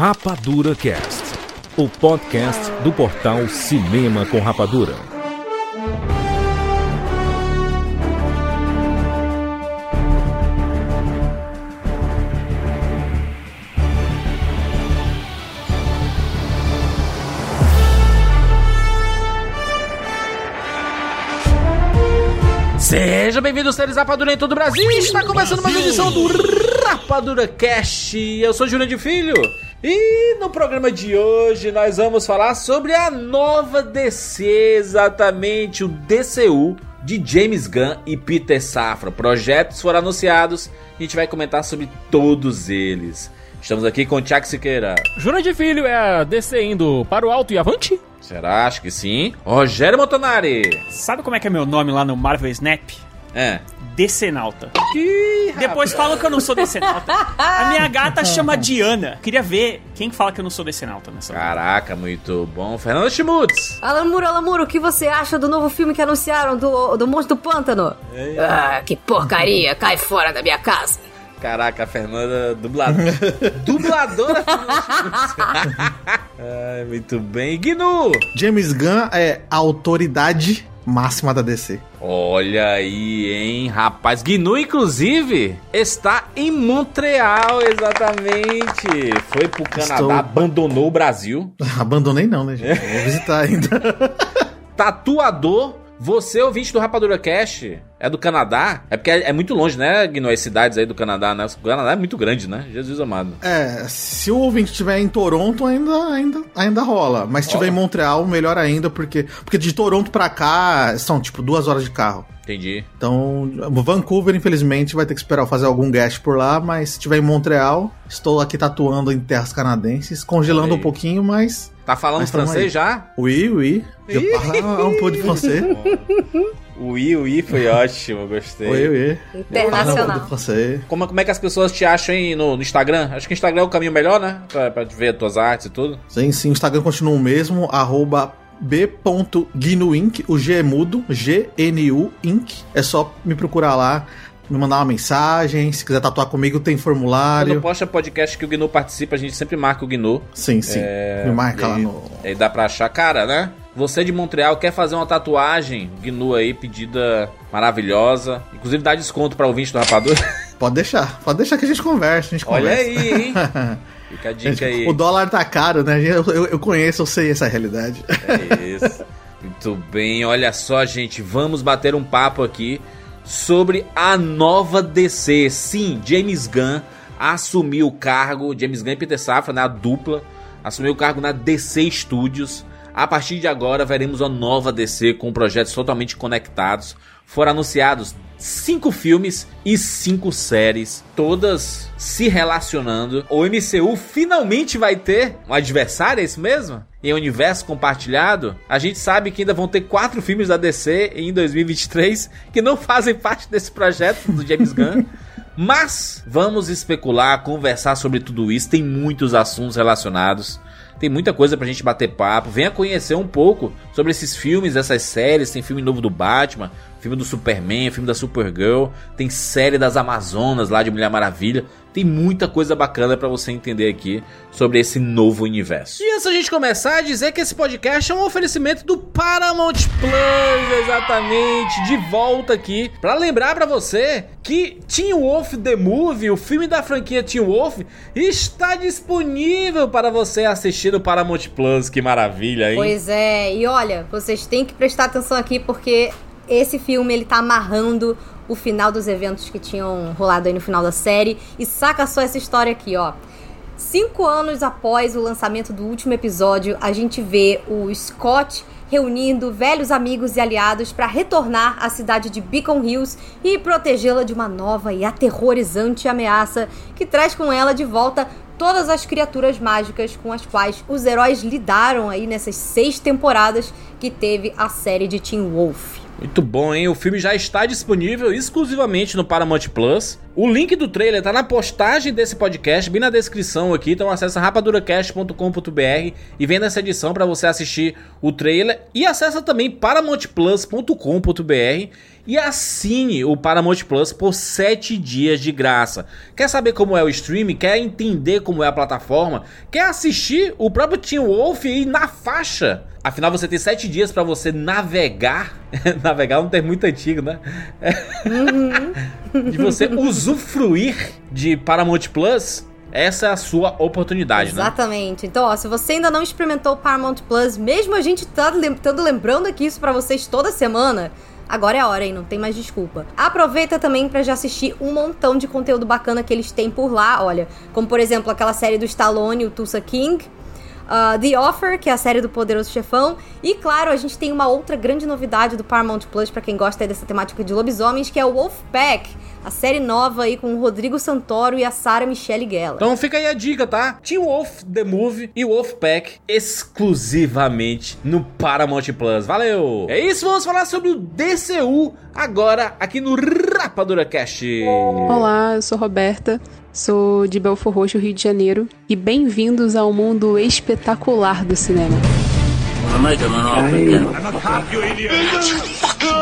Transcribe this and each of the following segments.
Rapadura Cast, o podcast do portal Cinema com Rapadura. Seja bem-vindo, seres Rapadura em todo o Brasil. Está começando mais uma edição do Rapadura Cast. Eu sou Júnior de Filho. E no programa de hoje nós vamos falar sobre a nova DC, exatamente o DCU de James Gunn e Peter Safra. Projetos foram anunciados e a gente vai comentar sobre todos eles. Estamos aqui com o Tiago Siqueira. Júnior de Filho é a DC indo para o alto e avante? Será? Acho que sim. Rogério Montanari. Sabe como é que é meu nome lá no Marvel Snap? É. Decenalta. Que Depois falam que eu não sou Decenalta. A minha gata chama Diana. Queria ver quem fala que eu não sou Decenalta nessa. Caraca, muito bom. Fernando Schmutz. Alan Muro, Alan Muro, o que você acha do novo filme que anunciaram do, do Monstro do Pântano? Ah, que porcaria, cai fora da minha casa. Caraca, a Fernanda dubladora. dubladora. Ai, muito bem. Gnu! James Gunn é autoridade máxima da DC. Olha aí, hein, rapaz. Gnu, inclusive, está em Montreal, exatamente. Foi pro Canadá, Estou- abandonou o Brasil. Abandonei não, né, gente? Vou visitar ainda. Tatuador. Você, ouvinte do Rapadura Cash, é do Canadá? É porque é, é muito longe, né, Gnu? As cidades aí do Canadá, né? O Canadá é muito grande, né? Jesus amado. É, se o ouvinte estiver em Toronto, ainda, ainda, ainda rola. Mas se estiver em Montreal, melhor ainda, porque, porque de Toronto pra cá são tipo duas horas de carro. Entendi. Então, Vancouver, infelizmente, vai ter que esperar eu fazer algum guest por lá, mas se estiver em Montreal, estou aqui tatuando em terras canadenses, congelando um pouquinho, mas. Tá falando Mas francês aí. já? Oui, oui. Ih. parle un peu de français. O I, o I foi ótimo, gostei. Oui, oui. Internacional. De. Como, como é que as pessoas te acham aí no, no Instagram? Acho que o Instagram é o caminho melhor, né? Pra, pra ver as tuas artes e tudo. Sim, sim, o Instagram continua o mesmo, arroba b.guinuinc, o G é mudo, G-N-U Inc. É só me procurar lá, me mandar uma mensagem, se quiser tatuar comigo tem Quando formulário. posta podcast que o Gnu participa, a gente sempre marca o Gnu. Sim, sim, me marca lá e, no... Aí dá pra achar. Cara, né? Você de Montreal quer fazer uma tatuagem, Gnu aí, pedida maravilhosa. Inclusive dá desconto pra ouvinte do Rapador. Pode deixar, pode deixar que a gente conversa, a gente Olha conversa. aí, hein? Fica a dica Gente, aí. O dólar tá caro, né? Eu, eu, eu conheço, eu sei essa realidade. É isso. Muito bem, olha só, gente, vamos bater um papo aqui sobre a nova DC. Sim, James Gunn assumiu o cargo, James Gunn e Peter Safra, né, a dupla, assumiu o cargo na DC Studios. A partir de agora veremos uma nova DC com projetos totalmente conectados. Foram anunciados cinco filmes e cinco séries, todas se relacionando. O MCU finalmente vai ter um adversário, é isso mesmo? Em universo compartilhado. A gente sabe que ainda vão ter quatro filmes da DC em 2023 que não fazem parte desse projeto do James Gunn. Mas vamos especular, conversar sobre tudo isso. Tem muitos assuntos relacionados. Tem muita coisa pra gente bater papo. Venha conhecer um pouco sobre esses filmes, essas séries. Tem filme novo do Batman, filme do Superman, filme da Supergirl. Tem série das Amazonas lá de Mulher Maravilha. Tem muita coisa bacana pra você entender aqui sobre esse novo universo. E antes da gente começar, dizer que esse podcast é um oferecimento do Paramount Plus, exatamente, de volta aqui Pra lembrar pra você que Teen Wolf The Movie, o filme da franquia Teen Wolf, está disponível para você assistir no Paramount Plus. Que maravilha, hein? Pois é, e olha, vocês têm que prestar atenção aqui porque esse filme ele tá amarrando o final dos eventos que tinham rolado aí no final da série. E saca só essa história aqui, ó. Cinco anos após o lançamento do último episódio, a gente vê o Scott reunindo velhos amigos e aliados para retornar à cidade de Beacon Hills e protegê-la de uma nova e aterrorizante ameaça que traz com ela de volta todas as criaturas mágicas com as quais os heróis lidaram aí nessas seis temporadas que teve a série de Teen Wolf. Muito bom, hein? O filme já está disponível exclusivamente no Paramount Plus. O link do trailer tá na postagem desse podcast, bem na descrição aqui. Então acessa rapaduracast.com.br e vem nessa edição para você assistir o trailer. E acessa também paramountplus.com.br e assine o Paramount Plus por 7 dias de graça. Quer saber como é o streaming? Quer entender como é a plataforma? Quer assistir o próprio Team Wolf aí na faixa? Afinal, você tem 7 dias para você navegar. navegar é um termo muito antigo, né? de você usufruir de Paramount Plus. Essa é a sua oportunidade, né? Exatamente. Então, ó, se você ainda não experimentou o Paramount Plus, mesmo a gente tá lem- tando lembrando aqui isso pra vocês toda semana, agora é a hora, hein? Não tem mais desculpa. Aproveita também pra já assistir um montão de conteúdo bacana que eles têm por lá, olha. Como, por exemplo, aquela série do Stallone, o Tulsa King. uh, The Offer, que é a série do Poderoso Chefão. E, claro, a gente tem uma outra grande novidade do Paramount Plus pra quem gosta dessa temática de lobisomens, que é o Wolfpack. A série nova aí com o Rodrigo Santoro e a Sarah Michelle Gellar. Então fica aí a dica, tá? Team Wolf The Movie e Wolfpack exclusivamente no Paramount Plus. Valeu! É isso, vamos falar sobre o DCU agora aqui no Rapadura Cast. Olá, eu sou Roberta, sou de Belfor Roxo, Rio de Janeiro, e bem-vindos ao mundo espetacular do cinema.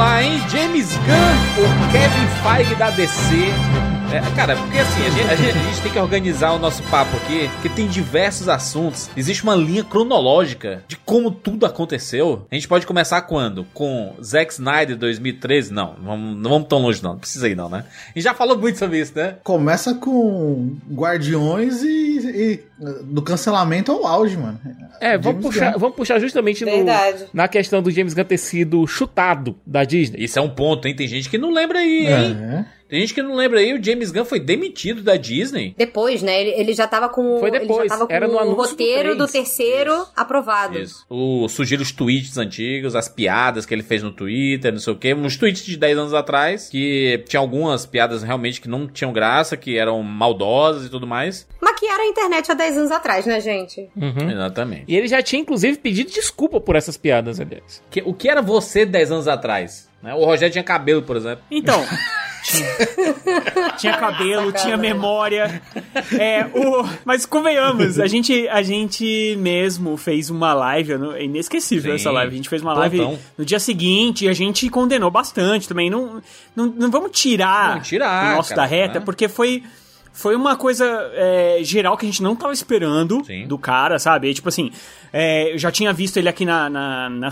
lá, hein? James Gunn, o Kevin Feige da DC. É, cara, porque assim, a gente, a gente- a gente tem que organizar o nosso papo aqui, porque tem diversos assuntos. Existe uma linha cronológica de como tudo aconteceu. A gente pode começar quando? Com Zack Snyder 2013? Não, vamos, não vamos tão longe não, não precisa ir não, né? A gente já falou muito sobre isso, né? Começa com Guardiões e, e do cancelamento ao auge, mano. É, vamos puxar, Gunn. vamos puxar justamente no, na questão do James Gunn ter sido chutado da Disney. Isso é um ponto, hein? Tem gente que não lembra aí, hein? É. Tem gente que não lembra aí, o James Gunn foi demitido da Disney. Depois, né? Ele, ele já tava com, Foi ele depois, já tava com era no o anúncio do roteiro do, três. terceiro aprovado. Isso. O, surgiram os tweets antigos, as piadas que ele fez no Twitter, não sei o quê. Uns tweets de 10 anos atrás, que tinha algumas piadas realmente que não tinham graça, que eram maldosas e tudo mais. Maquiaram a internet há 10 anos atrás, né, gente? Uhum. Exatamente. E ele já tinha, inclusive, pedido desculpa por essas piadas, aliás. Que- o que era você 10 anos atrás? né? O Rogério tinha cabelo, por exemplo. Então. Tinha, tinha cabelo, tinha memória. É, o, mas convenhamos, a gente, a gente mesmo fez uma live, é inesquecível Sim, essa live. A gente fez uma plantão. live no dia seguinte e a gente condenou bastante também. Não, não, não vamos tirar, Não, tirar, o nosso cara, da reta, né? porque foi. Foi uma coisa é, geral que a gente não tava esperando Sim. do cara, sabe? E, tipo assim, é, eu já tinha visto ele aqui na, na, na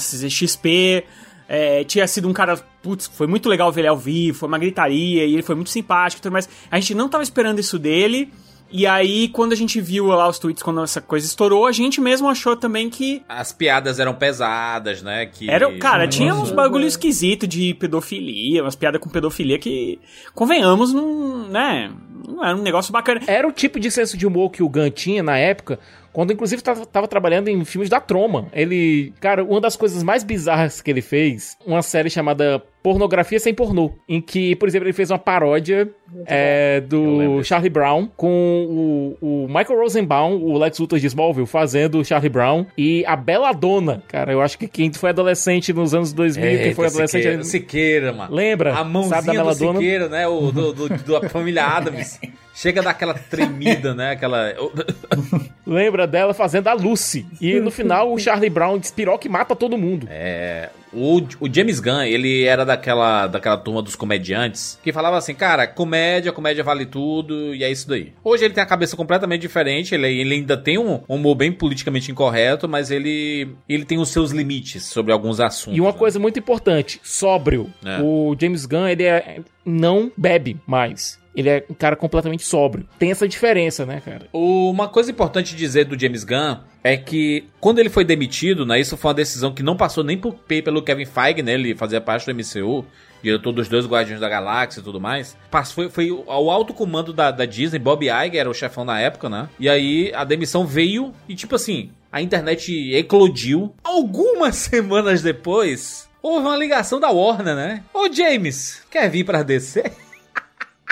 é, tinha sido um cara, putz, foi muito legal ver ele ao vivo, foi uma gritaria, e ele foi muito simpático e tudo mais. A gente não tava esperando isso dele, e aí quando a gente viu lá os tweets, quando essa coisa estourou, a gente mesmo achou também que As piadas eram pesadas, né? Que... era, cara, tinha Nossa. uns bagulho esquisito de pedofilia, umas piadas com pedofilia que, convenhamos, não, né, não era um negócio bacana. Era o tipo de senso de humor que o Gunn tinha na época, quando inclusive tava, tava trabalhando em filmes da Troma. Ele, cara, uma das coisas mais bizarras que ele fez, uma série chamada Pornografia Sem Pornô, em que, por exemplo, ele fez uma paródia é, do. Charlie Brown com o, o Michael Rosenbaum, o Lex Luthor de Smallville, fazendo o Charlie Brown e a Bela Dona. Cara, eu acho que quem foi adolescente nos anos 2000, quem Eita, foi adolescente... Siqueira, Siqueira, mano. Lembra? A Sabe da mãozinha do Meladona? Siqueira, né? O, do, do- da família Adams. Chega daquela tremida, né? Aquela. Lembra dela fazendo a Lucy. E no final o Charlie Brown despiroca e mata todo mundo. É, o, o James Gunn, ele era daquela, daquela turma dos comediantes que falava assim, cara, comédia, comédia vale tudo, e é isso daí. Hoje ele tem a cabeça completamente diferente, ele, ele ainda tem um um humor bem politicamente incorreto, mas ele, ele tem os seus limites sobre alguns assuntos. E uma né? coisa muito importante, sóbrio. É. O James Gunn, ele é- não bebe mais. Ele é um cara completamente sóbrio. Tem essa diferença, né, cara? Uma coisa importante dizer do James Gunn é que quando ele foi demitido, né, isso foi uma decisão que não passou nem por, pelo Kevin Feige, né, ele fazia parte do MCU, diretor dos dois Guardiões da Galáxia e tudo mais. Passou, foi, ao alto comando da, da Disney, Bob Iger era o chefão na época, né? E aí a demissão veio e tipo assim, a internet eclodiu. Algumas semanas depois, houve uma ligação da Warner, né? Ô James, quer vir pra DC?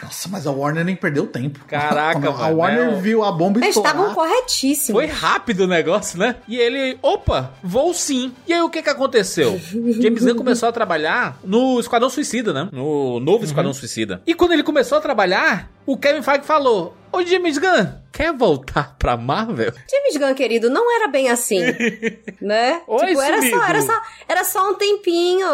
Nossa, mas a Warner nem perdeu tempo. Caraca, Quando A mano, Warner não. viu a bomba Eles estavam estourar. corretíssimos. Foi rápido o negócio, né? E ele, opa, vou sim. E aí o que que aconteceu? James Gunn começou a trabalhar no Esquadrão Suicida, né? No novo Esquadrão Suicida. E quando ele começou a trabalhar, o Kevin Feige falou: Ô James Gunn, quer voltar pra Marvel? James Gunn, querido, não era bem assim, né? Oi, tipo, era só, era, só, era só um tempinho.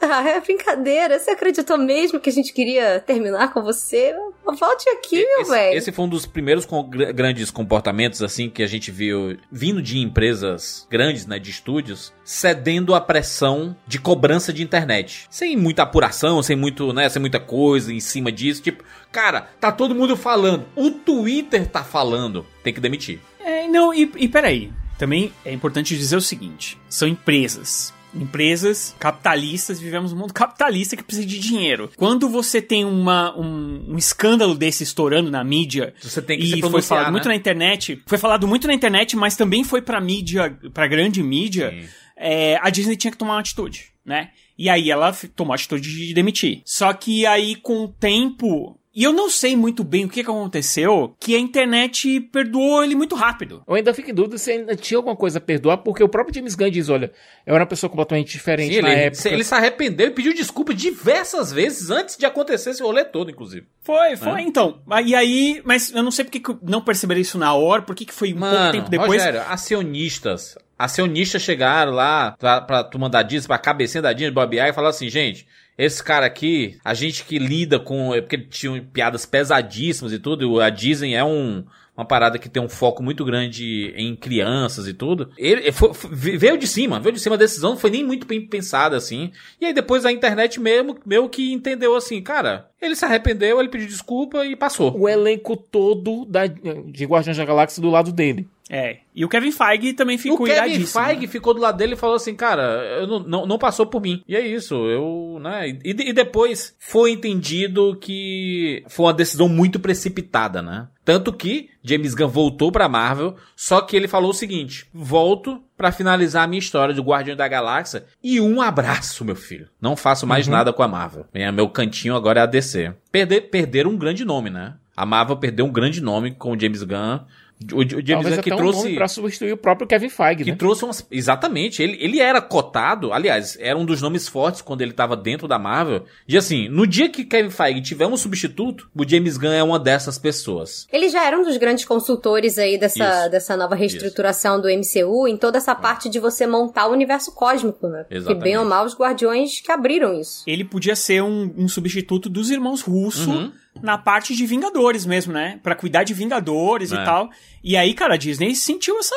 Ah, é brincadeira. Você acreditou mesmo que a gente queria terminar com você? Volte aqui, meu velho. esse foi um dos primeiros com- gr- grandes comportamentos, assim, que a gente viu vindo de empresas grandes, né, de estúdios, cedendo à pressão de cobrança de internet. Sem muita apuração, sem muito, né, sem muita coisa em cima disso. Tipo, cara, tá todo mundo falando. O Twitter tá falando. Tem que demitir. É, não, e, e peraí. Também é importante dizer o seguinte: são empresas. Empresas capitalistas, vivemos num mundo capitalista que precisa de dinheiro. Quando você tem uma, um, um escândalo desse estourando na mídia, Você tem que e foi falado muito né? na internet, foi falado muito na internet, mas também foi pra mídia, pra grande mídia, é, a Disney tinha que tomar uma atitude, né? E aí ela tomou a atitude de demitir. Só que aí, com o tempo. E eu não sei muito bem o que, que aconteceu, que a internet perdoou ele muito rápido. Eu ainda fico em dúvida se ainda tinha alguma coisa a perdoar, porque o próprio James Gunn diz, olha, eu era uma pessoa completamente diferente Sim, na ele, época. ele se arrependeu e pediu desculpa diversas vezes antes de acontecer esse rolê todo, inclusive. Foi, foi, então. E aí, mas eu não sei porque que não perceberam isso na hora, por que foi um pouco Mano, tempo depois. Rogério, acionistas. Acionistas chegaram lá pra, pra turma da Disney, pra cabecinha da Disney, Bob e falaram assim, gente, esse cara aqui, a gente que lida com... É porque tinham piadas pesadíssimas e tudo, a Disney é um... Uma parada que tem um foco muito grande em crianças e tudo. Ele foi- foi- veio de cima, veio de cima a decisão, não foi nem muito bem pensada assim. E aí depois a internet mesmo, meio que entendeu assim, cara, ele se arrependeu, ele pediu desculpa e passou. O elenco todo da, de Guardiões da Galáxia do lado dele. É. E o Kevin Feige também ficou o Kevin iradíssimo. Feige ficou do lado dele e falou assim, cara, eu não, não, não passou por mim. E é isso, eu, né? E, e depois foi entendido que foi uma decisão muito precipitada, né? Tanto que James Gunn voltou pra Marvel, só que ele falou o seguinte: volto pra finalizar a minha história de Guardião da Galáxia e um abraço, meu filho. Não faço mais nada com a Marvel. Meu cantinho agora é a DC. Perder, perderam um grande nome, né? A Marvel perdeu um grande nome com o James Gunn. O, o James Talvez Gunn que um trouxe nome pra substituir o próprio Kevin Feige, que né? trouxe umas. Exatamente, ele, ele era cotado, aliás, era um dos nomes fortes quando ele tava dentro da Marvel. De assim, no dia que Kevin Feige tiver um substituto, o James Gunn é uma dessas pessoas. Ele já era um dos grandes consultores aí dessa, Isso. dessa nova reestruturação do MCU em toda essa parte de você montar o universo cósmico, né? Que Exatamente. bem ou mal os Guardiões que abriram isso. Ele podia ser um, um substituto dos irmãos Russo Uhum. Na parte de Vingadores mesmo, né? Pra cuidar de Vingadores É. e tal. E aí, cara, a Disney sentiu essa.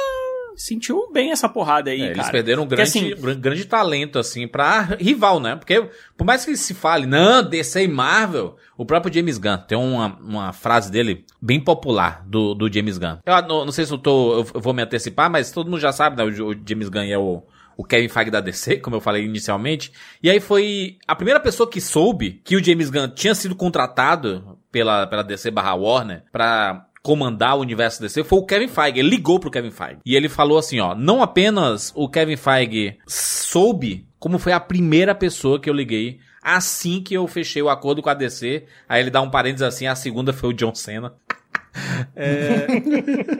Sentiu bem essa porrada aí, É, cara. eles perderam um grande, assim, gran- grande talento, assim, pra rival, né? Porque, por mais que se fale, não, DC e Marvel, o próprio James Gunn tem uma, uma frase dele bem popular do, do James Gunn. Eu não, não sei se eu, tô, eu vou me antecipar, mas todo mundo já sabe, né? O, o James Gunn é o, o Kevin Feige da DC, como eu falei inicialmente. E aí foi a primeira pessoa que soube que o James Gunn tinha sido contratado pela, pela DC barra Warner pra comandar o universo DC foi o Kevin Feige. Ele ligou pro Kevin Feige. E ele falou assim, ó, não apenas o Kevin Feige soube, como foi a primeira pessoa que eu liguei assim que eu fechei o acordo com a DC. Aí ele dá um parênteses assim, a segunda foi o John Cena. É,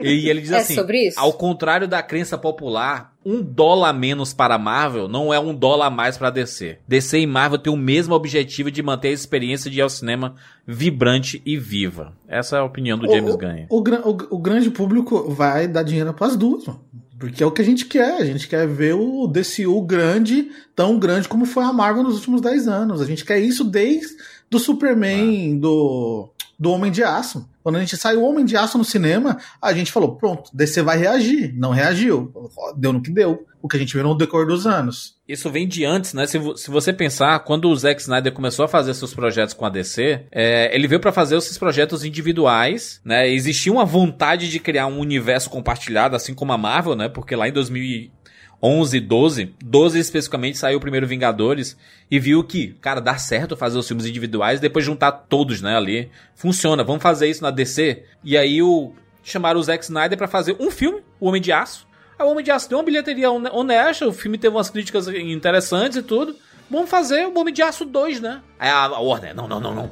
e ele diz É assim: sobre isso? ao contrário da crença popular, um dólar a menos para a Marvel não é um dólar a mais para a DC. DC e Marvel têm o mesmo objetivo de manter a experiência de ir ao cinema vibrante e viva. Essa é a opinião do James o, Gunn. O, o- o grande público vai dar dinheiro pras duas, mano. Porque é o que a gente quer. A gente quer ver o DCU grande, tão grande como foi a Marvel nos últimos 10 anos. A gente quer isso desde do Superman, do, do Homem de Aço. Quando a gente saiu o Homem de Aço no cinema, a gente falou, pronto, DC vai reagir. Não reagiu. Deu no que deu. O que a gente viu no decorrer dos anos. Isso vem de antes, né? Se, se você pensar, quando o Zack Snyder começou a fazer seus projetos com a DC, é, ele veio pra fazer esses projetos individuais, né? Existia uma vontade de criar um universo compartilhado, assim como a Marvel, né? Porque lá em 2011, 12, 12 especificamente, saiu o primeiro Vingadores e viu que, cara, dá certo fazer os filmes individuais, depois juntar todos, né, ali. Funciona, vamos fazer isso na DC. E aí o chamaram o Zack Snyder pra fazer um filme, O Homem de Aço. Aí o Homem de Aço deu uma bilheteria hone- honesta, o filme teve umas críticas interessantes e tudo. Vamos fazer o Homem de Aço 2, né? Aí a Warner, não, não, não, não.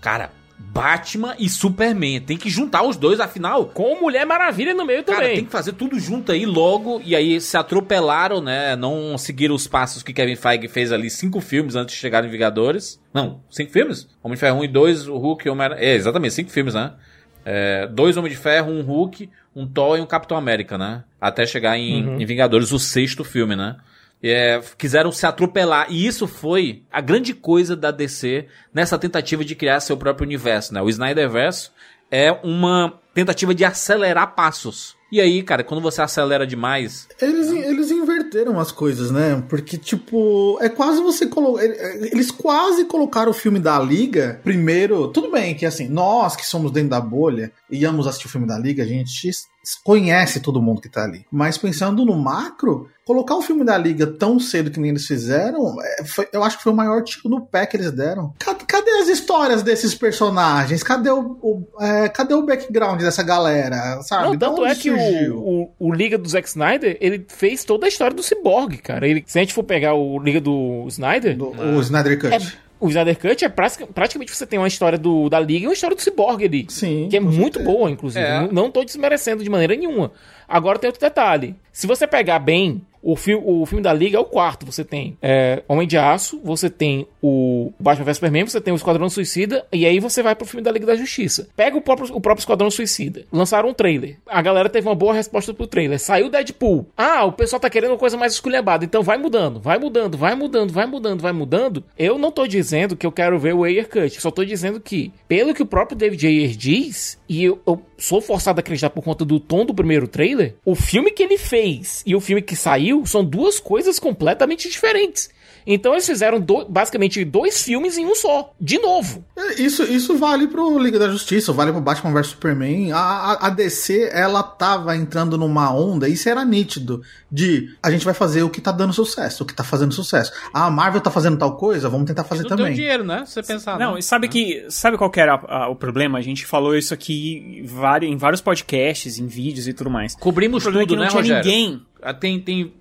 Cara, Batman e Superman, tem que juntar os dois, afinal. Com Mulher Maravilha no meio Cara, também. tem que fazer tudo junto aí logo. E aí se atropelaram, né? Não seguiram os passos que Kevin Feige fez ali. Cinco filmes antes de chegar em Vingadores. Não, cinco filmes? Homem de Ferro 1 e 2, o Hulk e o Homem É, exatamente, cinco filmes, né? É, dois Homem de Ferro, um Hulk, um Thor e um Capitão América, né? Até chegar em, em Vingadores, o sexto filme, né? É, quiseram se atropelar. E isso foi a grande coisa da DC nessa tentativa de criar seu próprio universo, né? O Snyderverse é uma tentativa de acelerar passos. E aí, cara, quando você acelera demais, Eles, eles inverteram as coisas, né? Porque, tipo, é quase você colocar. Eles quase colocaram o filme da Liga primeiro. Tudo bem que, assim, nós que somos dentro da bolha e íamos assistir o filme da Liga, a gente conhece todo mundo que tá ali. Mas pensando no macro, colocar o filme da Liga tão cedo que nem eles fizeram, é, foi- eu acho que foi o maior tiro no pé que eles deram. Cadê, cadê as histórias desses personagens? Cadê o, o- é, cadê o background dessa galera? Sabe? Não, tanto é que o, o, o Liga do Zack Snyder, ele fez toda a história do Cyborg, cara. Ele, se a gente for pegar o Liga do Snyder, Do- o Snyder Cut. é- o Snyder Cut é pratica- praticamente você tem uma história do, da Liga e uma história do Cyborg ali. Sim. Que é muito certeza. boa, inclusive. É. Não, não tô desmerecendo de maneira nenhuma. Agora tem outro detalhe. Se você pegar bem, o, fi o filme da Liga é o quarto. Você tem é, Homem de Aço, você tem o Batman vs Superman, você tem o Esquadrão Suicida, e aí você vai pro filme da Liga da Justiça. Pega o próprio, o próprio Esquadrão Suicida. Lançaram um trailer. A galera teve uma boa resposta pro trailer. Saiu Deadpool. Ah, o pessoal tá querendo uma coisa mais esculhambada. Então vai mudando, vai mudando, vai mudando, vai mudando, vai mudando. Eu não tô dizendo que eu quero ver o Ayer Cut. Só tô dizendo que, pelo que o próprio David Ayer diz, e eu, eu sou forçado a acreditar por conta do tom do primeiro trailer, o filme que ele fez e o filme que saiu são duas coisas completamente diferentes. Então eles fizeram do- basicamente dois filmes em um só, de novo. É, Isso, isso vale pro Liga da Justiça, vale pro Batman vs Superman. A, a, a DC, ela tava entrando numa onda, isso era nítido, de a gente vai fazer o que tá dando sucesso, o que tá fazendo sucesso. Ah, a Marvel tá fazendo tal coisa, vamos tentar fazer também. dinheiro, né? Se você pensar. Não, e sabe que sabe qual que era a- a- o problema? A gente falou isso aqui em vários podcasts, em vídeos e tudo mais. Cobrimos é tudo, que não né, tinha Rogério? ninguém. Ah, Tem, tem,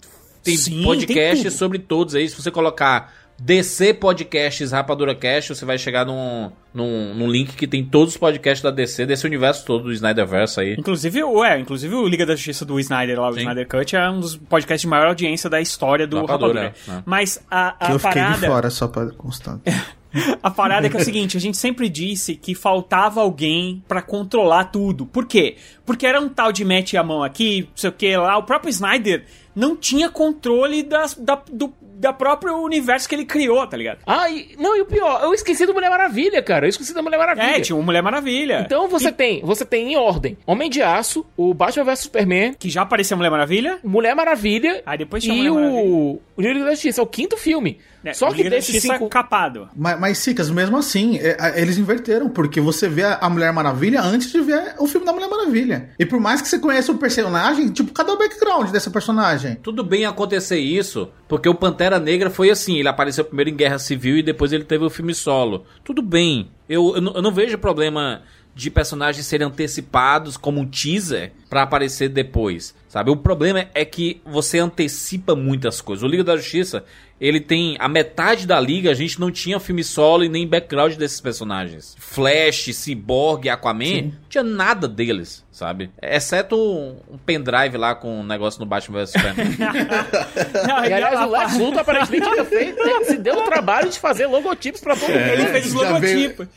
tem Sim, podcast tem sobre todos aí. Se você colocar DC Podcasts Rapadura Cast, você vai chegar num, num, num link que tem todos os podcasts da DC, desse universo todo do Snyderverse aí. Inclusive, o- é, inclusive o Liga da Justiça do Snyder lá, o Sim. Snyder Cut, é um dos podcasts de maior audiência da história do Rapadura, Rapadura. né? Mas a, a Que eu fiquei de parada. fora, só pra constar. A parada é que é o seguinte, a gente sempre disse que faltava alguém pra controlar tudo. Por quê? Porque era um tal de mete a mão aqui, não sei o que lá. O próprio Snyder não tinha controle das, da, do da próprio universo que ele criou, tá ligado? Ah, e, não, e o pior, eu esqueci do Mulher Maravilha, cara. Eu esqueci da Mulher Maravilha. É, tinha o Mulher Maravilha. Então você tem, você tem em ordem Homem de Aço, o Batman vs Superman, Que já apareceu a Mulher Maravilha. Mulher Maravilha Aí depois tinha e Mulher Maravilha. o, o Liga da Justiça, é o quinto filme. É, Só o que desses Justiça cinco... capado. Mas, mas Sicas, mesmo assim, é, eles inverteram, porque você vê a a Mulher Maravilha antes de ver o filme da Mulher Maravilha. E por mais que você conheça o personagem, tipo, cadê o background dessa personagem? Tudo bem acontecer isso, porque o Pantera Negra foi assim, ele apareceu primeiro em Guerra Civil e depois ele teve o filme solo. Tudo bem. Eu, eu, não, eu não vejo problema de personagens serem antecipados como um teaser pra aparecer depois, sabe? O problema é que você antecipa muitas coisas. O Liga da Justiça, ele tem a metade da liga, a gente não tinha filme solo e nem background desses personagens. Flash, Cyborg, Aquaman, não tinha nada deles, sabe? Exceto um, pendrive lá com um negócio no Batman vs Superman. Não, E, aliás, o Lex Luthor aparentemente ainda fez, se deu o trabalho de fazer logotipos pra todo mundo. ele fez os já veio- logotipos.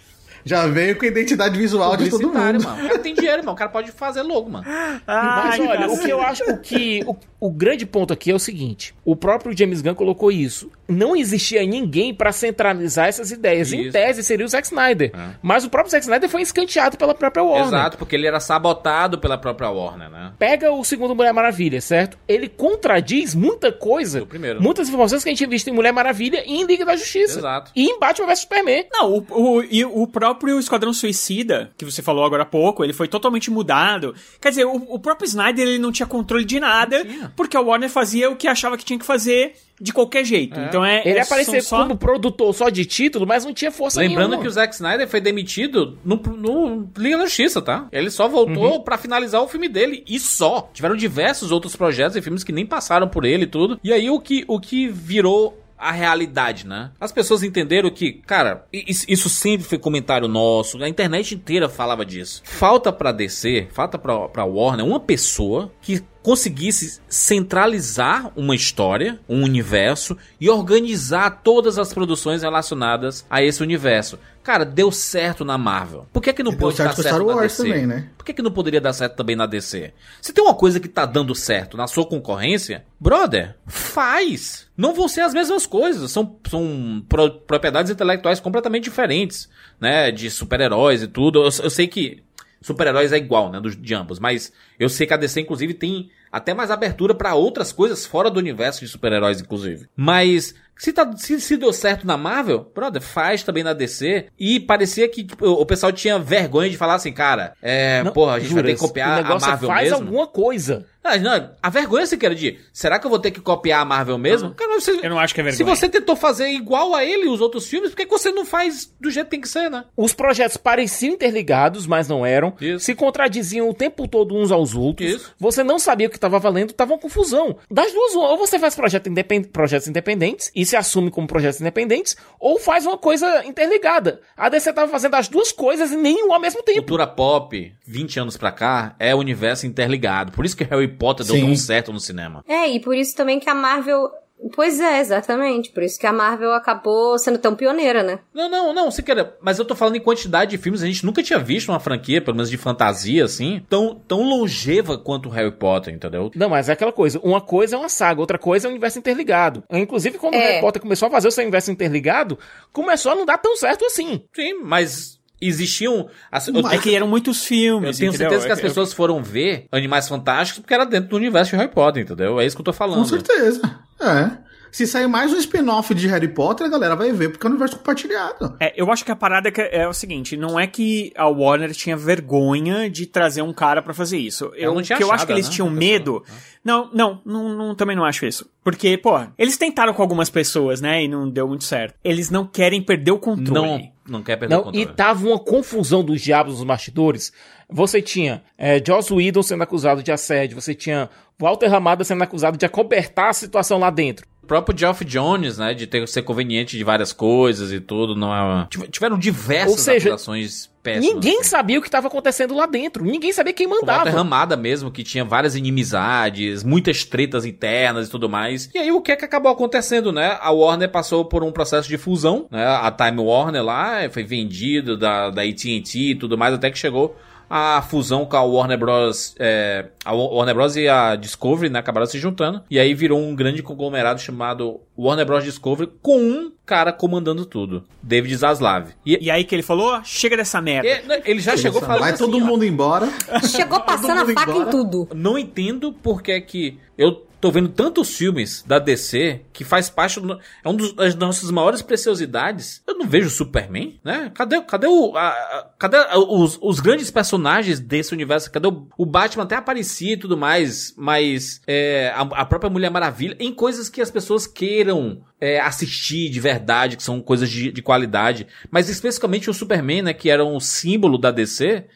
Já veio com a identidade visual de todo mundo. mano. O cara tem dinheiro, mano. O cara pode fazer logo, mano. Mas olha, o que eu acho o que o, o grande ponto aqui é o seguinte: o próprio James Gunn colocou isso. Não existia ninguém pra centralizar essas ideias. Em Isso. tese seria o Zack Snyder. É. Mas o próprio Zack Snyder foi escanteado pela própria Warner. Exato, porque ele era sabotado pela própria Warner, né? Pega o segundo Mulher Maravilha, certo? Ele contradiz muita coisa, Do primeiro. muitas informações que a gente tinha visto em Mulher Maravilha e em Liga da Justiça. Exato. E em Batman vs Superman. Não, o, o, e o próprio Esquadrão Suicida, que você falou agora há pouco, ele foi totalmente mudado. Quer dizer, o, o próprio Snyder ele não tinha controle de nada, porque a Warner fazia o que achava que tinha que fazer de qualquer jeito. Então é. Ele é, aparecer são só- como produtor só de título, mas não tinha força Lembrando nenhuma. que o Zack Snyder foi demitido no, no Liga da Justiça, tá? Ele só voltou pra finalizar o filme dele e só. Tiveram diversos outros projetos e filmes que nem passaram por ele e tudo. E aí o que, o que virou a realidade, né? As pessoas entenderam que, cara, isso sempre foi comentário nosso, a internet inteira falava disso. Falta pra DC, falta pra, pra Warner uma pessoa que conseguisse centralizar uma história, um universo e organizar todas as produções relacionadas a esse universo. Cara, deu certo na Marvel. Por que que não E pode dar certo na DC? também, né? Por que, que não poderia dar certo também na DC? Se tem uma coisa que tá dando certo na sua concorrência, brother, faz. Não vão ser as mesmas coisas. São, são pro- propriedades intelectuais completamente diferentes, né? De super-heróis e tudo. Eu, eu sei que super-heróis é igual, né? Dos, de ambos. Mas eu sei que a DC, inclusive, tem até mais abertura pra outras coisas fora do universo de super-heróis, inclusive. Mas se, tá, se, se deu certo na Marvel, brother, faz também na DC. E parecia que tipo, o pessoal tinha vergonha de falar assim, cara, é, Não, porra, a gente vai ter que copiar o a é Marvel faz mesmo. alguma coisa. Ah, não, a vergonha se quer de, será que eu vou ter que copiar a Marvel mesmo? Cara, você- Eu não acho que é Se vergonha. você tentou fazer igual a ele os outros filmes, por que, que você não faz do jeito que tem que ser, né? Os projetos pareciam interligados, mas não eram. Isso. Se contradiziam o tempo todo uns aos outros. Isso. Você não sabia o que estava valendo, tava uma confusão. Das duas, ou você faz projeto independ- projetos independentes e se assume como projetos independentes, ou faz uma coisa interligada. A DC tava fazendo as duas coisas e nenhum ao mesmo tempo. Cultura pop, 20 anos pra cá, é universo interligado. Por isso que Harry Potter deu Sim. tão certo no cinema. É, e por isso também que a Marvel. Pois é, exatamente. Por isso que a Marvel acabou sendo tão pioneira, né? Não, não, não, se quer, mas eu tô falando em quantidade de filmes, a gente nunca tinha visto uma franquia, pelo menos de fantasia, assim, tão, tão longeva quanto Harry Potter, entendeu? Não, mas é aquela coisa. Uma coisa é uma saga, outra coisa é um universo interligado. Inclusive, quando o É. Harry Potter começou a fazer o seu universo interligado, começou a não dar tão certo assim. Sim, mas existiam... as- eu- É que eram muitos filmes. Eu tenho entendeu? certeza que as É- é- pessoas foram ver Animais Fantásticos porque era dentro do universo de Harry Potter, entendeu? É isso que eu tô falando. Com certeza. É. Se sair mais um spin-off de Harry Potter, a galera vai ver, porque é um universo compartilhado. É, eu acho que a parada é, que é o seguinte, não é que a Warner tinha vergonha de trazer um cara pra fazer isso. Eu, não tinha que eu acho achado, que eles né, tinham medo. Não, não, não, não, também não acho isso. Porque, pô, eles tentaram com algumas pessoas, né, e não deu muito certo. Eles não querem perder o controle. Não, não quer perder o Não, e controle. tava uma confusão dos diabos nos bastidores. Você tinha é, Joss Whedon sendo acusado de assédio, você tinha Walter Ramada sendo acusado de acobertar a situação lá dentro. O próprio Geoff Jones, né, de ter, ser conveniente de várias coisas e tudo, não é uma... Tiv- Tiveram diversas seja, acusações péssimas. Ninguém assim. sabia o que estava acontecendo lá dentro. Ninguém sabia quem mandava. Ramada mesmo, que tinha várias inimizades, muitas tretas internas e tudo mais. E aí o que é que acabou acontecendo, né? A Warner passou por um processo de fusão, né? A Time Warner lá foi vendido da, da AT&T e tudo mais, até que chegou a fusão com a Warner Bros. é, a Warner Bros. e a Discovery, né? Acabaram se juntando. E aí virou um grande conglomerado chamado Warner Bros. Discovery, com um cara comandando tudo. David Zaslav. E, E aí que ele falou, "Ah, chega dessa merda. e- né, ele já chegou falando Vai assim, todo ó, mundo embora. Chegou passando a faca embora. em tudo. não entendo porque é que eu tô vendo tantos filmes da DC que faz parte do, é um dos- das nossas maiores preciosidades. Eu não vejo Superman, né? Cadê, cadê o a- a- cadê os, os grandes personagens desse universo? Cadê o, o Batman até aparecia e tudo mais, mas é, a, a própria Mulher Maravilha em coisas que as pessoas queiram é, assistir de verdade, que são coisas de, de qualidade, mas especificamente o Superman, né, que era um símbolo da DC.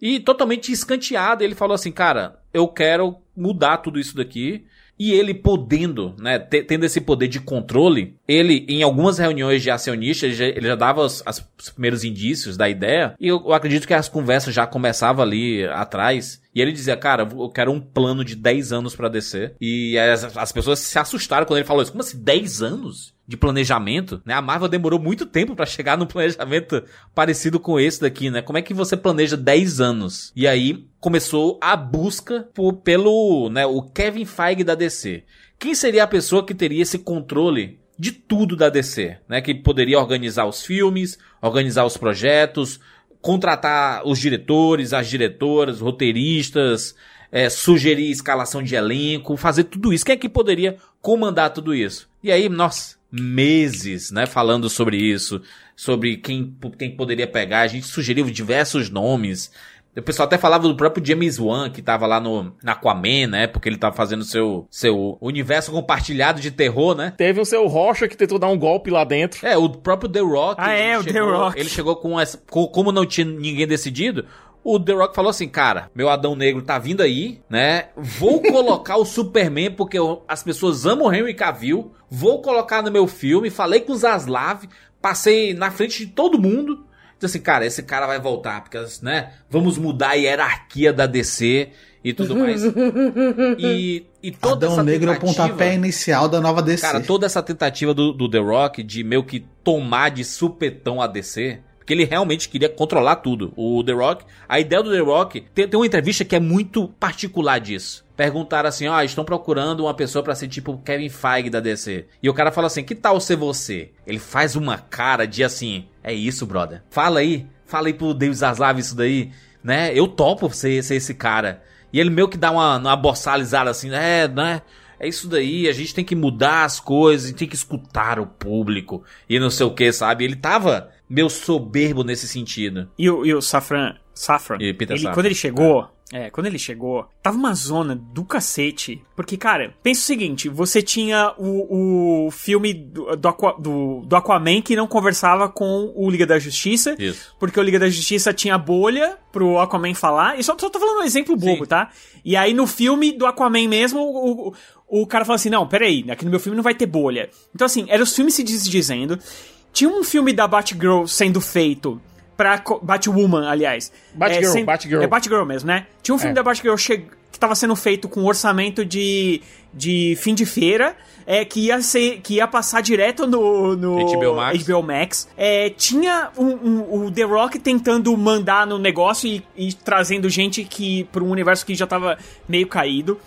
E totalmente escanteado, ele falou assim, cara, eu quero mudar tudo isso daqui. E ele podendo, né, te- tendo esse poder de controle, ele, em algumas reuniões de acionistas, ele já, dava os, os primeiros indícios da ideia. E eu, eu acredito que as conversas já começavam ali atrás. E ele dizia, cara, eu quero um plano de 10 anos pra descer. E as, as pessoas se assustaram quando ele falou isso. Como assim, 10 anos? De planejamento, né? A Marvel demorou muito tempo para chegar num planejamento parecido com esse daqui, né? Como é que você planeja 10 anos? E aí começou a busca por, pelo, né, o Kevin Feige da DC. Quem seria a pessoa que teria esse controle de tudo da DC, né? Que poderia organizar os filmes, organizar os projetos, contratar os diretores, as diretoras, roteiristas, é, sugerir escalação de elenco, fazer tudo isso. Quem é que poderia comandar tudo isso? E aí, nossa, meses, né, falando sobre isso, sobre quem, quem poderia pegar. A gente sugeriu diversos nomes. O pessoal até falava do próprio James Wan, que tava lá no na Aquaman, né? Porque ele tava fazendo seu, seu universo compartilhado de terror, né? Teve o seu Rocha que tentou dar um golpe lá dentro. É, o próprio The Rock. Ah, é, o chegou, The Rock. Ele chegou com essa. com- como não tinha ninguém decidido. O The Rock falou assim, cara, meu Adão Negro tá vindo aí, né? Vou colocar o Superman porque eu- as pessoas amam o Henry Cavill. Vou colocar no meu filme. Falei com o Zaslav, passei na frente de todo mundo. Disse assim, cara, esse cara vai voltar, porque, né? Vamos mudar a hierarquia da DC e tudo mais. E, e toda Adão essa Negro é o pontapé inicial da nova DC. Cara, toda essa tentativa do, do The Rock de meio que tomar de supetão a DC. Porque ele realmente queria controlar tudo. O The Rock, a ideia do The Rock, tem, tem uma entrevista que é muito particular disso. Perguntaram assim: ó, estão procurando uma pessoa pra ser tipo Kevin Feige da DC. E o cara fala assim: que tal ser você? Ele faz uma cara de assim: é isso, brother. Fala aí, fala aí pro David Zaslav isso daí, né? Eu topo ser, ser esse cara. E ele meio que dá uma, uma boçalizada assim: é, né? É isso daí, a gente tem que mudar as coisas, tem que escutar o público e não sei o que, sabe? Ele tava meio soberbo nesse sentido. E o, e o Safran, Safran E Peter ele, Safran. quando ele chegou, é, quando ele chegou, tava uma zona do cacete. Porque, cara, pensa o seguinte: você tinha o, o filme do, do, Aqua- do- do Aquaman que não conversava com o Liga da Justiça. Isso. Porque o Liga da Justiça tinha bolha pro Aquaman falar. E só, só tô falando um exemplo bobo, Sim. tá? E aí no filme do Aquaman mesmo, o, o, o cara fala assim: não, peraí, aqui no meu filme não vai ter bolha. Então, assim, eram os filmes se desdizendo. Tinha um filme da Batgirl sendo feito pra. Batwoman, aliás. Batgirl, sem- Batgirl. É Batgirl mesmo, né? Tinha um filme É. da Batgirl che- que tava sendo feito com orçamento de, de fim de feira. É, que ia ser que ia passar direto no, no HBO Max. HBO Max. É, tinha um- um- o The Rock tentando mandar no negócio e, e trazendo gente que para um universo que já tava meio caído.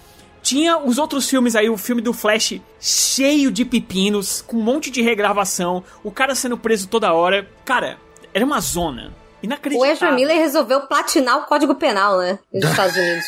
Tinha os outros filmes aí, o filme do Flash cheio de pepinos, com um monte de regravação, o cara sendo preso toda hora. Cara, era uma zona. O Inacreditável. Ezra Miller resolveu platinar o Código Penal, né? Nos Estados Unidos.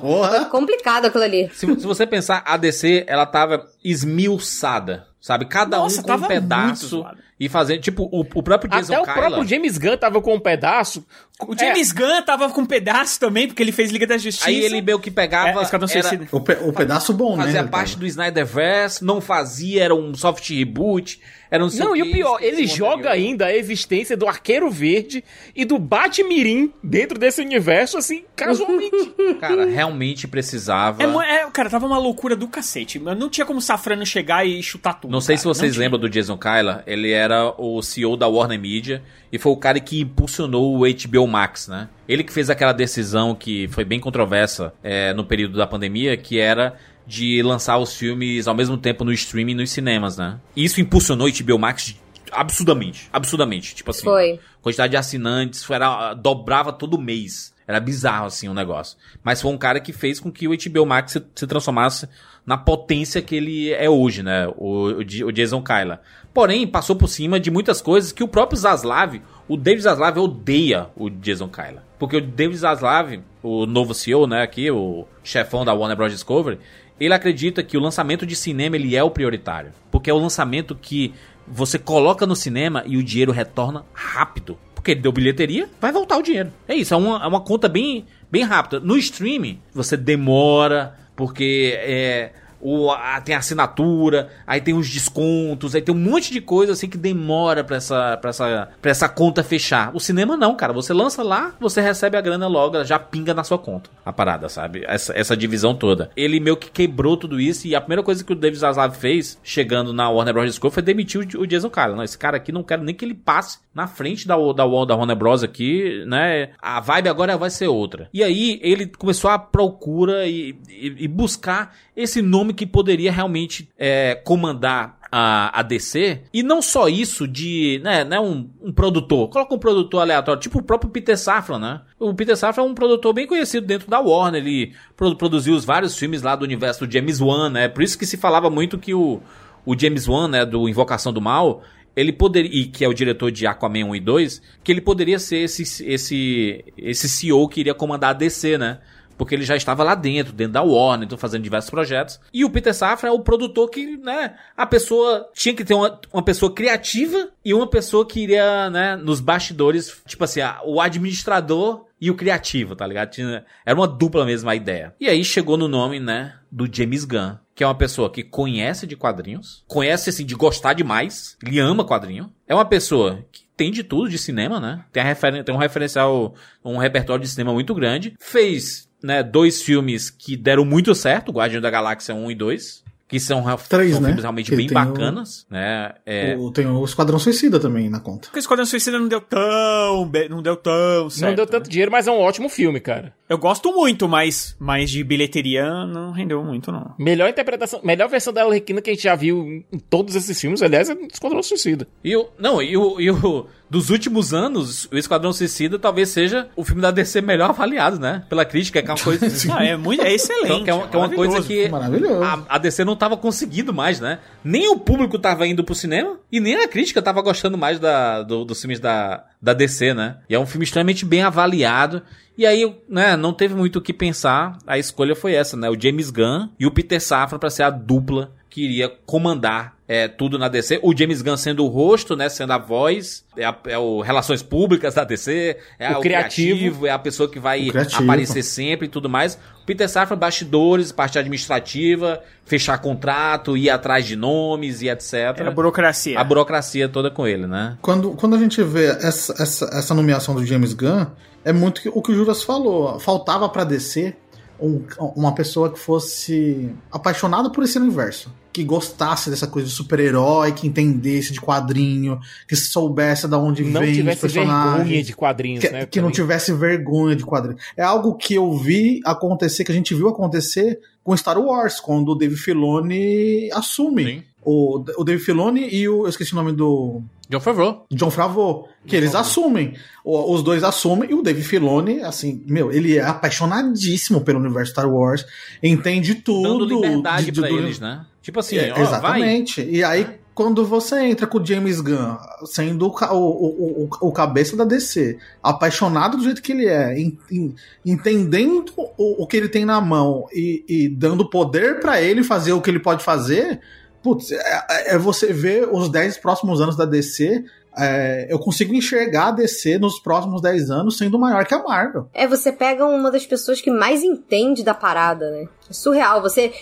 Porra. Complicado aquilo ali. Se, se você pensar, a DC, ela tava esmiuçada, sabe? Cada Nossa, um com um pedaço e fazendo, tipo, o, o próprio Jason Até o Kyla- próprio James Gunn tava com um pedaço. O James Gunn tava com um pedaço também, porque ele fez Liga da Justiça. Aí ele meio que pegava... É, era-. O, pe- o pedaço bom, né? fazia parte do Snyderverse, não fazia, era um soft reboot, era um Não, e o pior, ele o joga anterior. ainda a existência do Arqueiro Verde e do Batmirim dentro desse universo, assim, casualmente. Cara, realmente precisava... É, é, cara, tava uma loucura do cacete. Mas Não tinha como o Safrano chegar e chutar tudo. Não sei se vocês lembram do Jason Kyla, ele era o CEO da Warner Media e foi o cara que impulsionou o HBO Max, né? Ele que fez aquela decisão que foi bem controversa é, no período da pandemia, que era de lançar os filmes ao mesmo tempo no streaming e nos cinemas, né? E isso impulsionou o HBO Max absurdamente, absurdamente, tipo assim. Foi. Quantidade de assinantes, foi, era, dobrava todo mês. Era bizarro, assim, o negócio. Mas foi um cara que fez com que o HBO Max se, se transformasse na potência que ele é hoje, né? O, o, Jason Kyla. Porém, passou por cima de muitas coisas que o próprio Zaslav, o David Zaslav odeia o Jason Kyla. Porque o David Zaslav, o novo CEO, né, aqui, o chefão da Warner Bros. Discovery, ele acredita que o lançamento de cinema ele é o prioritário. Porque é o lançamento que você coloca no cinema e o dinheiro retorna rápido. Porque ele deu bilheteria, vai voltar o dinheiro. É isso, é uma, é uma conta bem, bem rápida. No streaming, você demora, porque é, o, a- tem a assinatura, aí tem os descontos, aí tem um monte de coisa assim que demora pra essa, pra, essa, pra essa conta fechar. O cinema não, cara. Você lança lá, você recebe a grana logo, já pinga na sua conta. A parada, sabe? Essa, essa divisão toda. Ele meio que quebrou tudo isso e a primeira coisa que o David Zaslav fez, chegando na Warner Bros. Discovery, foi demitir o, o Jason. Não, esse cara aqui não quero nem que ele passe na frente da, da, da Warner Bros. aqui, né? A vibe agora vai ser outra. E aí ele começou a procura e, e, e buscar esse nome que poderia realmente é, comandar a, a DC. E não só isso de, né, né um, um produtor. Coloca um produtor aleatório, tipo o próprio Peter Safran, né? O Peter Safran é um produtor bem conhecido dentro da Warner. Ele produziu os vários filmes lá do universo do James Wan, né? Por isso que se falava muito que o, o James Wan, né, do Invocação do Mal, ele poderia, e que é o diretor de Aquaman 1 e 2, que ele poderia ser esse, esse, esse CEO que iria comandar a DC, né? Porque ele já estava lá dentro, dentro da Warner, então fazendo diversos projetos. E o Peter Safran é o produtor que, né, a pessoa tinha que ter uma, uma pessoa criativa e uma pessoa que iria, né, nos bastidores, tipo assim, a, o administrador e o criativo, tá ligado? Tinha, era uma dupla mesmo a ideia. E aí chegou no nome, né, do James Gunn, que é uma pessoa que conhece de quadrinhos, conhece assim de gostar demais, ele ama quadrinho. É uma pessoa que tem de tudo de cinema, né? Tem, tem um referencial, um repertório de cinema muito grande. Fez, né, dois filmes que deram muito certo, Guardião da Galáxia 1 e 2 que são, Três, são né? filmes realmente Que bem bacanas, né? É, O- tem o Esquadrão Suicida também na conta. Porque Esquadrão Suicida não deu tão, be- não deu tão certo. não deu tanto né? dinheiro, mas é um ótimo filme, cara. Eu gosto muito, mas, mas de bilheteria não rendeu muito, não. Melhor interpretação, melhor versão da Arlequina que a gente já viu em todos esses filmes, aliás, é Esquadrão Suicida. E o. Não, e o, e o. Dos últimos anos, o Esquadrão Suicida talvez seja o filme da DC melhor avaliado, né? Pela crítica, que é uma coisa. Ah, é, muito, é excelente. Então, que é, uma- que é uma coisa que Maravilhoso. a, a DC não tava conseguindo mais, né? Nem o público tava indo pro cinema e nem a crítica tava gostando mais da, do- dos filmes da, da DC, né? E é um filme extremamente bem avaliado. E aí, né, não teve muito o que pensar. A escolha foi essa, né? O James Gunn e o Peter Safran pra ser a dupla que iria comandar é, tudo na DC. O James Gunn sendo o rosto, né? Sendo a voz, é, a- é o Relações Públicas da DC, é O o, criativo. criativo. é a pessoa que vai aparecer sempre e tudo mais. O Peter Safran, bastidores, parte administrativa, fechar contrato, ir atrás de nomes e etc. Era burocracia. A burocracia toda com ele, né? Quando, quando a gente vê essa, essa, essa nomeação do James Gunn, é muito que- o que o Juras falou. Faltava pra DC um- uma pessoa que fosse apaixonada por esse universo. Que gostasse dessa coisa de super-herói, que entendesse de quadrinho, que soubesse de onde Não vem os tivesse personagens. vergonha de quadrinhos, que, né? que não tivesse vergonha de quadrinho. É algo que eu vi acontecer, que a gente viu acontecer com Star Wars, quando o Dave Filoni assume. Sim. O, o Dave Filoni e o. Eu esqueci o nome do. John Favreau. John Favreau, que eles assumem. O- os dois assumem e o Dave Filoni, assim, meu, ele é apaixonadíssimo pelo universo Star Wars, entende tudo. Dando liberdade de- de- pra do- eles, né? Tipo assim, É, ó, vai. exatamente. E aí, quando você entra com o James Gunn, sendo o, o, o, o, o cabeça da DC, apaixonado do jeito que ele é, en- en- entendendo o, o que ele tem na mão e, e dando poder pra ele fazer o que ele pode fazer, putz, é, é você ver os 10 próximos anos da DC. é, eu consigo enxergar a DC nos próximos 10 anos sendo maior que a Marvel. É, você pega uma das pessoas que mais entende da parada, né? É surreal. Você.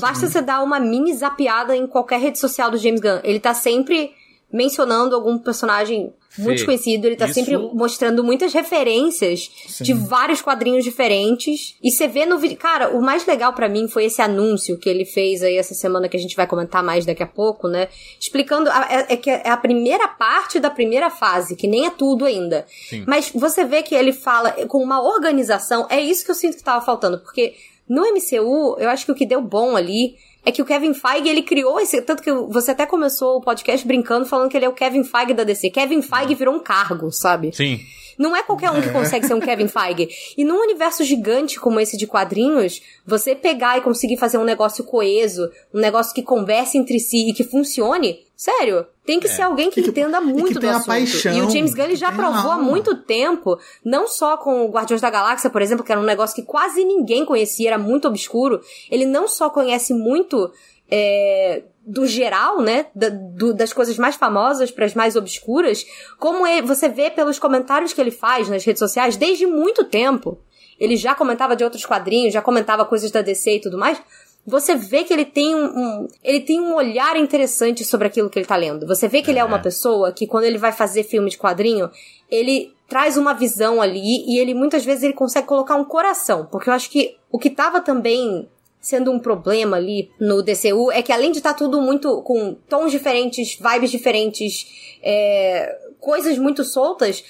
Basta você dar uma mini zapeada em qualquer rede social do James Gunn. Ele tá sempre mencionando algum personagem muito Fê, desconhecido. Ele tá isso- sempre mostrando muitas referências de vários quadrinhos diferentes. E você vê no vídeo. Cara, o mais legal pra mim foi esse anúncio que ele fez aí essa semana, que a gente vai comentar mais daqui a pouco, né? Explicando. É, é que é a primeira parte da primeira fase, que nem é tudo ainda. Mas você vê que ele fala com uma organização. É isso que eu sinto que tava faltando. Porque no MCU, eu acho que o que deu bom ali. É que o Kevin Feige, ele criou esse. Tanto que você até começou o podcast brincando, falando que ele é o Kevin Feige da DC. Kevin Feige virou um cargo, sabe? Sim. Não é qualquer um que consegue ser um Kevin Feige. E num universo gigante como esse de quadrinhos, você pegar e conseguir fazer um negócio coeso, um negócio que converse entre si e que funcione, sério, tem que ser alguém que que- entenda e que muito do assunto. paixão, e o James Gunn ele já provou há muito tempo, não só com o Guardiões da Galáxia, por exemplo, que era um negócio que quase ninguém conhecia, era muito obscuro. Ele não só conhece muito é, do geral, né? da- do- das coisas mais famosas para as mais obscuras, como ele- você vê pelos comentários que ele faz nas redes sociais desde muito tempo. Ele já comentava de outros quadrinhos, já comentava coisas da DC e tudo mais. Você vê que ele tem um, um- ele tem um olhar interessante sobre aquilo que ele tá lendo. Você vê que ele é uma pessoa que quando ele vai fazer filme de quadrinho, ele traz uma visão ali e ele muitas vezes ele consegue colocar um coração, porque eu acho que o que tava também sendo um problema ali no DCU é que além de estar tudo muito com tons diferentes, vibes diferentes, é, coisas muito soltas,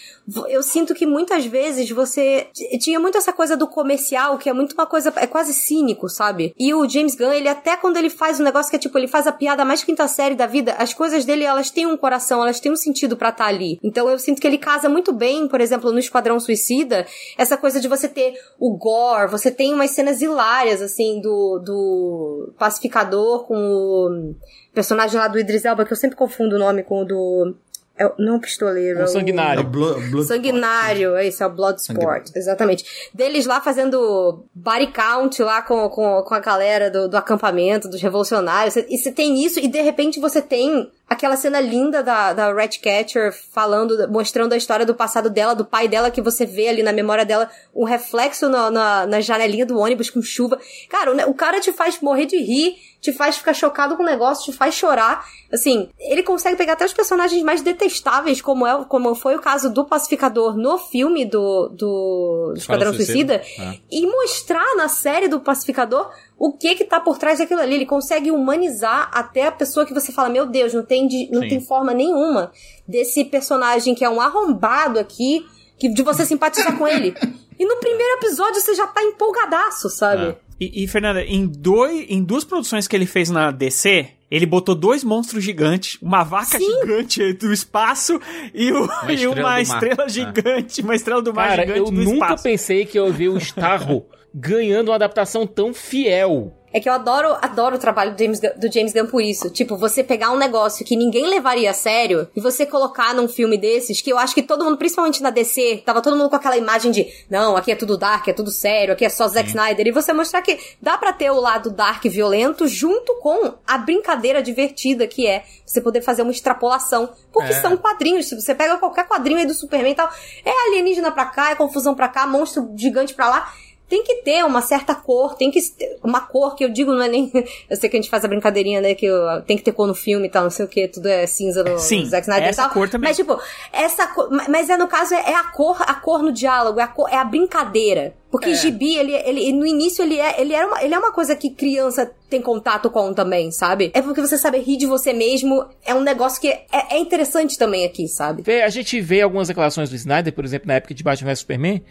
eu sinto que muitas vezes você tinha muito essa coisa do comercial, que é muito uma coisa, é quase cínico, sabe? E o James Gunn, ele até quando ele faz um negócio que é tipo, ele faz a piada mais quinta série da vida, as coisas dele, elas têm um coração, elas têm um sentido para estar tá ali. Então eu sinto que ele casa muito bem, por exemplo, no Esquadrão Suicida, essa coisa de você ter o gore, você tem umas cenas hilárias, assim, do, do pacificador com o personagem lá do Idris Elba, que eu sempre confundo o nome com o do é, não pistoleiro. É o sanguinário. É blo- sanguinário, é isso, é o Bloodsport. Exatamente. Deles lá fazendo body count lá com, com, com a galera do, do acampamento, dos revolucionários. E você tem isso, e de repente você tem aquela cena linda da, da Ratcatcher falando, mostrando a história do passado dela, do pai dela, que você vê ali na memória dela, um reflexo na, na, na janelinha do ônibus com chuva. Cara, o, o cara te faz morrer de rir, te faz ficar chocado com o negócio, te faz chorar. Assim, ele consegue pegar até os personagens mais detestáveis, como, é, como foi o caso do Pacificador no filme do, do Esquadrão Suicida, Suicida é. e mostrar na série do Pacificador o que que tá por trás daquilo ali. Ele consegue humanizar até a pessoa que você fala, meu Deus, não tem, de, não tem forma nenhuma desse personagem que é um arrombado aqui, que, de você simpatizar com ele. E no primeiro episódio você já tá empolgadaço, sabe? É. E, e, Fernanda, em, dois, em duas produções que ele fez na DC, ele botou dois monstros gigantes, uma vaca Sim. gigante do espaço e, o, uma e uma estrela ah. gigante, uma estrela do mar Cara, gigante eu nunca pensei que eu ia ver o Starro ganhando uma adaptação tão fiel é que eu adoro, adoro o trabalho do James, do James Gunn por isso. Tipo, você pegar um negócio que ninguém levaria a sério e você colocar num filme desses, que eu acho que todo mundo, principalmente na DC, tava todo mundo com aquela imagem de, não, aqui é tudo dark, é tudo sério, aqui é só Zack Snyder. E você mostrar que dá para ter o lado dark violento junto com a brincadeira divertida que é você poder fazer uma extrapolação. Porque é. são quadrinhos. Se você pega qualquer quadrinho aí do Superman e tal, é alienígena pra cá, é confusão pra cá, monstro gigante pra lá tem que ter uma certa cor, tem que uma cor que eu digo não é nem eu sei que a gente faz a brincadeirinha né que eu, tem que ter cor no filme e tal, não sei o que, tudo é cinza no, Sim, no Zack Snyder essa e tal. cor também. Mas tipo, essa cor, mas é no caso é, é, a cor, a cor no diálogo, é a cor, é a brincadeira. Porque é. gibi, ele, ele, no início, ele é, ele, era uma, ele é uma coisa que criança tem contato com também, sabe? É porque você sabe rir de você mesmo. É um negócio que é, é interessante também aqui, sabe? A gente vê algumas declarações do Snyder, por exemplo, na época de Batman vs Superman,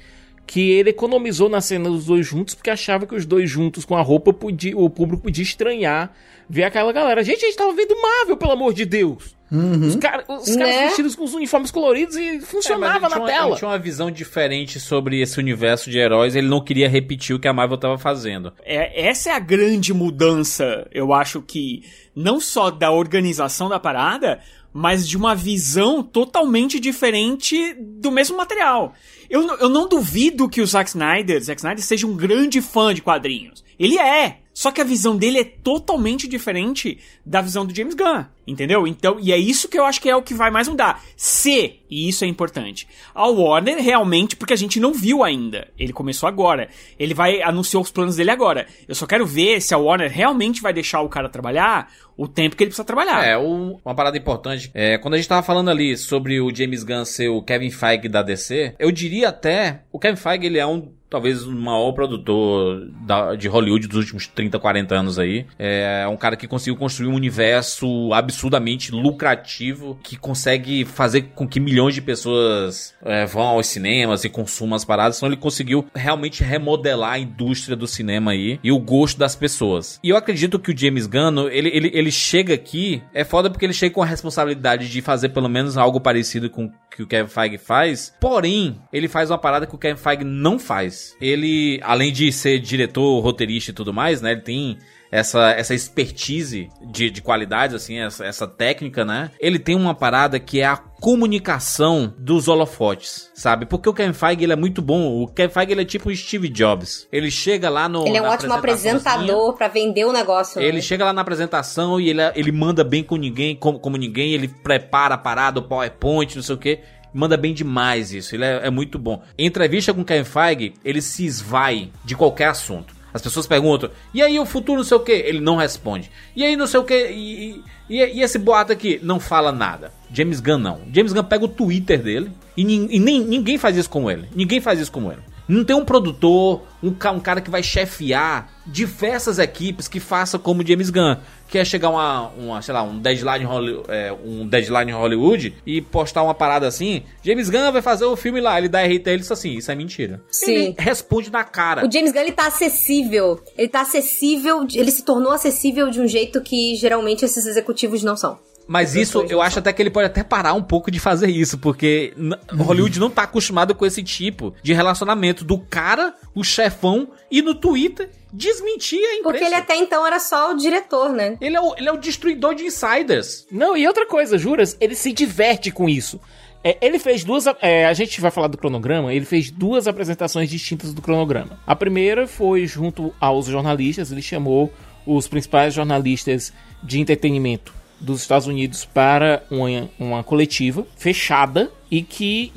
que ele economizou na cena dos dois juntos porque achava que os dois juntos com a roupa podia, o público podia estranhar ver aquela galera. Gente, a gente tava vendo Marvel, pelo amor de Deus. Uhum. Os, cara, os né? caras vestidos com os uniformes coloridos e funcionava é, na uma, tela. Ele tinha uma visão diferente sobre esse universo de heróis. Ele não queria repetir o que a Marvel tava fazendo. É, essa é a grande mudança, eu acho que não só da organização da parada, mas de uma visão totalmente diferente do mesmo material. Eu, eu não duvido que o Zack Snyder, Zack Snyder seja um grande fã de quadrinhos. Ele é. Só que a visão dele é totalmente diferente da visão do James Gunn, entendeu? Então, e é isso que eu acho que é o que vai mais mudar. Se, e isso é importante, a Warner realmente, porque a gente não viu ainda, ele começou agora, ele vai anunciar os planos dele agora. Eu só quero ver se a Warner realmente vai deixar o cara trabalhar o tempo que ele precisa trabalhar. É, um, uma parada importante, é, quando a gente tava falando ali sobre o James Gunn ser o Kevin Feige da DC, eu diria até, o Kevin Feige ele é um talvez o maior produtor da, de Hollywood dos últimos 30, 40 anos aí. É um cara que conseguiu construir um universo absurdamente lucrativo, que consegue fazer com que milhões de pessoas é, vão aos cinemas e consumam as paradas. Então ele conseguiu realmente remodelar a indústria do cinema aí e o gosto das pessoas. E eu acredito que o James Gunn, ele, ele, ele chega aqui, é foda porque ele chega com a responsabilidade de fazer pelo menos algo parecido com que o Kevin Feige faz. Porém, ele faz uma parada que o Kevin Feige não faz. Ele, além de ser diretor, roteirista e tudo mais, né? Ele tem essa, essa expertise de, de qualidades, assim, essa, essa técnica, né? Ele tem uma parada que é a comunicação dos holofotes, sabe? Porque o Kevin Feige ele é muito bom. O Kevin Feige ele é tipo o Steve Jobs. Ele chega lá no. Ele é um ótimo apresentador para vender o negócio. Ele né? chega lá na apresentação e ele, ele manda bem com ninguém, como, como ninguém. Ele prepara a parada, o PowerPoint, não sei o que manda bem demais isso. Ele é, é, muito bom. Em entrevista com o Kevin Feige, ele se esvai de qualquer assunto. As pessoas perguntam, e aí o futuro não sei o que? Ele não responde. E aí não sei o que? E, e, e, esse boato aqui? Não fala nada. James Gunn não. James Gunn pega o Twitter dele e, e nem, ninguém faz isso com ele. Ninguém faz isso com ele. Não tem um produtor, um, um cara que vai chefiar diversas equipes que faça como o James Gunn. Que é chegar uma, uma sei lá, um deadline, é, um deadline em Hollywood e postar uma parada assim. James Gunn vai fazer o filme lá. Ele dá RT ele diz assim, isso é mentira. Sim. Ele responde na cara. O James Gunn, ele tá acessível. Ele tá acessível, ele se tornou acessível de um jeito que geralmente esses executivos não são. Mas isso, eu acho até que ele pode até parar um pouco de fazer isso, porque n- Hollywood não tá acostumado com esse tipo de relacionamento do cara, o chefão, e no Twitter desmentir a empresa. Porque ele até então era só o diretor, né? Ele é o, ele é o destruidor de insiders. Não, e outra coisa, juras, ele se diverte com isso. É, ele fez duas. é, a gente vai falar do cronograma. Ele fez duas apresentações distintas do cronograma. A primeira foi junto aos jornalistas. Ele chamou os principais jornalistas de entretenimento dos Estados Unidos para uma, uma coletiva fechada e que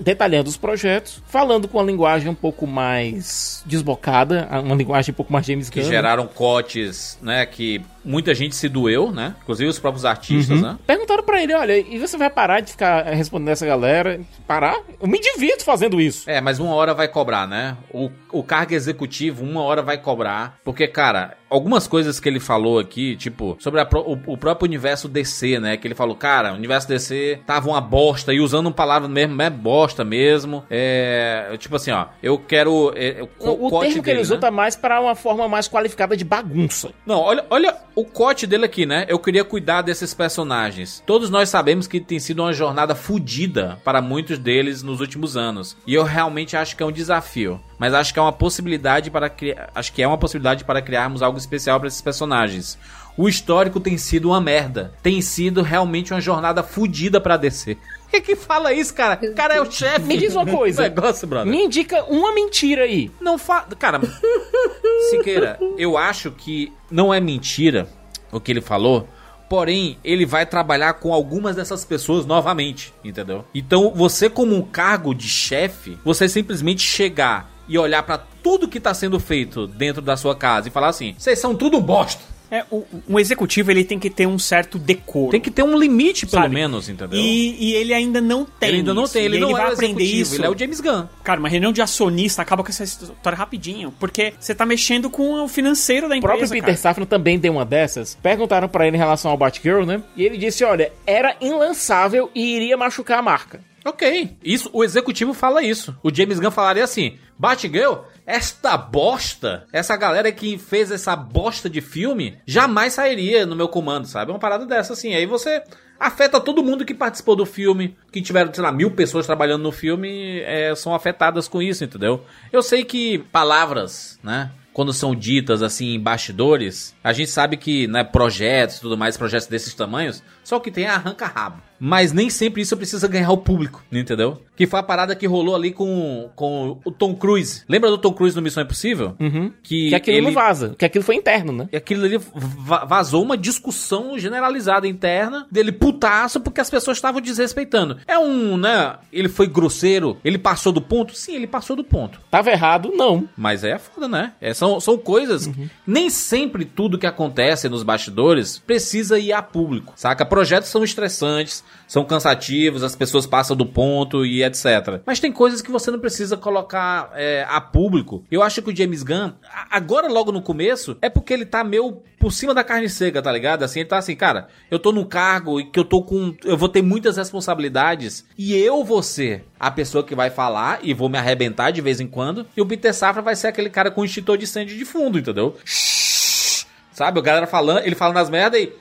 detalhando os projetos, falando com uma linguagem um pouco mais desbocada, uma linguagem um pouco mais James Que Gunn. geraram cotes, né? Que muita gente se doeu, né? Inclusive os próprios artistas, né? Perguntaram pra ele, olha, e você vai parar de ficar respondendo essa galera? Parar? Eu me divirto fazendo isso. É, mas uma hora vai cobrar, né? O, o cargo executivo, uma hora vai cobrar. Porque, cara, algumas coisas que ele falou aqui, tipo, sobre a o, o próprio universo DC, né? Que ele falou, cara, o universo DC tava uma bosta, e usando uma palavra mesmo, é bosta mesmo. É. Tipo assim, ó, eu quero. é, o, O, termo que ele dele, usou né? tá mais para uma forma mais qualificada de bagunça. Não, olha, olha o cote dele aqui, né? Eu queria cuidar desses personagens. Todos nós sabemos que tem sido uma jornada fodida para muitos deles nos últimos anos. E eu realmente acho que é um desafio. Mas acho que é uma possibilidade para criar. Acho que é uma possibilidade para criarmos algo especial para esses personagens. O histórico tem sido uma merda. Tem sido realmente uma jornada fodida pra DC. Quem que fala isso, cara? O cara é o chefe. Me diz uma coisa. negócio, brother. Me indica uma mentira aí. Não fa... Cara, Siqueira, eu acho que não é mentira o que ele falou. Porém, ele vai trabalhar com algumas dessas pessoas novamente, entendeu? Então, você como um cargo de chefe, você simplesmente chegar e olhar pra tudo que tá sendo feito dentro da sua casa e falar assim: "Vocês são tudo bosta". É, o, um executivo ele tem que ter um certo decoro. Tem que ter um limite, pelo Sabe? menos, entendeu? E, e ele ainda não tem. ele ainda não isso. tem, ele E não vai é aprender executivo, isso. ele é o James Gunn. Cara, uma reunião de acionista acaba com essa história rapidinho. Porque você tá mexendo com o financeiro da O próprio empresa. Peter cara. Safran também deu uma dessas. Perguntaram pra ele em relação ao Batgirl, né? E ele disse, olha, era inlançável e iria machucar a marca. Ok. Isso, o executivo fala isso. O James Gunn falaria assim: Batgirl, esta bosta, essa galera que fez essa bosta de filme, jamais sairia no meu comando, sabe? Uma parada dessa, assim. Aí você afeta todo mundo que participou do filme, que tiveram, sei lá, mil pessoas trabalhando no filme, é, são afetadas com isso, entendeu? Eu sei que palavras, né? Quando são ditas assim em bastidores, a gente sabe que, né, projetos e tudo mais, projetos desses tamanhos, só que tem é arranca-rabo. Mas nem sempre isso precisa ganhar o público, entendeu? Que foi a parada que rolou ali com, com o Tom Cruise. Lembra do Tom Cruise no Missão Impossível? Uhum. Que, Que aquilo ele... não vaza, que aquilo foi interno, né? E aquilo ali va- vazou uma discussão generalizada interna dele putaço porque as pessoas estavam desrespeitando. É um, né? Ele foi grosseiro, ele passou do ponto? Sim, ele passou do ponto. Tava errado? Não. Mas é foda, né? É, são, são coisas. Nem sempre tudo que acontece nos bastidores precisa ir a público, saca? Projetos são estressantes, são cansativos, as pessoas passam do ponto e etc. Mas tem coisas que você não precisa colocar é, a público. Eu acho que o James Gunn, agora logo no começo, é porque ele tá meio por cima da carne seca, tá ligado? Assim, ele tá assim, cara, eu tô num cargo e que eu tô com. Eu vou ter muitas responsabilidades e eu vou ser a pessoa que vai falar e vou me arrebentar de vez em quando. E o Peter Safra vai ser aquele cara com extintor de incêndio de fundo, entendeu? Sabe? O galera falando, ele falando as merda e.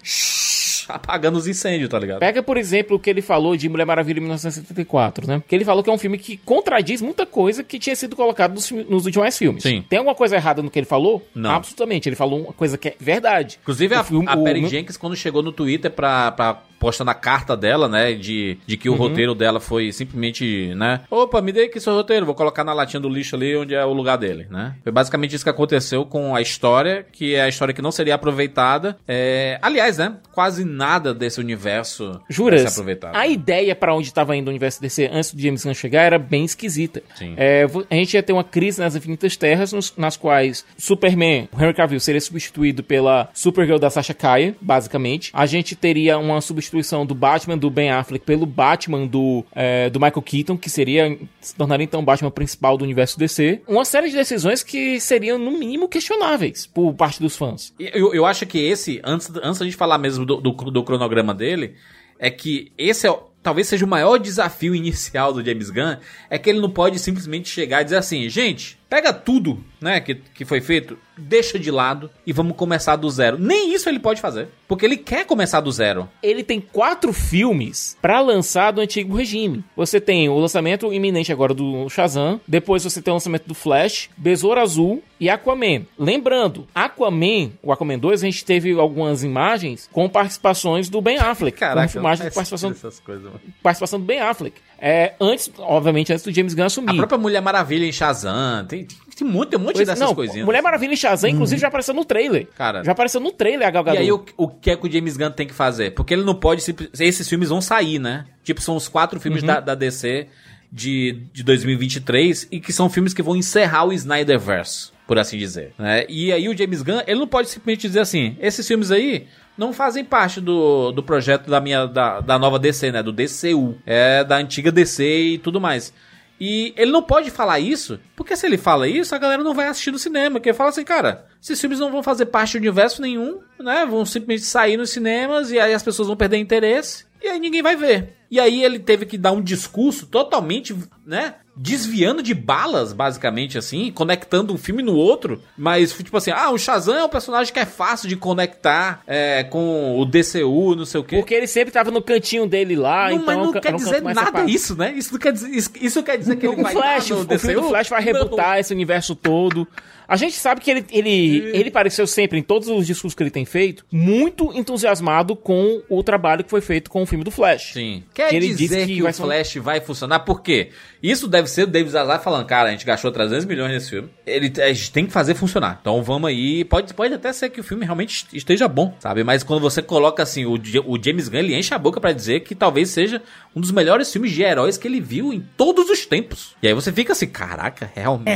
apagando os incêndios, tá ligado? Pega, por exemplo, o que ele falou de Mulher Maravilha em 1974, né? Que ele falou que é um filme que contradiz muita coisa que tinha sido colocado nos, nos últimos filmes. Sim. Tem alguma coisa errada no que ele falou? Não. Absolutamente. Ele falou uma coisa que é verdade. Inclusive, O a, filme- a o- Perry no- Jenkins, quando chegou no Twitter pra, pra postando a carta dela, né, de, de que o roteiro dela foi simplesmente, né, opa, me dê aqui seu roteiro, vou colocar na latinha do lixo ali onde é o lugar dele, né. Foi basicamente isso que aconteceu com a história, que é a história que não seria aproveitada. É, aliás, né, quase nada desse universo vai ser Juras, aproveitado. a ideia pra onde estava indo o universo DC antes do James Gunn chegar era bem esquisita. Sim. É, a gente ia ter uma crise nas infinitas terras, nos- nas quais Superman, o Henry Cavill, seria substituído pela Supergirl da Sasha Kaya, basicamente. A gente teria uma substituição substituição do Batman do Ben Affleck pelo Batman do, é, do Michael Keaton, que seria se tornaria então o Batman principal do universo DC. Uma série de decisões que seriam, no mínimo, questionáveis por parte dos fãs. Eu, eu acho que esse, antes, antes da gente falar mesmo do, do, do cronograma dele, é que esse é, talvez seja o maior desafio inicial do James Gunn, é que ele não pode simplesmente chegar e dizer assim, gente, pega tudo, né, que, que foi feito, deixa de lado e vamos começar do zero. Nem isso ele pode fazer, porque ele quer começar do zero. Ele tem quatro filmes para lançar do antigo regime. Você tem o lançamento iminente agora do Shazam, depois você tem o lançamento do Flash, Besouro Azul e Aquaman. Lembrando, Aquaman, o Aquaman 2, a gente teve algumas imagens com participações do Ben Affleck. Caraca, com filmagem de participação, essas coisas, mano. participação do Ben Affleck. É, antes, obviamente, antes do James Gunn A assumir. própria Mulher Maravilha em Shazam, tem, tem, muito, tem um monte dessas não, coisinhas. Mulher Maravilha e Shazam, inclusive, já apareceu no trailer. Cara. Já apareceu no trailer a Gal E Gadot. aí, o, o que é que o James Gunn tem que fazer? Porque ele não pode. Esses filmes vão sair, né? Tipo, são os quatro filmes da, da DC de, de 2023 e que são filmes que vão encerrar o Snyderverse, por assim dizer. Né? E aí, o James Gunn, ele não pode simplesmente dizer assim: esses filmes aí não fazem parte do, do projeto da minha da, da nova DC, né? Do DCU. É da antiga DC e tudo mais. E ele não pode falar isso, porque se ele fala isso, a galera não vai assistir no cinema. Porque fala assim, cara, esses filmes não vão fazer parte do universo nenhum, né? Vão simplesmente sair nos cinemas e aí as pessoas vão perder interesse. E aí ninguém vai ver. E aí ele teve que dar um discurso totalmente, né? Desviando de balas, basicamente, assim, conectando um filme no outro. Mas, tipo assim, ah, o Shazam é um personagem que é fácil de conectar é, com o DCU, não sei o quê. Porque ele sempre tava no cantinho dele lá, Não, então mas não quer dizer nada separado. isso, né? Isso não quer dizer, isso, isso quer dizer que ele O vai Flash, no o DCU? Flash vai Não. rebutar esse universo todo. A gente sabe que ele, ele, ele pareceu sempre, em todos os discursos que ele tem feito, muito entusiasmado com o trabalho que foi feito com o filme do Flash. Sim. Quer Que ele dizer disse que, que o ser um- Flash vai funcionar? Por quê? Isso deve ser o David Zazar falando, cara, a gente gastou 300 milhões nesse filme. Ele, a gente tem que fazer funcionar. Então vamos aí. Pode, pode até ser que o filme realmente esteja bom, sabe? Mas quando você coloca assim, o, o James Gunn, ele enche a boca pra dizer que talvez seja um dos melhores filmes de heróis que ele viu em todos os tempos. E aí você fica assim, caraca, realmente.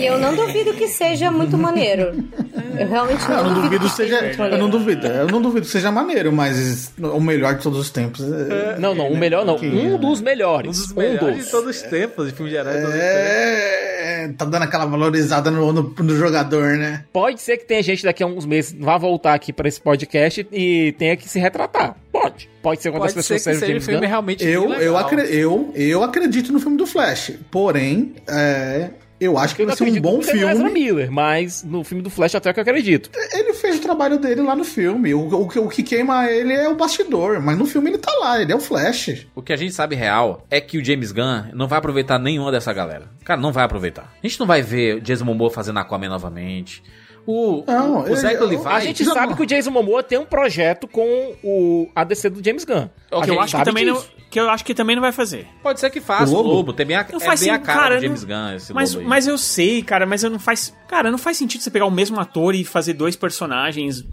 E eu não duvido que seja muito maneiro. Eu realmente não, Eu não duvido que que seja. Eu maneiro. não duvido. Eu não duvido que seja maneiro, mas o melhor de todos os tempos. É, Não, não, o melhor não. Um dos melhores. Um dos Um melhores dos. de todos os tempos, de filme de heróis. de todos os tempos. é, tá dando aquela valorizada no, no, no jogador, né? Pode ser que tenha gente daqui a uns meses vá voltar aqui pra esse podcast e tenha que se retratar. Pode. Pode ser quando as pessoas que sejam seja um James filme Gunn. realmente Eu, eu, eu, eu acredito no filme do Flash. Porém, é, eu acho que Eu vai ser um acredito bom no Ezra filme. Miller, mas no filme do Flash até que eu acredito. Ele fez o trabalho dele lá no filme. O, o, que- o que queima ele é o bastidor. Mas no filme ele tá lá, ele é o Flash. O que a gente sabe real é que o James Gunn não vai aproveitar nenhuma dessa galera. Cara, não vai aproveitar. A gente não vai ver o Jason Momoa fazendo Aquaman novamente. O, Não, o, o ele- Zach Levi... A gente sabe não. que o Jason Momoa tem um projeto com o ADC do James Gunn. A Que eu acho que também não. Que eu acho que também não vai fazer. Pode ser que faça O o Lobo? Lobo. Tem bem a, Não é faz bem a cara cara, do James não- Gunn, esse Mas, Lobo aí. mas eu sei, cara, mas eu não faz, cara, não faz sentido você pegar o mesmo ator e fazer dois personagens.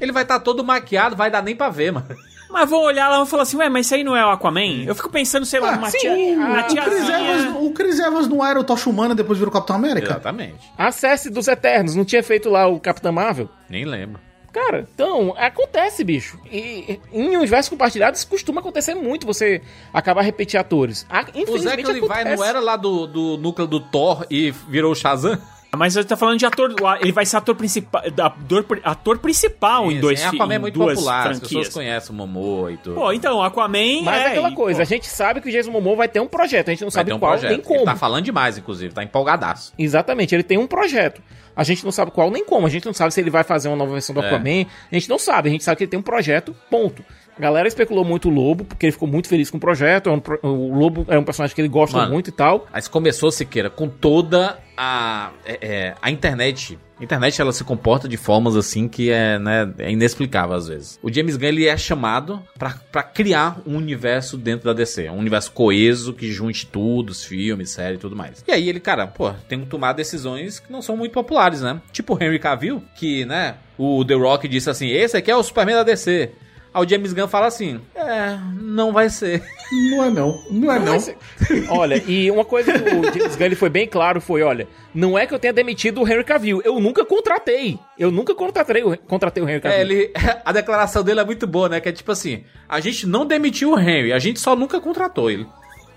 Ele vai estar todo maquiado, vai dar nem pra ver, mano. Mas vou olhar lá e vou falar assim, ué, mas isso aí não é o Aquaman? Eu fico pensando, sei lá, Ah, numa sim, tia, o, uma o Chris Evans, o Chris Evans não era o Tocha Humana depois virou Capitão América? Exatamente. Acesse dos Eternos, não tinha feito lá o Capitão Marvel? Nem lembro. Cara, então, acontece, bicho. E em universos compartilhados costuma acontecer muito você acabar repetir atores. Ah, O Zach Infelizmente Levi acontece. não era lá do, do núcleo do Thor e virou o Shazam? Mas ele tá falando de ator, ele vai ser ator principal, ator, ator principal em dois Sim, Aquaman é muito duas popular, as franquias. pessoas conhecem o Momoa e tudo. Pô, então, Aquaman Mas é, aquela e, coisa, pô, a gente sabe que o Jason Momoa vai ter um projeto, a gente não Vai sabe um qual projeto. nem como. Ele tá falando demais, inclusive, tá empolgadaço. Exatamente, ele tem um projeto. A gente não sabe qual nem como, a gente não sabe se ele vai fazer uma nova versão do É. Aquaman, a gente não sabe, a gente sabe que ele tem um projeto, ponto. A galera especulou muito o Lobo, porque ele ficou muito feliz com o projeto, é um o Lobo é um personagem que ele gosta Mano. muito e tal. Mas começou, Siqueira, com toda a, é, é, a internet. A internet, ela se comporta de formas, assim, que é, né, é inexplicável, às vezes. O James Gunn, ele é chamado pra, pra criar um universo dentro da DC. Um universo coeso, que junte tudo, os filmes, série e tudo mais. E aí ele, cara, pô, tem que tomar decisões que não são muito populares, né? Tipo o Henry Cavill, que, né, o The Rock disse assim, esse aqui é o Superman da DC. Aí o James Gunn fala assim: É, não vai ser. Não é não. Não é não. Olha, e uma coisa que o James Gunn ele foi bem claro foi, olha, não é que eu tenha demitido o Henry Cavill, eu nunca contratei. Eu nunca contratei, o- contratei o Henry Cavill. É, ele, a declaração dele é muito boa, né? Que é tipo assim: a gente não demitiu o Henry, a gente só nunca contratou ele.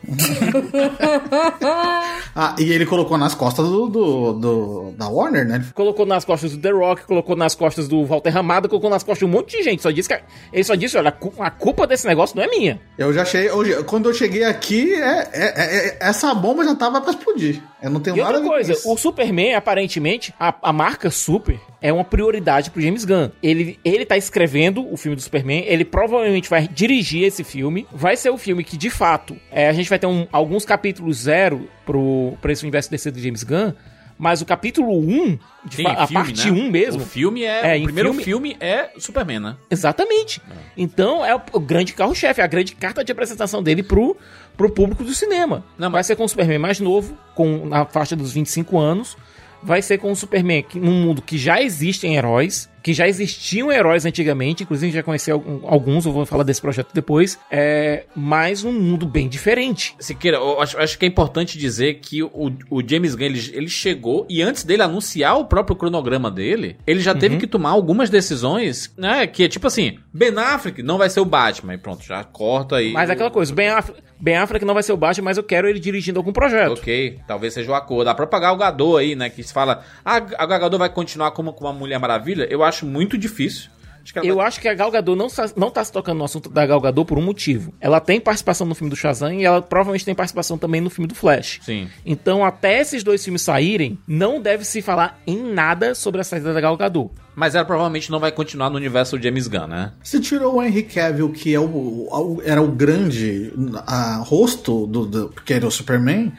Ah, e ele colocou nas costas do, do, do- da Warner, né? Colocou nas costas do The Rock, colocou nas costas do Walter Ramada, colocou nas costas de um monte de gente. Só disse que ele só disse, olha, a cu- a culpa desse negócio não é minha. Eu já achei. eu- quando eu cheguei aqui, é, é- é- essa bomba já tava pra explodir. Eu não tenho E nada outra coisa, o Superman, aparentemente, a, a marca Super é uma prioridade pro James Gunn. Ele, ele tá escrevendo o filme do Superman, ele provavelmente vai dirigir esse filme. Vai ser o filme que, de fato, é, a gente vai ter um- alguns capítulos zero pro, pra esse universo DC do James Gunn. Mas o capítulo 1, de Sim, fa- a filme, parte né? 1 mesmo, O filme é. É, o primeiro filme- filme... é Superman, né? Exatamente. Então é o, grande carro-chefe, a grande carta de apresentação dele pro, pro público do cinema. Não, Vai mas- ser com o Superman mais novo, com na faixa dos 25 anos. Vai ser com o Superman que, num mundo que já existem heróis, que já existiam heróis antigamente, inclusive já conheci alguns, eu vou falar desse projeto depois, é, mas um mundo bem diferente. Siqueira, eu acho, acho que é importante dizer que o, o James Gunn, ele, ele chegou e antes dele anunciar o próprio cronograma dele, ele já Uhum. teve que tomar algumas decisões, né? Que é tipo assim, Ben Affleck não vai ser o Batman, e pronto, já corta aí. Mas é aquela coisa, Ben Affleck, ben Affleck não vai ser o Batman, mas eu quero ele dirigindo algum projeto. Ok, talvez seja o acordo. Pra pagar o Gadot aí, né? Que se fala, ah, a Gal Gadot vai continuar como, como uma Mulher Maravilha. Eu acho muito difícil. Acho que ela Eu acho que a Gal Gadot não, não tá se tocando no assunto da Gal Gadot por um motivo. Ela tem participação no filme do Shazam e ela provavelmente tem participação também no filme do Flash. Sim. Então, até esses dois filmes saírem, não deve se falar em nada sobre a saída da Gal Gadot. Mas ela provavelmente não vai continuar no universo do James Gunn, né? Se tirou o Henry Cavill, que é o, o- era o grande a, rosto do, do. Porque era o Superman.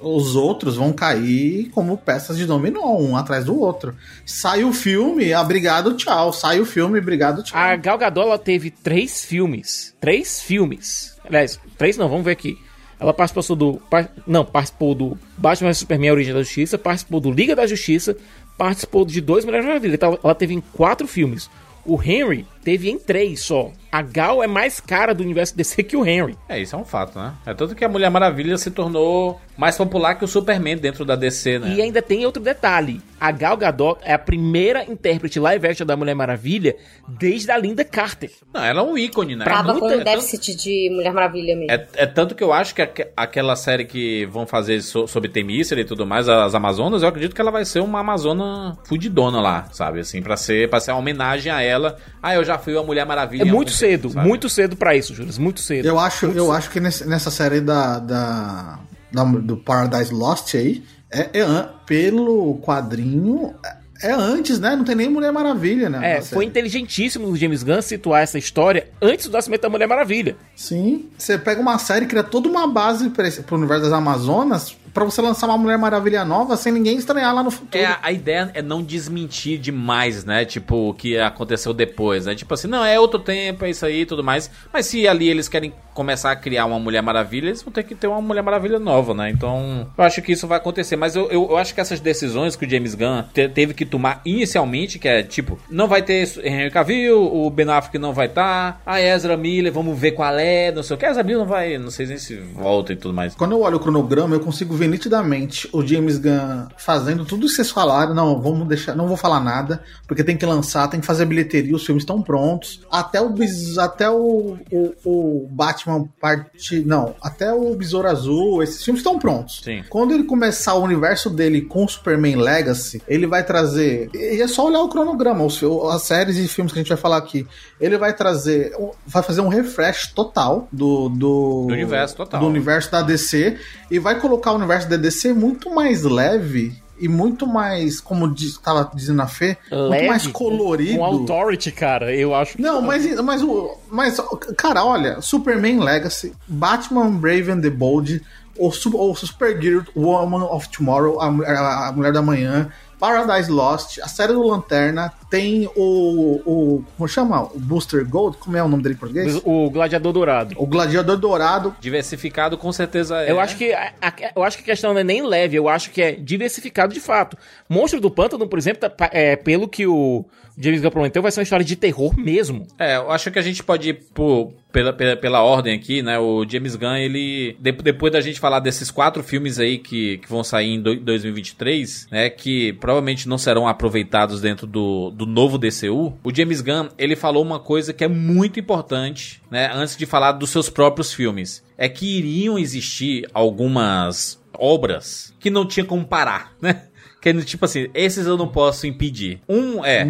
Os outros vão cair como peças de dominó, um atrás do outro. Sai o filme, obrigado, tchau. Sai o filme, obrigado, tchau. A Gal Gadot, ela teve três filmes. Três filmes. Aliás, três não, vamos ver aqui. Ela participou do... Não, participou do Batman Superman, Origem da Justiça, participou do Liga da Justiça, participou de dois Mulheres Maravilhas. Então, ela teve em quatro filmes. O Henry teve em três só. A Gal é mais cara do universo DC que o Henry. É, isso é um fato, né? É tanto que a Mulher Maravilha se tornou mais popular que o Superman dentro da DC, né? E ainda tem outro detalhe. A Gal Gadot é a primeira intérprete live action da Mulher Maravilha desde a Linda Carter. Não, ela é um ícone, né? Tava com muita- um déficit de Mulher Maravilha mesmo. É, é tanto que eu acho que aque- aquela série que vão fazer so- sobre Temícera e tudo mais, as Amazonas, eu acredito que ela vai ser uma Amazona fudidona lá, sabe? Assim, pra ser, pra ser uma homenagem a ela. Ah, eu já fui uma Mulher Maravilha. É muito cedo, tempo, muito cedo pra isso, Júlio. Muito cedo. Eu acho, eu acho que nessa série da, da, da- do Paradise Lost aí, é, é pelo quadrinho, é, é antes, né? Não tem nem Mulher Maravilha, né? É, foi série. inteligentissimo do James Gunn situar essa história antes do nascimento da Mulher Maravilha. Sim. Você pega uma série, cria toda uma base esse- pro universo das Amazonas, pra você lançar uma Mulher Maravilha nova sem ninguém estranhar lá no futuro. É, a- ideia é não desmentir demais, né? Tipo, o que aconteceu depois, né? Tipo assim, não, é outro tempo, é isso aí e tudo mais. Mas se ali eles querem começar a criar uma Mulher Maravilha, eles vão ter que ter uma Mulher Maravilha nova, né? Então, eu acho que isso vai acontecer. Mas eu, eu, eu acho que essas decisões que o James Gunn te- teve que tomar inicialmente, que é tipo, não vai ter Henry Cavill, o Ben Affleck não vai estar, a Ezra Miller, vamos ver qual é, não sei o que. A Ezra Miller não vai, não sei nem se volta e tudo mais. Quando eu olho o cronograma, eu consigo ver nitidamente o James Gunn fazendo tudo que vocês falaram. Não, vamos deixar, não vou falar nada, porque tem que lançar, tem que fazer bilheteria, os filmes estão prontos. Até o até o, o, o Batman parte, não, até o Besouro Azul, esses filmes estão prontos. Sim. Quando ele começar o universo dele com Superman Legacy, ele vai trazer, e é só olhar o cronograma, os, as séries e filmes que a gente vai falar aqui. Ele vai trazer, vai fazer um refresh total do do, Do universo total. do universo da DC e vai colocar o universo da DC muito mais leve e muito mais, como estava dizendo a Fê, muito Leve, mais colorido. Com Authority, cara, eu acho. Não, mas, mas, o- mas, cara, olha, Superman Legacy, Batman Brave and the Bold, o, Su- o Supergirl Woman of Tomorrow, a, Mulher- a Mulher da Manhã, Paradise Lost, a série do Lanterna, tem o, o. Como chama? O Booster Gold? Como é o nome dele em português? O Gladiador Dourado. O Gladiador Dourado. Diversificado com certeza é. Eu acho que a, a- eu acho que a questão não é nem leve, eu acho que é diversificado de fato. Monstro do Pântano, por exemplo, tá- é, pelo que o James Gunn prometeu, vai ser uma história de terror mesmo. É, eu acho que a gente pode ir por, pela, pela, pela ordem aqui, né? O James Gunn, ele. de- depois da gente falar desses quatro filmes aí que, que vão sair em do- 2023, né? Que provavelmente não serão aproveitados dentro do, do novo DCU. O James Gunn, ele falou uma coisa que é muito importante, né? Antes de falar dos seus próprios filmes. É que iriam existir algumas obras que não tinha como parar, né? Que é tipo assim, esses eu não posso impedir. Um é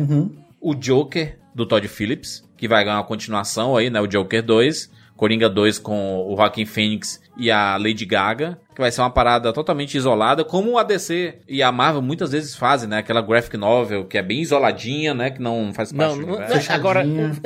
o Joker do Todd Phillips, que vai ganhar uma continuação aí, né? O Joker 2, Coringa 2 com o Joaquin Phoenix e a Lady Gaga, que vai ser uma parada totalmente isolada, como a DC e a Marvel muitas vezes fazem, né? Aquela graphic novel que é bem isoladinha, né? Que não faz parte Não, do não- agora,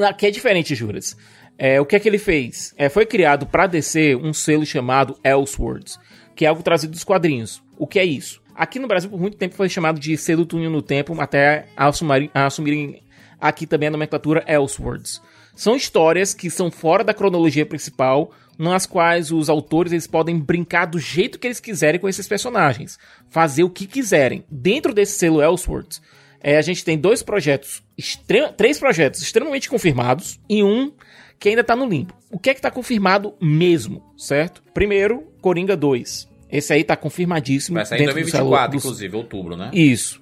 aqui é diferente, Juras. É, o que é que ele fez? É, foi criado pra DC um selo chamado Elseworlds, que é algo trazido dos quadrinhos. O que é isso? Aqui no Brasil, por muito tempo, foi chamado de selo túnel no tempo, até assumirem, aqui também a nomenclatura Elseworlds. São histórias que são fora da cronologia principal, nas quais os autores eles podem brincar do jeito que eles quiserem com esses personagens, fazer o que quiserem. Dentro desse selo Elseworlds, é, a gente tem dois projetos, três projetos extremamente confirmados e um que ainda tá no limbo. O que é que tá confirmado mesmo, certo? Primeiro, Coringa 2. Esse aí tá confirmadíssimo. Vai sair em dentro do 2024, selo- do- inclusive, outubro, né? Isso.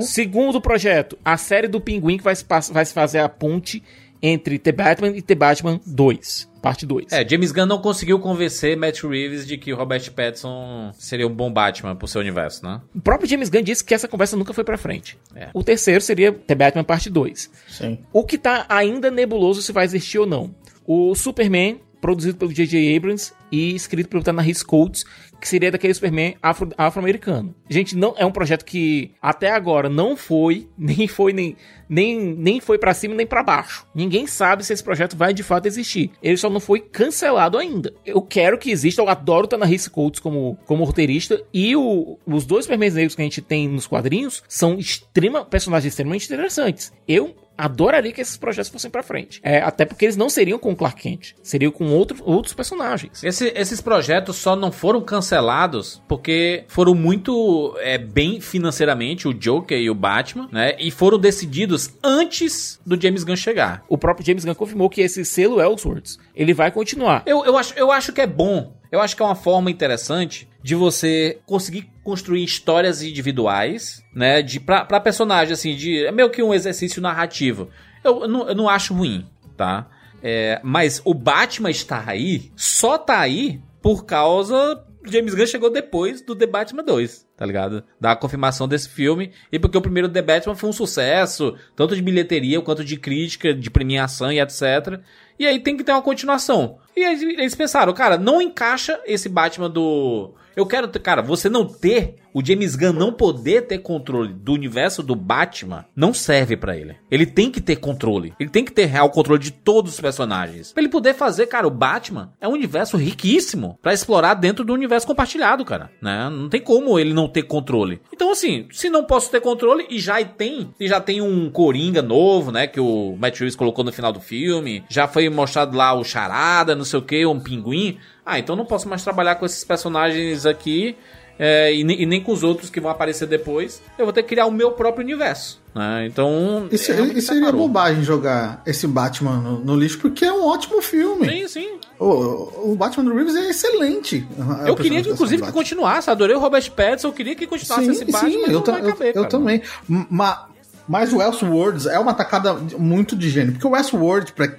Segundo projeto, a série do Pinguim que vai se, vai se fazer a ponte entre The Batman e The Batman 2, parte 2. É, James Gunn não conseguiu convencer Matt Reeves de que o Robert Pattinson seria um bom Batman pro seu universo, né? O próprio James Gunn disse que essa conversa nunca foi pra frente. É. O terceiro seria The Batman parte 2. Sim. O que tá ainda nebuloso se vai existir ou não. O Superman, produzido pelo J.J. Abrams e escrito pelo Ta-Nehisi Coates, que seria daquele Superman afro- afro-americano. Gente, não é um projeto que até agora não foi, nem foi nem nem, nem foi pra cima nem pra baixo. Ninguém sabe se esse projeto vai de fato existir. Ele só não foi cancelado ainda. Eu quero que exista, eu adoro o Ta-Nehisi Coates como como roteirista e o- os dois Supermans negros que a gente tem nos quadrinhos são extrema personagens extremamente interessantes. Eu adoraria que esses projetos fossem pra frente. É, até porque eles não seriam com o Clark Kent, seriam com outro, outros personagens. Esse- esses projetos só não foram cancelados porque foram muito é, bem financeiramente, o Joker e o Batman, né? E foram decididos antes do James Gunn chegar. O próprio James Gunn confirmou que esse selo Elseworlds, ele vai continuar. Eu, eu, acho, eu acho que é bom. Eu acho que é uma forma interessante de você conseguir construir histórias individuais, né? De, pra, pra personagem, assim, de. É meio que um exercício narrativo. Eu, eu não, eu não acho ruim, tá? É, mas o Batman está aí, só tá aí por causa. James Gunn chegou depois do The Batman 2, tá ligado? Da confirmação desse filme. E porque o primeiro The Batman foi um sucesso, tanto de bilheteria quanto de crítica, de premiação e etc. E aí tem que ter uma continuação. E eles pensaram, cara, não encaixa esse Batman do. Eu quero. Cara, você não ter. O James Gunn não poder ter controle do universo do Batman não serve pra ele. Ele tem que ter controle. Ele tem que ter real controle de todos os personagens. Pra ele poder fazer, cara, o Batman é um universo riquíssimo pra explorar dentro do universo compartilhado, cara. Né? Não tem como ele não ter controle. Então, assim, se não posso ter controle e já tem, e já tem um Coringa novo, né? Que o Matt Reeves colocou no final do filme. Já foi mostrado lá o Charada, não sei o que, um pinguim. Ah, então não posso mais trabalhar com esses personagens aqui. É, e, ne- e nem com os outros que vão aparecer depois. Eu vou ter que criar o meu próprio universo. Né? Então. Isso, realmente isso seria separou. bobagem jogar esse Batman no, no lixo, porque é um ótimo filme. Sim, sim. O, o Batman do Reeves é excelente. Eu queria, que, inclusive, que continuasse. Adorei o Robert Pattinson. Eu queria que continuasse esse Batman, mas eu, ta- eu- eu também. Ma- mas o Westworld é uma tacada muito de gênio. Porque o Westworld, pra,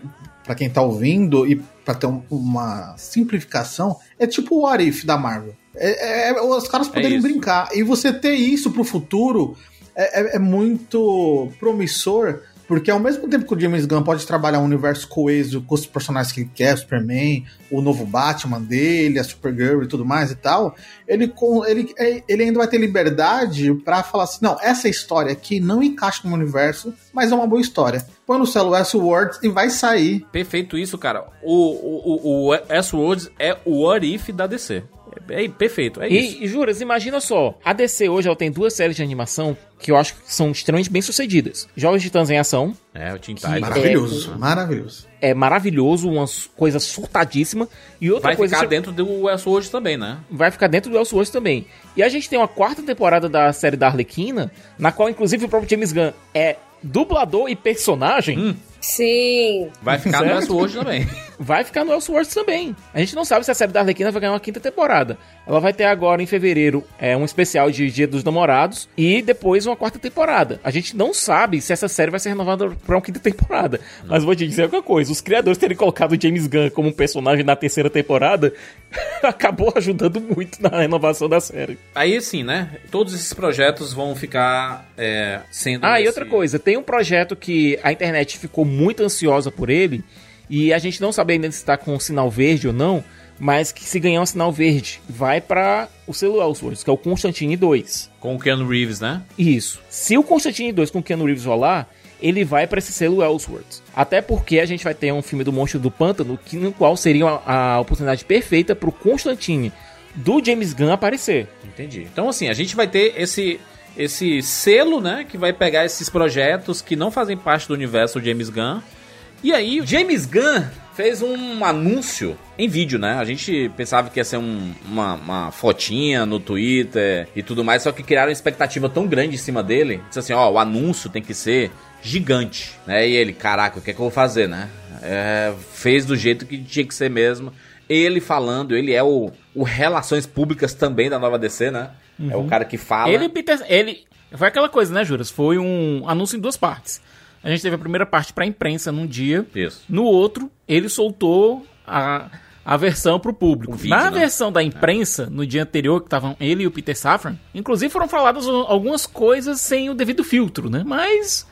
pra quem tá ouvindo e pra ter um- uma simplificação, é tipo o What If da Marvel. É, é- os caras poderem isso. brincar. E você ter isso pro futuro é, é- é muito promissor. Porque ao mesmo tempo que o James Gunn pode trabalhar um universo coeso com os personagens que ele quer, Superman, o novo Batman dele, a Supergirl e tudo mais e tal, ele, com- ele, é- ele ainda vai ter liberdade pra falar assim: não, essa história aqui não encaixa no universo, mas é uma boa história. Põe no céu Westworld e vai sair. Perfeito isso, cara. O, o, o, o S-Words é o What If da DC. É, é perfeito, é isso. E, e juras, imagina só, a DC hoje ela tem duas séries de animação que eu acho que são extremamente bem sucedidas. De Titãs em Ação, É, o Teen Que- Titans. Maravilhoso, maravilhoso. é maravilhoso, uma coisa surtadíssima. E outra Vai coisa ficar cha- dentro do Elseworlds também, né? vai ficar dentro do Elseworlds também. E a gente tem uma quarta temporada da série da Arlequina, na qual inclusive o próprio James Gunn é dublador e personagem. Hum. Sim. Vai ficar no Certo? Elseworlds também. vai ficar no Elseworlds também. A gente não sabe se a série da Arlequina vai ganhar uma quinta temporada. Ela vai ter agora, em fevereiro, é, um especial de Dia dos Namorados e depois uma quarta temporada. A gente não sabe se essa série vai ser renovada pra uma quinta temporada. Mas vou te dizer uma coisa: os criadores terem colocado o James Gunn como um personagem na terceira temporada acabou ajudando muito na renovação da série. Aí sim, né? Todos esses projetos vão ficar é, sendo. Ah, e nesse- outra coisa, tem um projeto que a internet ficou muito ansiosa por ele, e a gente não sabe ainda se está com sinal verde ou não, mas que se ganhar um sinal verde, vai para o selo Elseworlds, que é o Constantine 2. Com o Keanu Reeves, né? Isso. Se o Constantine 2 com o Keanu Reeves rolar, ele vai para esse selo Elseworlds. Até porque a gente vai ter um filme do Monstro do Pântano, que, no qual seria a, a oportunidade perfeita pro Constantine do James Gunn aparecer. Entendi. Então, assim, a gente vai ter esse, esse selo, né? Que vai pegar esses projetos que não fazem parte do universo James Gunn. E aí, James Gunn fez um anúncio em vídeo, né? A gente pensava que ia ser um- uma, uma fotinha no Twitter e tudo mais, só que criaram uma expectativa tão grande em cima dele. Disse assim, ó, o anúncio tem que ser gigante, né? E ele, caraca, o que é que eu vou fazer, né? É, fez do jeito que tinha que ser mesmo. Ele falando, ele é o, o Relações Públicas também da nova DC, né? É o cara que fala. Ele, Peter, ele. Foi aquela coisa, né, Juras? Foi um anúncio em duas partes. A gente teve a primeira parte pra imprensa num dia. Isso. No outro, ele soltou a, a versão pro público. O vídeo, Na né? versão da imprensa, no dia anterior, que estavam ele e o Peter Safran, inclusive foram faladas algumas coisas sem o devido filtro, né? Mas,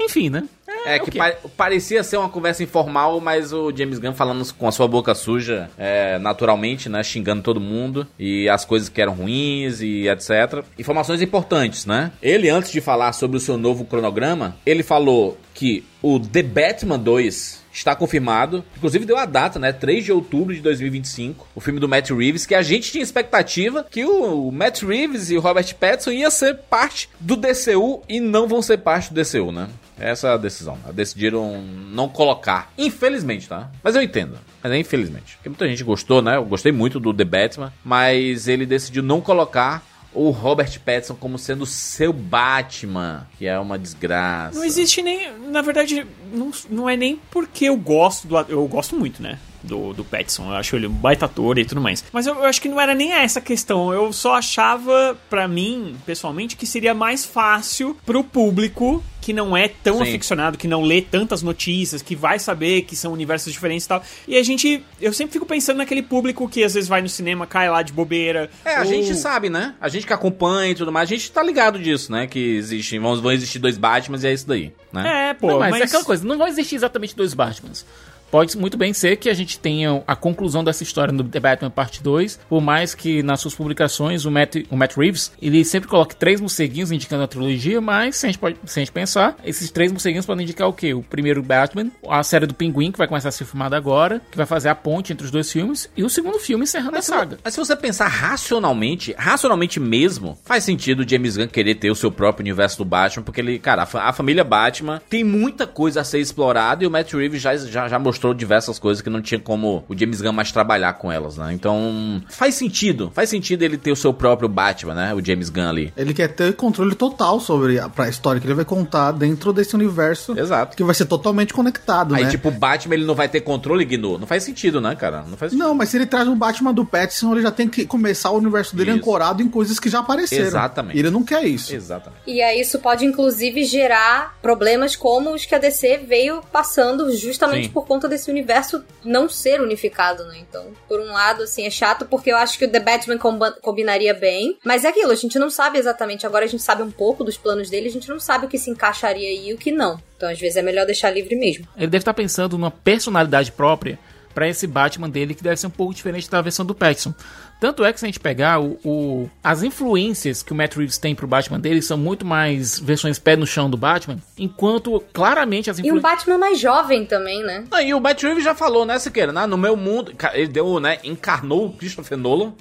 enfim, né? É, o que pa- parecia ser uma conversa informal, mas o James Gunn falando com a sua boca suja, é, naturalmente, né? Xingando todo mundo e as coisas que eram ruins e etc. Informações importantes, né? Ele, antes de falar sobre o seu novo cronograma, ele falou que o The Batman 2 está confirmado. Inclusive deu a data, né? 3 de outubro de 2025. O filme do Matt Reeves, que a gente tinha expectativa que o Matt Reeves e o Robert Pattinson ia ser parte do DCU e não vão ser parte do DCU, né? Essa é a decisão. Decidiram não colocar. Infelizmente, tá? Mas eu entendo. Mas é infelizmente. Porque muita gente gostou, né? Eu gostei muito do The Batman. Mas ele decidiu não colocar o Robert Pattinson como sendo seu Batman. Que é uma desgraça. Não existe nem. Na verdade, não, não é nem porque eu gosto do. Eu gosto muito, né? Do, do Pattinson. Eu acho ele um baita ator e tudo mais. Mas eu, eu acho que não era nem essa a questão. Eu só achava, pra mim, pessoalmente, que seria mais fácil pro público que não é tão Sim. aficionado, que não lê tantas notícias, que vai saber que são universos diferentes e tal. E a gente. Eu sempre fico pensando naquele público que às vezes vai no cinema, cai lá de bobeira. É, a ou- gente sabe, né? A gente que acompanha e tudo mais, a gente tá ligado disso, né? Que existe, vão, vão existir dois Batmans e é isso daí, né? É, pô, Não, mas, mas, é aquela coisa, não vai existir exatamente dois Batmans. Pode muito bem ser que a gente tenha a conclusão dessa história no The Batman Parte 2, por mais que nas suas publicações o Matt, o Matt Reeves, ele sempre coloque três morceguinhos indicando a trilogia, mas se a, gente pode, se a gente pensar, esses três morceguinhos podem indicar o quê? O primeiro Batman, a série do Pinguim, que vai começar a ser filmada agora, que vai fazer a ponte entre os dois filmes, e o segundo filme encerrando a saga. Mas se você pensar racionalmente, racionalmente mesmo, faz sentido o James Gunn querer ter o seu próprio universo do Batman, porque ele, cara, a, a família Batman tem muita coisa a ser explorada e o Matt Reeves já, já, já mostrou diversas coisas que não tinha como o James Gunn mais trabalhar com elas, né? Então, faz sentido, faz sentido ele ter o seu próprio Batman, né? O James Gunn ali. Ele quer ter controle total sobre a, pra história que ele vai contar dentro desse universo. Exato. Que vai ser totalmente conectado, Aí, né? tipo, o Batman ele não vai ter controle, Gnu. Não faz sentido, né, cara? Não faz sentido. Não, mas se ele traz um Batman do Pattinson, ele já tem que começar o universo dele Isso. ancorado em coisas que já apareceram. Exatamente. E ele não quer isso. Exatamente. E aí isso pode, inclusive, gerar problemas como os que a DC veio passando justamente Sim. por conta desse universo não ser unificado, né? Então, por um lado, assim, é chato porque eu acho que o The Batman combinaria bem. Mas é aquilo, a gente não sabe exatamente. Agora a gente sabe um pouco dos planos dele, a gente não sabe o que se encaixaria e o que não. Então, às vezes, é melhor deixar livre mesmo. Ele deve estar pensando numa personalidade própria pra esse Batman dele, que deve ser um pouco diferente da versão do Pattinson. Tanto é que se a gente pegar o, o- as influências que o Matt Reeves tem pro Batman dele são muito mais versões pé no chão do Batman, enquanto claramente as E um influências Batman mais jovem também, né? Ah, e o Matt Reeves já falou, né, Siqueira? né? No meu mundo, ele deu, né, encarnou o Christopher Nolan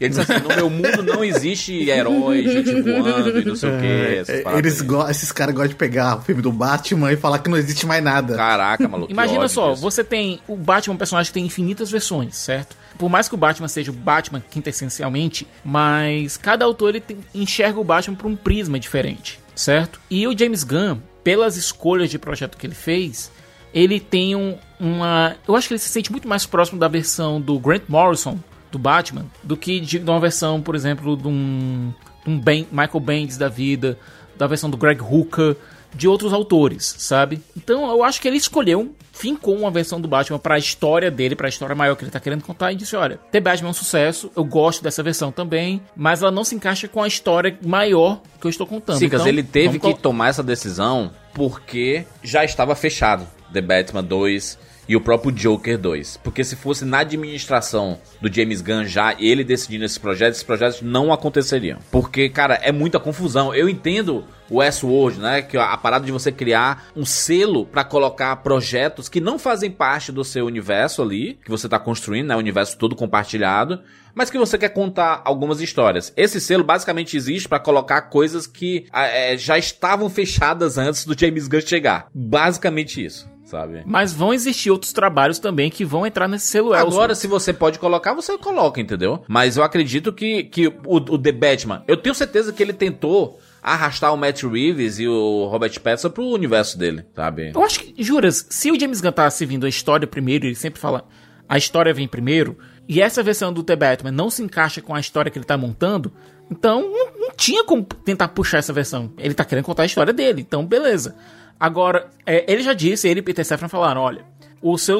Ele disse assim: no meu mundo não existe herói, gente voando e não sei o que. essas É, eles go- esses caras gostam de pegar o filme do Batman e falar que não existe mais nada. Caraca, maluco. Imagina só, disso. você tem o Batman, um personagem que tem infinitas versões, certo? Por mais que o Batman seja o Batman quintessencialmente, mas cada autor ele tem- enxerga o Batman por um prisma diferente, certo? E o James Gunn, pelas escolhas de projeto que ele fez, ele tem um- uma. Eu acho que ele se sente muito mais próximo da versão do Grant Morrison, do Batman, do que de, de uma versão, por exemplo, de um, de um Ben- Michael Bendis da vida, da versão do Greg Hooker, de outros autores, sabe? Então eu acho que ele escolheu, fincou uma versão do Batman pra história dele, pra história maior que ele tá querendo contar, e disse: olha, The Batman é um sucesso, eu gosto dessa versão também, mas ela não se encaixa com a história maior que eu estou contando. Sim, mas Então, ele teve que tomar essa decisão porque já estava fechado The Batman 2 e o próprio Joker 2. Porque se fosse na administração do James Gunn já, ele decidindo esses projetos, esses projetos não aconteceriam. Porque, cara, é muita confusão. Eu entendo o Westworld, né? Que a parada de você criar um selo pra colocar projetos que não fazem parte do seu universo ali, que você tá construindo, né? O universo todo compartilhado mas que você quer contar algumas histórias. Esse selo basicamente existe pra colocar coisas que é, já estavam fechadas antes do James Gunn chegar. Basicamente isso, sabe? Mas vão existir outros trabalhos também que vão entrar nesse selo. Agora, se você pode colocar, você coloca, entendeu? Mas eu acredito que, que o, o The Batman, eu tenho certeza que ele tentou arrastar o Matt Reeves e o Robert Pattinson pro universo dele, sabe? Eu acho que, juras, se o James Gunn tá servindo a história primeiro, ele sempre fala a história vem primeiro, e essa versão do The Batman não se encaixa com a história que ele tá montando, então não, não tinha como tentar puxar essa versão. Ele tá querendo contar a história dele, então beleza. Agora, é, ele já disse, ele e Peter Safran falaram, olha, o seu,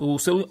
o seu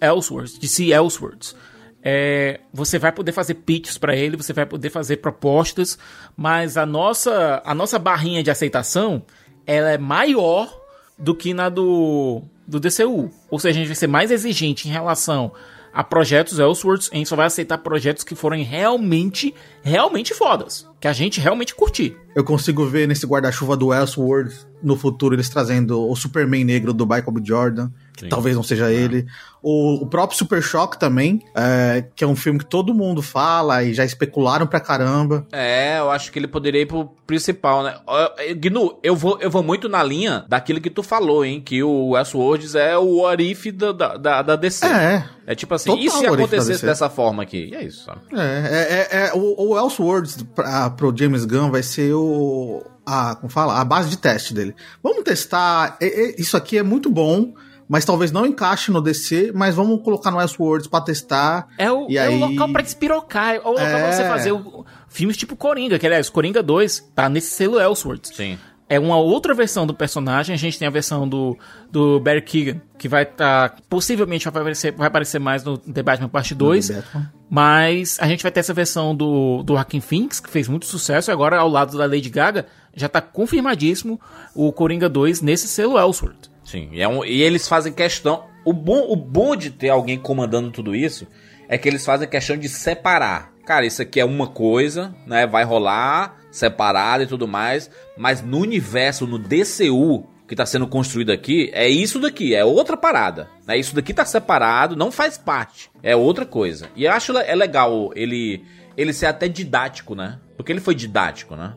de si Elseworlds, é, você vai poder fazer pitches para ele, você vai poder fazer propostas, mas a nossa, a nossa barrinha de aceitação ela é maior do que na do, do DCU. Ou seja, a gente vai ser mais exigente em relação a projetos Elseworlds, a gente só vai aceitar projetos que forem realmente, realmente fodas. Que a gente realmente curtir. Eu consigo ver nesse guarda-chuva do Elseworld no futuro eles trazendo o Superman negro do Michael B. Jordan, que talvez não seja ele. O, o próprio Super Choque também, é, que é um filme que todo mundo fala e já especularam pra caramba. É, eu acho que ele poderia ir pro principal, né? Eh, Gnu, eu vou, eu vou muito na linha daquilo que tu falou, hein? Que o Westworlds é o Orif da, da, da, DC. É, É tipo assim, Total e se acontecesse dessa forma aqui? E é isso, sabe? é, é, é, é o, o Elseworlds pra, pro James Gunn vai ser o. A, como fala? A base de teste dele. Vamos testar. é- é- isso aqui é muito bom, mas talvez não encaixe no DC, mas vamos colocar no Elseworlds pra testar. É o, E é aí- o local pra despirocar, é o local pra É. você fazer o- filmes tipo Coringa, que aliás, Coringa 2 tá nesse selo Elseworlds. Sim. É uma outra versão do personagem. A gente tem a versão do, do Barry Keegan, que vai estar. possivelmente vai aparecer, vai aparecer mais no The Batman Parte 2. The Batman. Mas a gente vai ter essa versão do, do Joaquin Phoenix, que fez muito sucesso, e agora ao lado da Lady Gaga já tá confirmadíssimo o Coringa 2 nesse selo Elseworld. Sim, e, é um- e eles fazem questão. O bom, o bom de ter alguém comandando tudo isso é que eles fazem questão de separar. Cara, isso aqui é uma coisa, né? Vai rolar separado e tudo mais. Mas no universo, no DCU que tá sendo construído aqui, é isso daqui, é outra parada. Né? Isso daqui tá separado, não faz parte. É outra coisa. E eu acho é legal ele, ele ser até didático, né? Porque ele foi didático, né?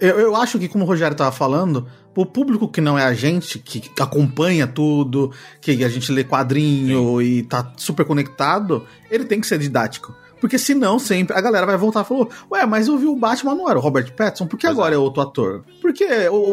Eu, eu acho que, como o Rogério tava falando, o público que não é a gente, que acompanha tudo, que a gente lê quadrinho e tá super conectado, ele tem que ser didático. Porque senão, sempre, a galera vai voltar e falar, ué, mas eu vi o Batman, não era o Robert Pattinson? Por que agora é outro ator? Por que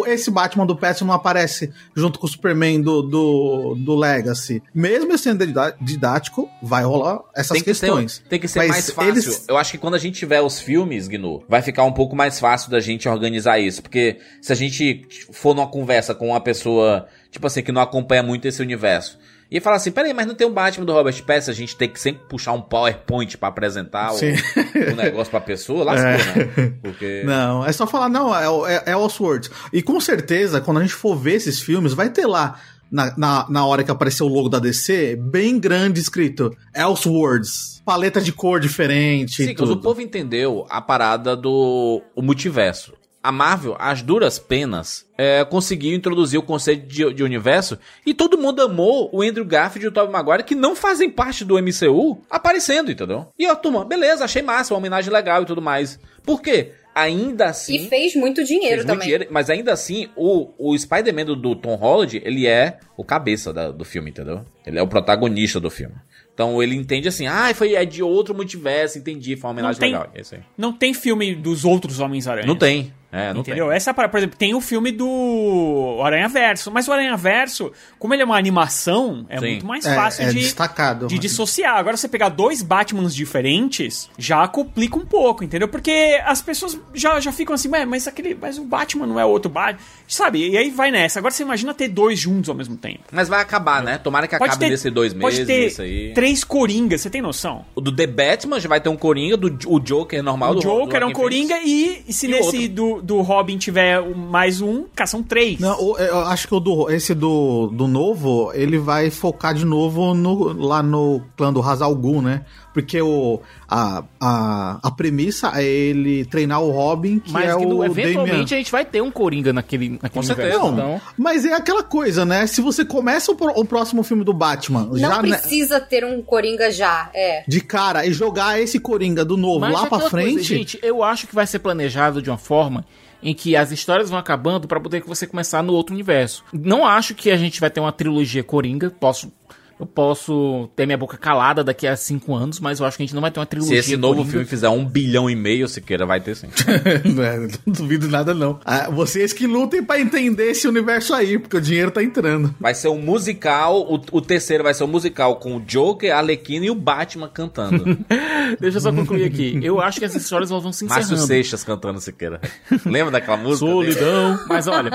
esse Batman do Pattinson não aparece junto com o Superman do, do, do Legacy? Mesmo ele sendo didá- didático, vai rolar essas tem que questões. Tem que ser Mas mais fácil. eles- Eu acho que quando a gente tiver os filmes, Gnu, vai ficar um pouco mais fácil da gente organizar isso. Porque se a gente for numa conversa com uma pessoa, tipo assim, que não acompanha muito esse universo. E falar assim, peraí, mas não tem um Batman do Robert Pattinson, a gente tem que sempre puxar um PowerPoint pra apresentar o, o negócio pra pessoa, lascou, né? Porque... Não, é só falar, não, é, é, é o Oswald. E com certeza, quando a gente for ver esses filmes, vai ter lá, na, na, na hora que aparecer o logo da DC, bem grande escrito, Elseworlds. Paleta de cor diferente Sim, mas o povo entendeu a parada do o multiverso. A Marvel, as duras penas, é, conseguiu introduzir o conceito de, de, universo e todo mundo amou o Andrew Garfield e o Tobey Maguire, que não fazem parte do MCU, aparecendo, entendeu? E a turma, beleza, achei massa, uma homenagem legal e tudo mais. Por quê? ainda assim. E fez muito dinheiro fez também. Muito dinheiro, mas ainda assim, o, o Spider-Man do, do, Tom Holland, ele é o cabeça da, do filme, entendeu? Ele é o protagonista do filme. Então ele entende assim, ah, foi é de outro multiverso, entendi, foi uma homenagem tem, legal. É não tem filme dos outros Homens-Aranha. Não tem. É, não Entendeu? Tem. Essa, por exemplo, tem o filme do Aranha Verso, mas o Aranha Verso, como ele é uma animação, é Sim. muito mais é, fácil é, é de, destacado, de dissociar. Agora, você pegar dois Batmans diferentes, já complica um pouco, entendeu? Porque as pessoas já, já ficam assim, mas aquele, mas o Batman não é outro Batman, sabe? E aí vai nessa. Agora você imagina ter dois juntos ao mesmo tempo. Mas vai acabar, né? Tomara que pode acabe ter, nesse dois meses. Pode ter aí. três Coringas, você tem noção? O do The Batman já vai ter um Coringa, do, o Joker normal. O do, Joker do é um Coringa e, e se e nesse do, do Robin tiver é mais um, são três. Não, eu acho que o do, esse do, do novo, ele vai focar de novo no, lá no clã do Hazal Ghul, né? Porque o, a, a, a premissa é ele treinar o Robin, que mas é que, o eventualmente Damian. a gente vai ter um Coringa naquele, naquele Com universo. Não, então... Mas é aquela coisa, né? Se você começa o, o próximo filme do Batman... Não já, né, precisa né, ter um Coringa já, é. De cara, e jogar esse Coringa do novo mas lá é pra frente... Coisa, gente, eu acho que vai ser planejado de uma forma em que as histórias vão acabando para poder você começar no outro universo. Não acho que a gente vai ter uma trilogia Coringa, posso eu posso ter minha boca calada daqui a cinco anos, mas eu acho que a gente não vai ter uma trilogia. Se esse novo Coringa. filme fizer um bilhão e meio, Siqueira, vai ter sim. não, é, não, duvido nada, não. Ah, vocês que lutem para entender esse universo aí, porque o dinheiro tá entrando. Vai ser um musical, o, o terceiro vai ser um musical com o Joker, a Arlequina e o Batman cantando. Deixa eu só concluir aqui. Eu acho que essas histórias vão se encerrando. Márcio Seixas cantando Siqueira. Lembra daquela música? Solidão. Dele? Mas olha,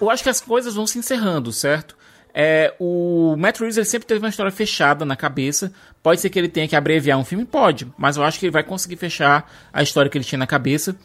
eu acho que as coisas vão se encerrando, certo? É, o Matt Reeves ele sempre teve uma história fechada na cabeça. Pode ser que ele tenha que abreviar um filme? Pode. Mas eu acho que ele vai conseguir fechar a história que ele tinha na cabeça.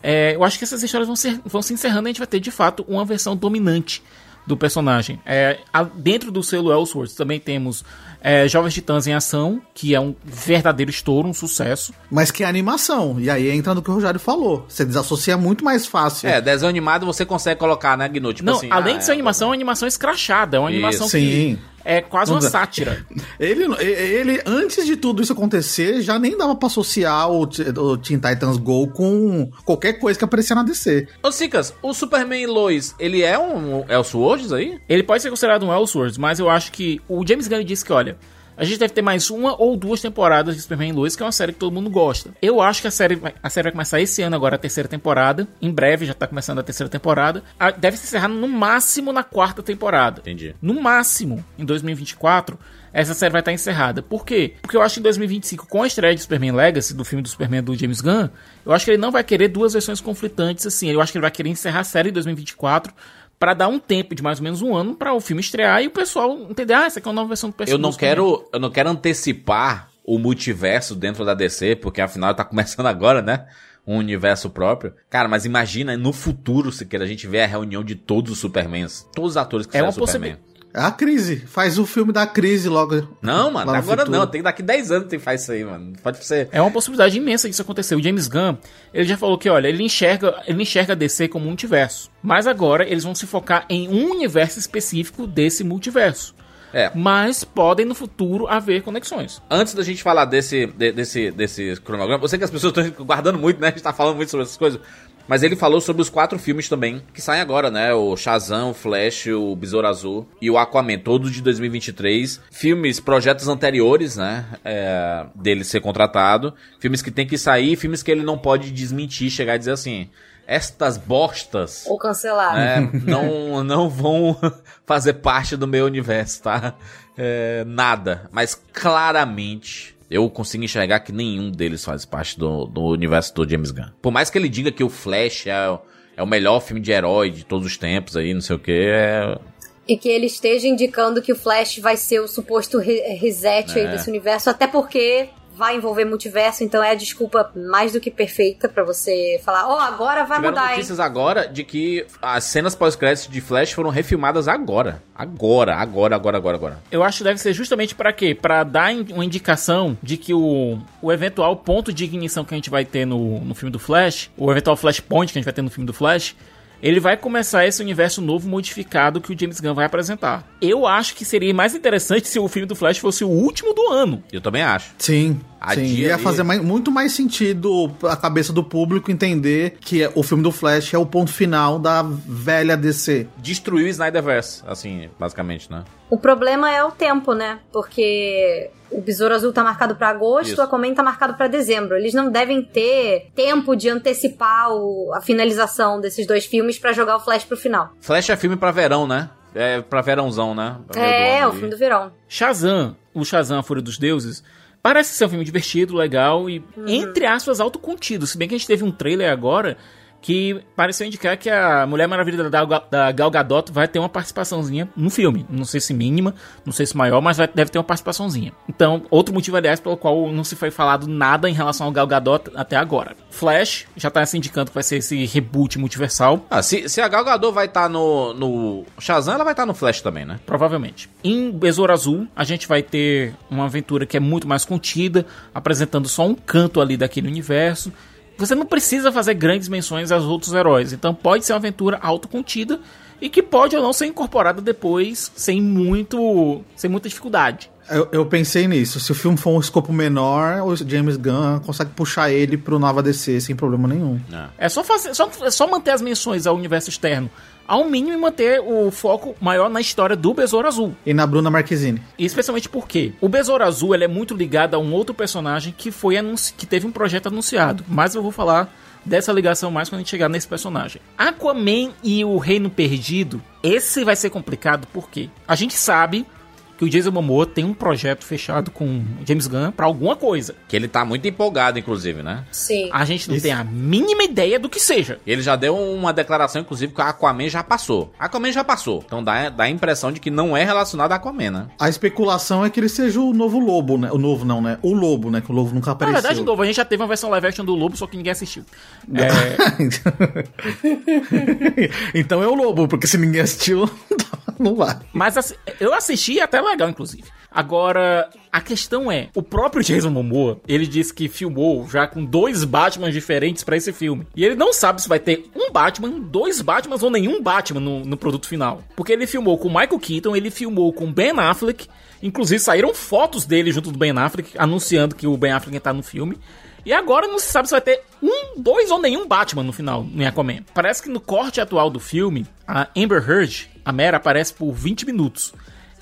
É, eu acho que essas histórias vão, ser, vão se encerrando e a gente vai ter, de fato, uma versão dominante do personagem. É, a, dentro do selo Elseworlds também temos é, Jovens Titãs em Ação, que é um verdadeiro estouro, um sucesso. Mas que é animação. E aí entra no que o Rogério falou. Você desassocia muito mais fácil. É, desenho animado você consegue colocar, né, Gnu? Tipo Não, assim, além ah, de ser é, animação, é uma animação escrachada. É uma Isso. animação Sim. que é quase uma sátira. Ele, ele, antes de tudo isso acontecer, já nem dava pra associar o, o Teen Titans Go com qualquer coisa que aparecia na DC. Ô, Sicas, o Superman Lois, ele é um Elseworlds aí? Ele pode ser considerado um Elseworlds, mas eu acho que o James Gunn disse que, olha, a gente deve ter mais uma ou duas temporadas de Superman Lois, que é uma série que todo mundo gosta. Eu acho que a série, a série vai começar esse ano agora, a terceira temporada. Em breve já tá começando a terceira temporada. A, deve se encerrar no máximo na quarta temporada. Entendi. No máximo, em 2024, essa série vai estar encerrada. Por quê? Porque eu acho que em 2025, com a estreia de Superman Legacy, do filme do Superman do James Gunn, eu acho que ele não vai querer duas versões conflitantes assim. Eu acho que ele vai querer encerrar a série em 2024 para dar um tempo de mais ou menos um ano para o filme estrear e o pessoal entender, ah, essa aqui é uma nova versão do personagem. Eu não quero, eu não quero antecipar o multiverso dentro da DC, porque afinal tá começando agora, né? Um universo próprio. Cara, mas imagina no futuro, se quer a gente ver a reunião de todos os Supermans, todos os atores que é uma Superman. É a crise. Faz o filme da crise logo. Não, mano, agora futuro. não. Tem daqui 10 anos que faz isso aí, mano. Pode ser. É uma possibilidade imensa disso acontecer. O James Gunn, ele já falou que, olha, ele enxerga, ele enxerga a DC como um multiverso. Mas agora eles vão se focar em um universo específico desse multiverso. É. Mas podem no futuro haver conexões. Antes da gente falar desse, de, desse, desse cronograma, eu sei que as pessoas estão guardando muito, né? A gente tá falando muito sobre essas coisas. Mas ele falou sobre os quatro filmes também, que saem agora, né? O Shazam, o Flash, o Besouro Azul e o Aquaman, todos de 2023. Filmes, projetos anteriores, né? É, dele ser contratado. Filmes que tem que sair, filmes que ele não pode desmentir, chegar e dizer assim estas bostas. Ou cancelar. Né, não, não vão fazer parte do meu universo, tá? É, nada. Mas claramente eu consigo enxergar que nenhum deles faz parte do, do universo do James Gunn. Por mais que ele diga que o Flash é, é o melhor filme de herói de todos os tempos aí, não sei o que, é... E que ele esteja indicando que o Flash vai ser o suposto reset é. aí desse universo, até porque vai envolver multiverso, então é a desculpa mais do que perfeita pra você falar, ó, oh, agora vai Tiveram mudar, hein? notícias agora de que as cenas pós-créditos de Flash foram refilmadas agora. Agora, agora, agora, agora, agora. Eu acho que deve ser justamente pra quê? Pra dar uma indicação de que o, o eventual ponto de ignição que a gente vai ter no, no filme do Flash, o eventual flashpoint que a gente vai ter no filme do Flash, ele vai começar esse universo novo modificado que o James Gunn vai apresentar. Eu acho que seria mais interessante se o filme do Flash fosse o último do ano. Eu também acho. Sim. A sim. dia Ia ali- fazer mais- muito mais sentido a cabeça do público entender que é- o filme do Flash é o ponto final da velha DC. Destruiu o Snyderverse, assim, basicamente, né? O problema é o tempo, né? Porque o Besouro Azul tá marcado pra agosto, Isso. o Aquaman tá marcado pra dezembro. Eles não devem ter tempo de antecipar o- a finalização desses dois filmes pra jogar o Flash pro final. Flash é filme pra verão, né? É pra verãozão, né? Pra É, ano o filme do verão. Shazam, o Shazam, a Fúria dos Deuses, parece ser um filme divertido, legal e, entre aspas, autocontido. Se bem que a gente teve um trailer agora que pareceu indicar que a Mulher Maravilha da, da Gal Gadot vai ter uma participaçãozinha no filme. Não sei se mínima, não sei se maior, mas vai- deve ter uma participaçãozinha. Então, outro motivo, aliás, pelo qual não se foi falado nada em relação ao Gal Gadot até agora. Flash já tá se indicando que vai ser esse reboot multiversal. Ah, se, se a Gal Gadot vai estar no, no Shazam, ela vai estar no Flash também, né? Provavelmente. Em Besouro Azul, a gente vai ter uma aventura que é muito mais contida, apresentando só um canto ali daquele universo. Você não precisa fazer grandes menções aos outros heróis, então pode ser uma aventura autocontida e que pode ou não ser incorporada depois sem muito, sem muita dificuldade. Eu, eu pensei nisso. Se o filme for um escopo menor, o James Gunn consegue puxar ele pro Nova DC sem problema nenhum. É só fazer, só, é só manter as menções ao universo externo, ao mínimo e manter o foco maior na história do Besouro Azul. E na Bruna Marquezine. E especialmente porque o Besouro Azul ele é muito ligado a um outro personagem que foi que teve um projeto anunciado. Mas eu vou falar dessa ligação mais quando a gente chegar nesse personagem. Aquaman e o Reino Perdido, esse vai ser complicado porque a gente sabe que o Jason Momoa tem um projeto fechado com o James Gunn pra alguma coisa. Que ele tá muito empolgado, inclusive, né? Sim. A gente não Isso. tem a mínima ideia do que seja. Ele já deu uma declaração, inclusive, que o Aquaman já passou. Aquaman já passou. Então dá, dá a impressão de que não é relacionado a Aquaman, né? A especulação é que ele seja o novo lobo, né? O novo não, né? O lobo, né? Que o lobo nunca Na apareceu. verdade, de novo, a gente já teve uma versão live action do Lobo, só que ninguém assistiu. É, então é o lobo, porque se ninguém assistiu, não vai. Mas assi- eu assisti até legal, inclusive. Agora, a questão é, o próprio Jason Momoa, ele disse que filmou já com dois Batman diferentes pra esse filme. E ele não sabe se vai ter um Batman, dois Batmans ou nenhum Batman no, no produto final. Porque ele filmou com Michael Keaton, ele filmou com Ben Affleck, inclusive saíram fotos dele junto do Ben Affleck, anunciando que o Ben Affleck estar no filme. E agora não se sabe se vai ter um, dois ou nenhum Batman no final, em Aquaman. Parece que no corte atual do filme, a Amber Heard, a Mera, aparece por 20 minutos.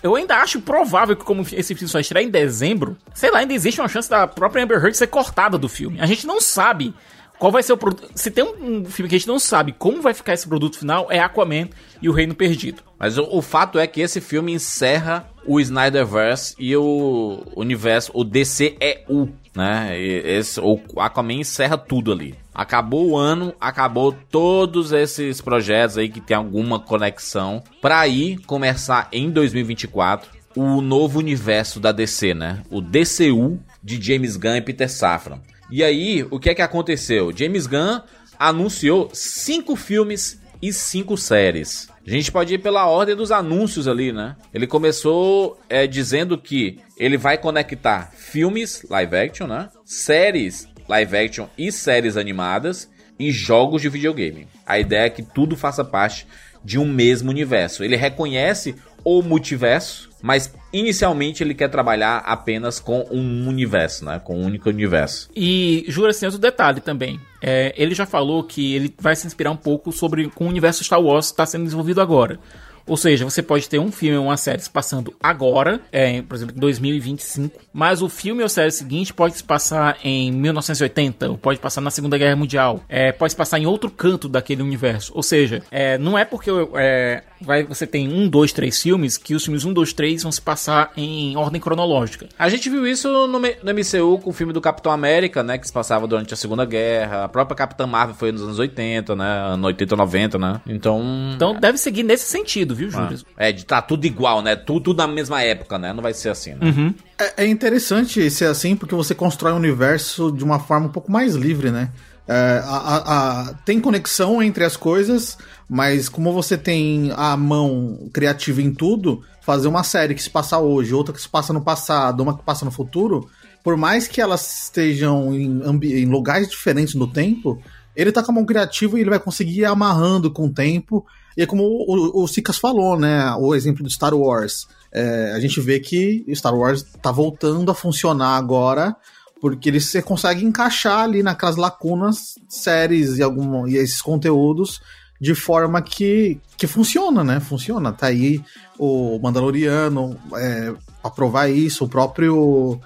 Eu ainda acho provável que, como esse filme só estreia em dezembro, sei lá, ainda existe uma chance da própria Amber Heard ser cortada do filme. A gente não sabe qual vai ser o produto. Se tem um, filme que a gente não sabe como vai ficar esse produto final, é Aquaman e o Reino Perdido. Mas o, o fato é que esse filme encerra o Snyderverse e o universo, o DCEU, né? Esse, o Aquaman encerra tudo ali. Acabou o ano, acabou todos esses projetos aí que tem alguma conexão pra aí começar em 2024 o novo universo da DC, né? O DCU de James Gunn e Peter Safran. E aí, o que é que aconteceu? James Gunn anunciou cinco filmes e cinco séries. A gente pode ir pela ordem dos anúncios ali, né? Ele começou é, dizendo que ele vai conectar filmes live action, né? Séries live action e séries animadas e jogos de videogame. A ideia é que tudo faça parte de um mesmo universo. Ele reconhece o multiverso, mas inicialmente ele quer trabalhar apenas com um universo, né? Com um único universo. E jura assim outro detalhe também. É, ele já falou que ele vai se inspirar um pouco sobre com o universo Star Wars que está sendo desenvolvido agora. Ou seja, você pode ter um filme ou uma série se passando agora, é, por exemplo, em 2025, mas o filme ou série seguinte pode se passar em 1980, ou pode passar na Segunda Guerra Mundial, é, pode se passar em outro canto daquele universo. Ou seja, é, não é porque é, vai, você tem um, dois, três filmes, que os filmes 1, 2, 3 vão se passar em ordem cronológica. A gente viu isso no, no MCU com o filme do Capitão América, né? Que se passava durante a Segunda Guerra. A própria Capitã Marvel foi nos anos 80, né? Anos 80, 90, né? Então. Então deve seguir nesse sentido, viu, ah, Júlio? é, de tá tudo igual, né? Tudo, tudo na mesma época, né? Não vai ser assim, né? É, é interessante ser assim porque você constrói um universo de uma forma um pouco mais livre, né? É, a- a- tem conexão entre as coisas, mas como você tem a mão criativa em tudo, fazer uma série que se passa hoje, outra que se passa no passado, uma que passa no futuro, por mais que elas estejam em, em lugares diferentes no tempo, ele tá com a mão criativa e ele vai conseguir ir amarrando com o tempo. E é como o Sicas falou, né? O exemplo do Star Wars. É, a gente vê que Star Wars tá voltando a funcionar agora, porque ele você consegue encaixar ali naquelas lacunas séries e, algum, e esses conteúdos de forma que, que funciona, né? Funciona. Tá aí o Mandaloriano é, pra provar isso, o próprio.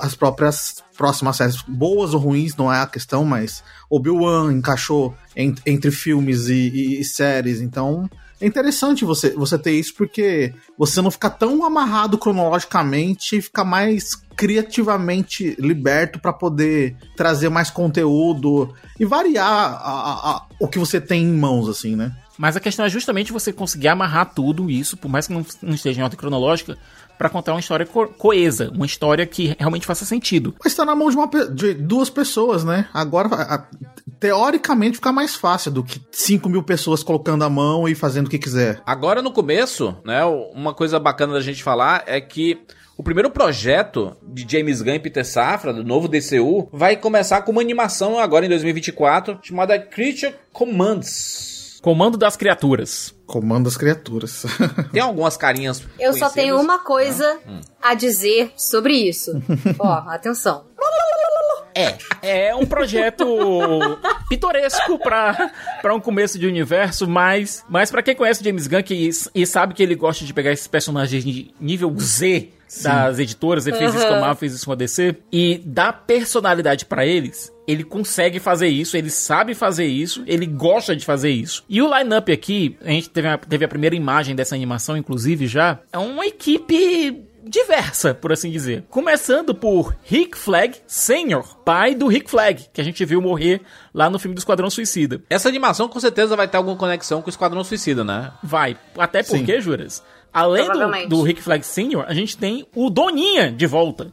as próprias próximas séries, boas ou ruins, não é a questão, mas Obi-Wan encaixou en- entre filmes e, e- e séries, então é interessante você, você ter isso porque você não fica tão amarrado cronologicamente e fica mais criativamente liberto para poder trazer mais conteúdo e variar a- a- a- o que você tem em mãos, assim, né? Mas a questão é justamente você conseguir amarrar tudo isso, por mais que não, esteja em ordem cronológica, pra contar uma história co- coesa, uma história que realmente faça sentido. Mas tá na mão de, uma, pe- de duas pessoas, né? Agora, a- a- teoricamente, fica mais fácil do que 5 mil pessoas colocando a mão e fazendo o que quiser. Agora no começo, né, uma coisa bacana da gente falar é que o primeiro projeto de James Gunn e Peter Safra, do novo DCU, vai começar com uma animação agora em 2024 chamada Creature Commands. Comando das criaturas. Comando as criaturas. Tem algumas carinhas Eu só tenho uma coisa a dizer sobre isso. Ó, atenção. É um projeto pitoresco pra, pra um começo de universo, mas, mas pra quem conhece o James Gunn que, e sabe que ele gosta de pegar esses personagens de nível Z das editoras, ele fez isso com a Marvel, fez isso com a DC, e dar personalidade pra eles, ele consegue fazer isso, ele sabe fazer isso, ele gosta de fazer isso. E o line-up aqui, a gente teve a, teve a primeira imagem dessa animação, inclusive, já, é uma equipe diversa, por assim dizer. Começando por Rick Flag Sr., pai do Rick Flag, que a gente viu morrer lá no filme do Esquadrão Suicida. Essa animação com certeza vai ter alguma conexão com o Esquadrão Suicida, né? Vai. Até porque, Juras, além do, do Rick Flag Sr., a gente tem o Doninha de volta.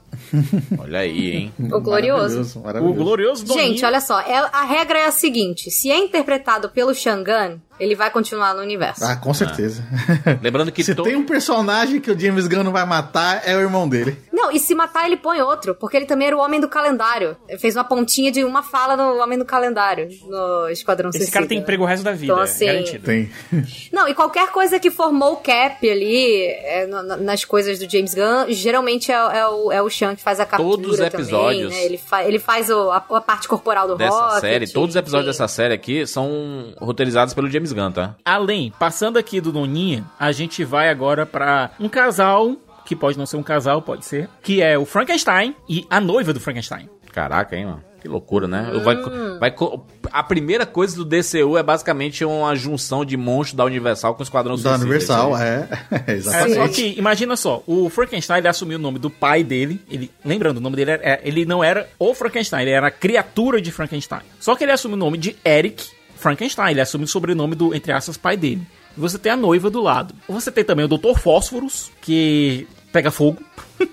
Olha aí, hein? O glorioso. Maravilhoso, O maravilhoso. glorioso Doninha. Gente, olha só, é- a regra é a seguinte: se é interpretado pelo Shangan, ele vai continuar no universo. Ah, com certeza. Lembrando que Se to- tem um personagem que o James Gunn não vai matar, é o irmão dele. Não, e se matar, ele põe outro, porque ele também era o homem do calendário. Ele fez uma pontinha de uma fala no homem do calendário, no Esquadrão Esse Suicida. cara tem emprego o resto da vida, Então, é assim, garantido. Tem. Não, e qualquer coisa que formou o Cap ali, é, nas coisas do James Gunn, geralmente é, é o, é o Sean que faz a captura Todos os episódios também, né? Ele, fa ele faz o- a, a parte corporal do dessa Rocket. série, todos os episódios enfim. dessa série aqui são roteirizados pelo James Gunn, tá? Além, passando aqui do Doninha, a gente vai agora pra um casal, que pode não ser um casal, pode ser, que é o Frankenstein e a noiva do Frankenstein. Caraca, hein, mano? Que loucura, né? Vai, vai, co- a primeira coisa do DCU é basicamente uma junção de monstros da Universal com o Esquadrão Da Suicida. Universal, Isso aí. é. É, Exatamente. só que, imagina só, o Frankenstein ele assumiu o nome do pai dele. Ele, lembrando, o nome dele era, é, ele não era o Frankenstein, ele era a criatura de Frankenstein. Só que ele assumiu o nome de Eric Frankenstein, ele assume o sobrenome do, entre aspas, pai dele. Você tem a noiva do lado. Você tem também o Dr. Fósforos, que pega fogo,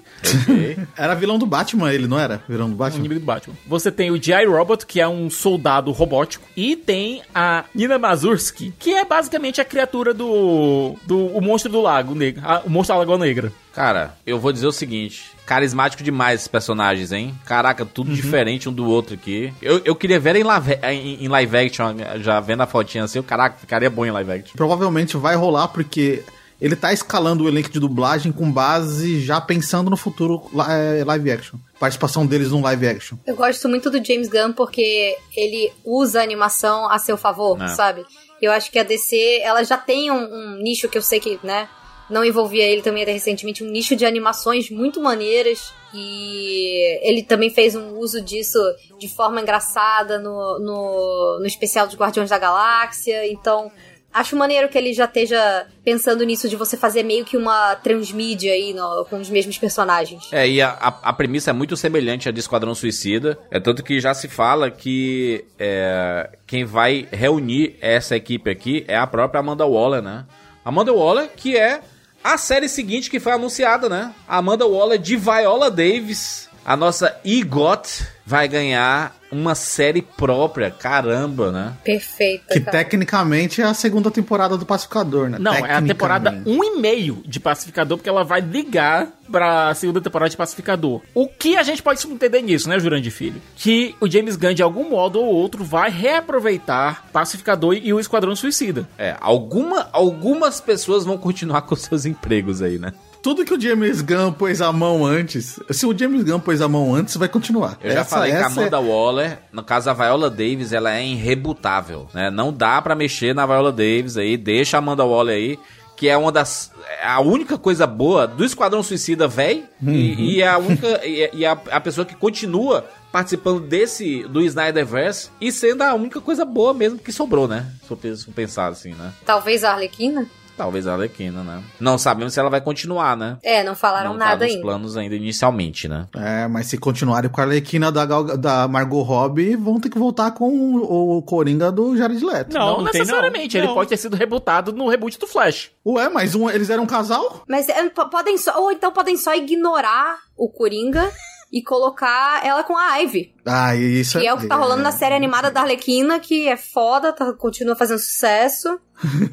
Era vilão do Batman, ele, não era? Vilão do Batman? inimigo do Batman. Você tem o G.I. Robot, que é um soldado robótico. E tem a Nina Mazursky, que é basicamente a criatura do. do o monstro do lago negro. a- o monstro da Lagoa Negra. Cara, eu vou dizer o seguinte: carismático demais esses personagens, hein? Caraca, tudo diferente um do outro aqui. Eu, eu queria ver em live, em, em live action, já vendo a fotinha assim, caraca, ficaria bom em live action. Provavelmente vai rolar porque ele tá escalando o elenco de dublagem com base já pensando no futuro é, live action. Participação deles num live action. Eu gosto muito do James Gunn porque ele usa a animação a seu favor, É. sabe? Eu acho que a DC, ela já tem um, um nicho que eu sei que, né, não envolvia ele também até recentemente, um nicho de animações muito maneiras. E ele também fez um uso disso de forma engraçada no, no, no especial dos Guardiões da Galáxia. Então, Acho maneiro que ele já esteja pensando nisso de você fazer meio que uma transmídia aí no- com os mesmos personagens. É, e a, a, premissa é muito semelhante à de Esquadrão Suicida. É tanto que já se fala que é, quem vai reunir essa equipe aqui é a própria Amanda Waller, né? Amanda Waller, que é a série seguinte que foi anunciada, né? Amanda Waller de Viola Davis. A nossa EGOT vai ganhar uma série própria. Caramba, né? Perfeita, Que cara. tecnicamente é a segunda temporada do Pacificador, né? Não, é a temporada Tecnicamente. 1 e meio de Pacificador, porque ela vai ligar pra segunda temporada de Pacificador. O que a gente pode entender nisso, né, Jurandir Filho? Que o James Gunn, de algum modo ou outro, vai reaproveitar Pacificador e o Esquadrão Suicida. É, alguma, algumas pessoas vão continuar com seus empregos aí, né? Tudo que o James Gunn pôs a mão antes, se o James Gunn pôs a mão antes, vai continuar. Eu já Essa- falei que a essa é- Amanda Waller, no caso a Viola Davis, ela é irrebutável, né? Não dá pra mexer na Viola Davis aí, deixa a Amanda Waller aí, que é uma das é a única coisa boa do Esquadrão Suicida, véi, e, e é a única e, e a, a pessoa que continua participando desse do Snyderverse e sendo a única coisa boa mesmo que sobrou, né? Se eu pensar assim, né? Talvez a Arlequina? Talvez a Arlequina, né? Não sabemos se ela vai continuar, né? É, não falaram Não tá nada nos ainda. planos ainda inicialmente, né? É, mas se continuarem com a Arlequina da, Gal- da Margot Robbie, vão ter que voltar com o, Coringa do Jared Leto. Não, Não, não tem, não. necessariamente, ele Não. pode ter sido rebutado no reboot do Flash. Ué, mas um- eles eram um casal? Mas é, po- podem só, ou então podem só ignorar o Coringa e colocar ela com a Ivy. Ah, isso Que é o que tá rolando na série animada da Arlequina, que é foda, tá, continua fazendo sucesso.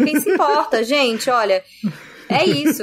Quem se importa, gente? Olha, é isso.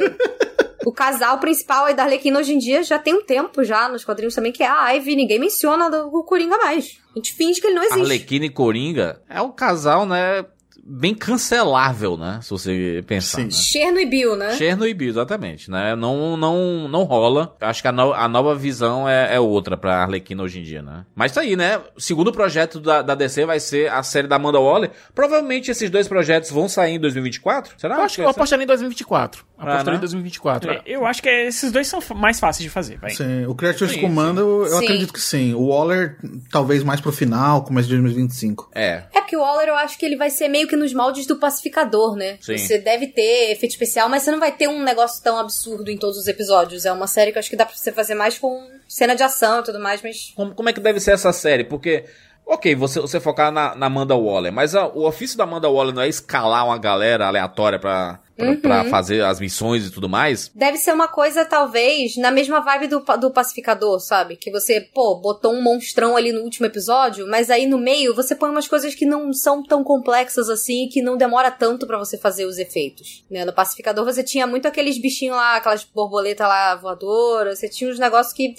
O casal principal aí da Arlequina hoje em dia já tem um tempo já nos quadrinhos também, que é a Ivy. Ninguém menciona o Coringa mais. A gente finge que ele não existe. Arlequina e Coringa é um casal, né? Bem cancelável, né? Se você pensar. Sim. Né? Cherno e Bill, né? Cherno e Bill, exatamente, né? Não, não, não rola. Acho que a, no- a nova visão é, é outra pra Arlequina hoje em dia, né? Mas tá aí, né? O segundo projeto da, da DC vai ser a série da Amanda Waller. Provavelmente esses dois projetos vão sair em 2024. Será? Eu acho que eu apostaria em 2024. Apostaria né? em 2024. É, Eu acho que esses dois são mais fáceis de fazer, vai. Sim, o Creatures Sim, Commando, eu Sim. acredito que sim. O Waller, talvez mais pro final, começo de 2025. É. É porque o Waller eu acho que ele vai ser meio que nos moldes do pacificador, né? Sim. Você deve ter efeito especial, mas você não vai ter um negócio tão absurdo em todos os episódios. É uma série que eu acho que dá pra você fazer mais com cena de ação e tudo mais, mas. Como, como é que deve ser essa série? Porque, ok, você, você focar na, na Amanda Waller, mas a- o ofício da Amanda Waller não é escalar uma galera aleatória pra, pra, pra fazer as missões e tudo mais? Deve ser uma coisa, talvez, na mesma vibe do, do pacificador, sabe? Que você, pô, botou um monstrão ali no último episódio, mas aí no meio você põe umas coisas que não são tão complexas assim e que não demora tanto pra você fazer os efeitos. Né? No pacificador você tinha muito aqueles bichinhos lá, aquelas borboletas lá voadoras, você tinha uns negócios que.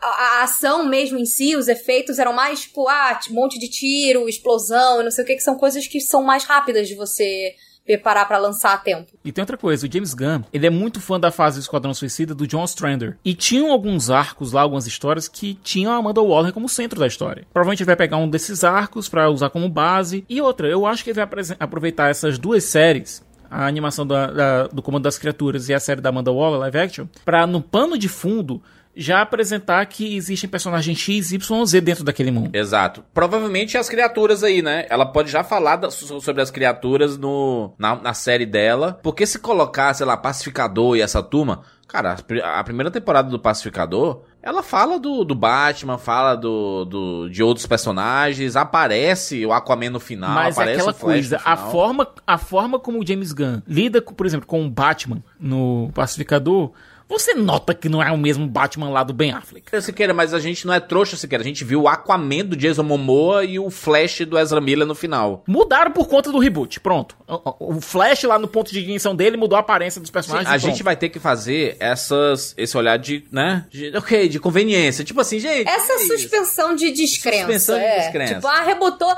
A, a ação mesmo em si, os efeitos eram mais, tipo, ah, monte de tiro, explosão, não sei o que, que são coisas que são mais rápidas de você preparar pra lançar a tempo. E tem outra coisa, o James Gunn, ele é muito fã da fase do Esquadrão Suicida do John Strander. E tinham alguns arcos lá, algumas histórias que tinham a Amanda Waller como centro da história. Provavelmente ele vai pegar um desses arcos pra usar como base. E outra, eu acho que ele vai aproveitar essas duas séries a animação da- da- do Comando das Criaturas e a série da Amanda Waller, live action, pra no pano de fundo já apresentar que existem personagens X, Y, Z dentro daquele mundo. Exato. Provavelmente as criaturas aí, né? Ela pode já falar da- so- sobre as criaturas no, na, na série dela. Porque se colocar, sei lá, Pacificador e essa turma. Cara, a pri- a primeira temporada do Pacificador. Ela fala do, do Batman, fala do, do, de outros personagens, aparece o Aquaman no final, Mas é aparece aquela o Flash coisa, a forma, a forma como o James Gunn lida, com, por exemplo, com o Batman no Pacificador, você nota que não é o mesmo Batman lá do Ben Affleck. Siqueira, mas a gente não é trouxa, Siqueira. A gente viu o Aquaman do Jason Momoa e o Flash do Ezra Miller no final. Mudaram por conta do reboot, pronto. O, o Flash lá no ponto de ignição dele mudou a aparência dos Sim, personagens. a e pronto. gente vai ter que fazer essas, esse olhar de, né? De, ok, de conveniência. Tipo assim, gente. Essa é isso. suspensão de descrença. Suspensão de é. descrença. Tipo, ah, rebotou.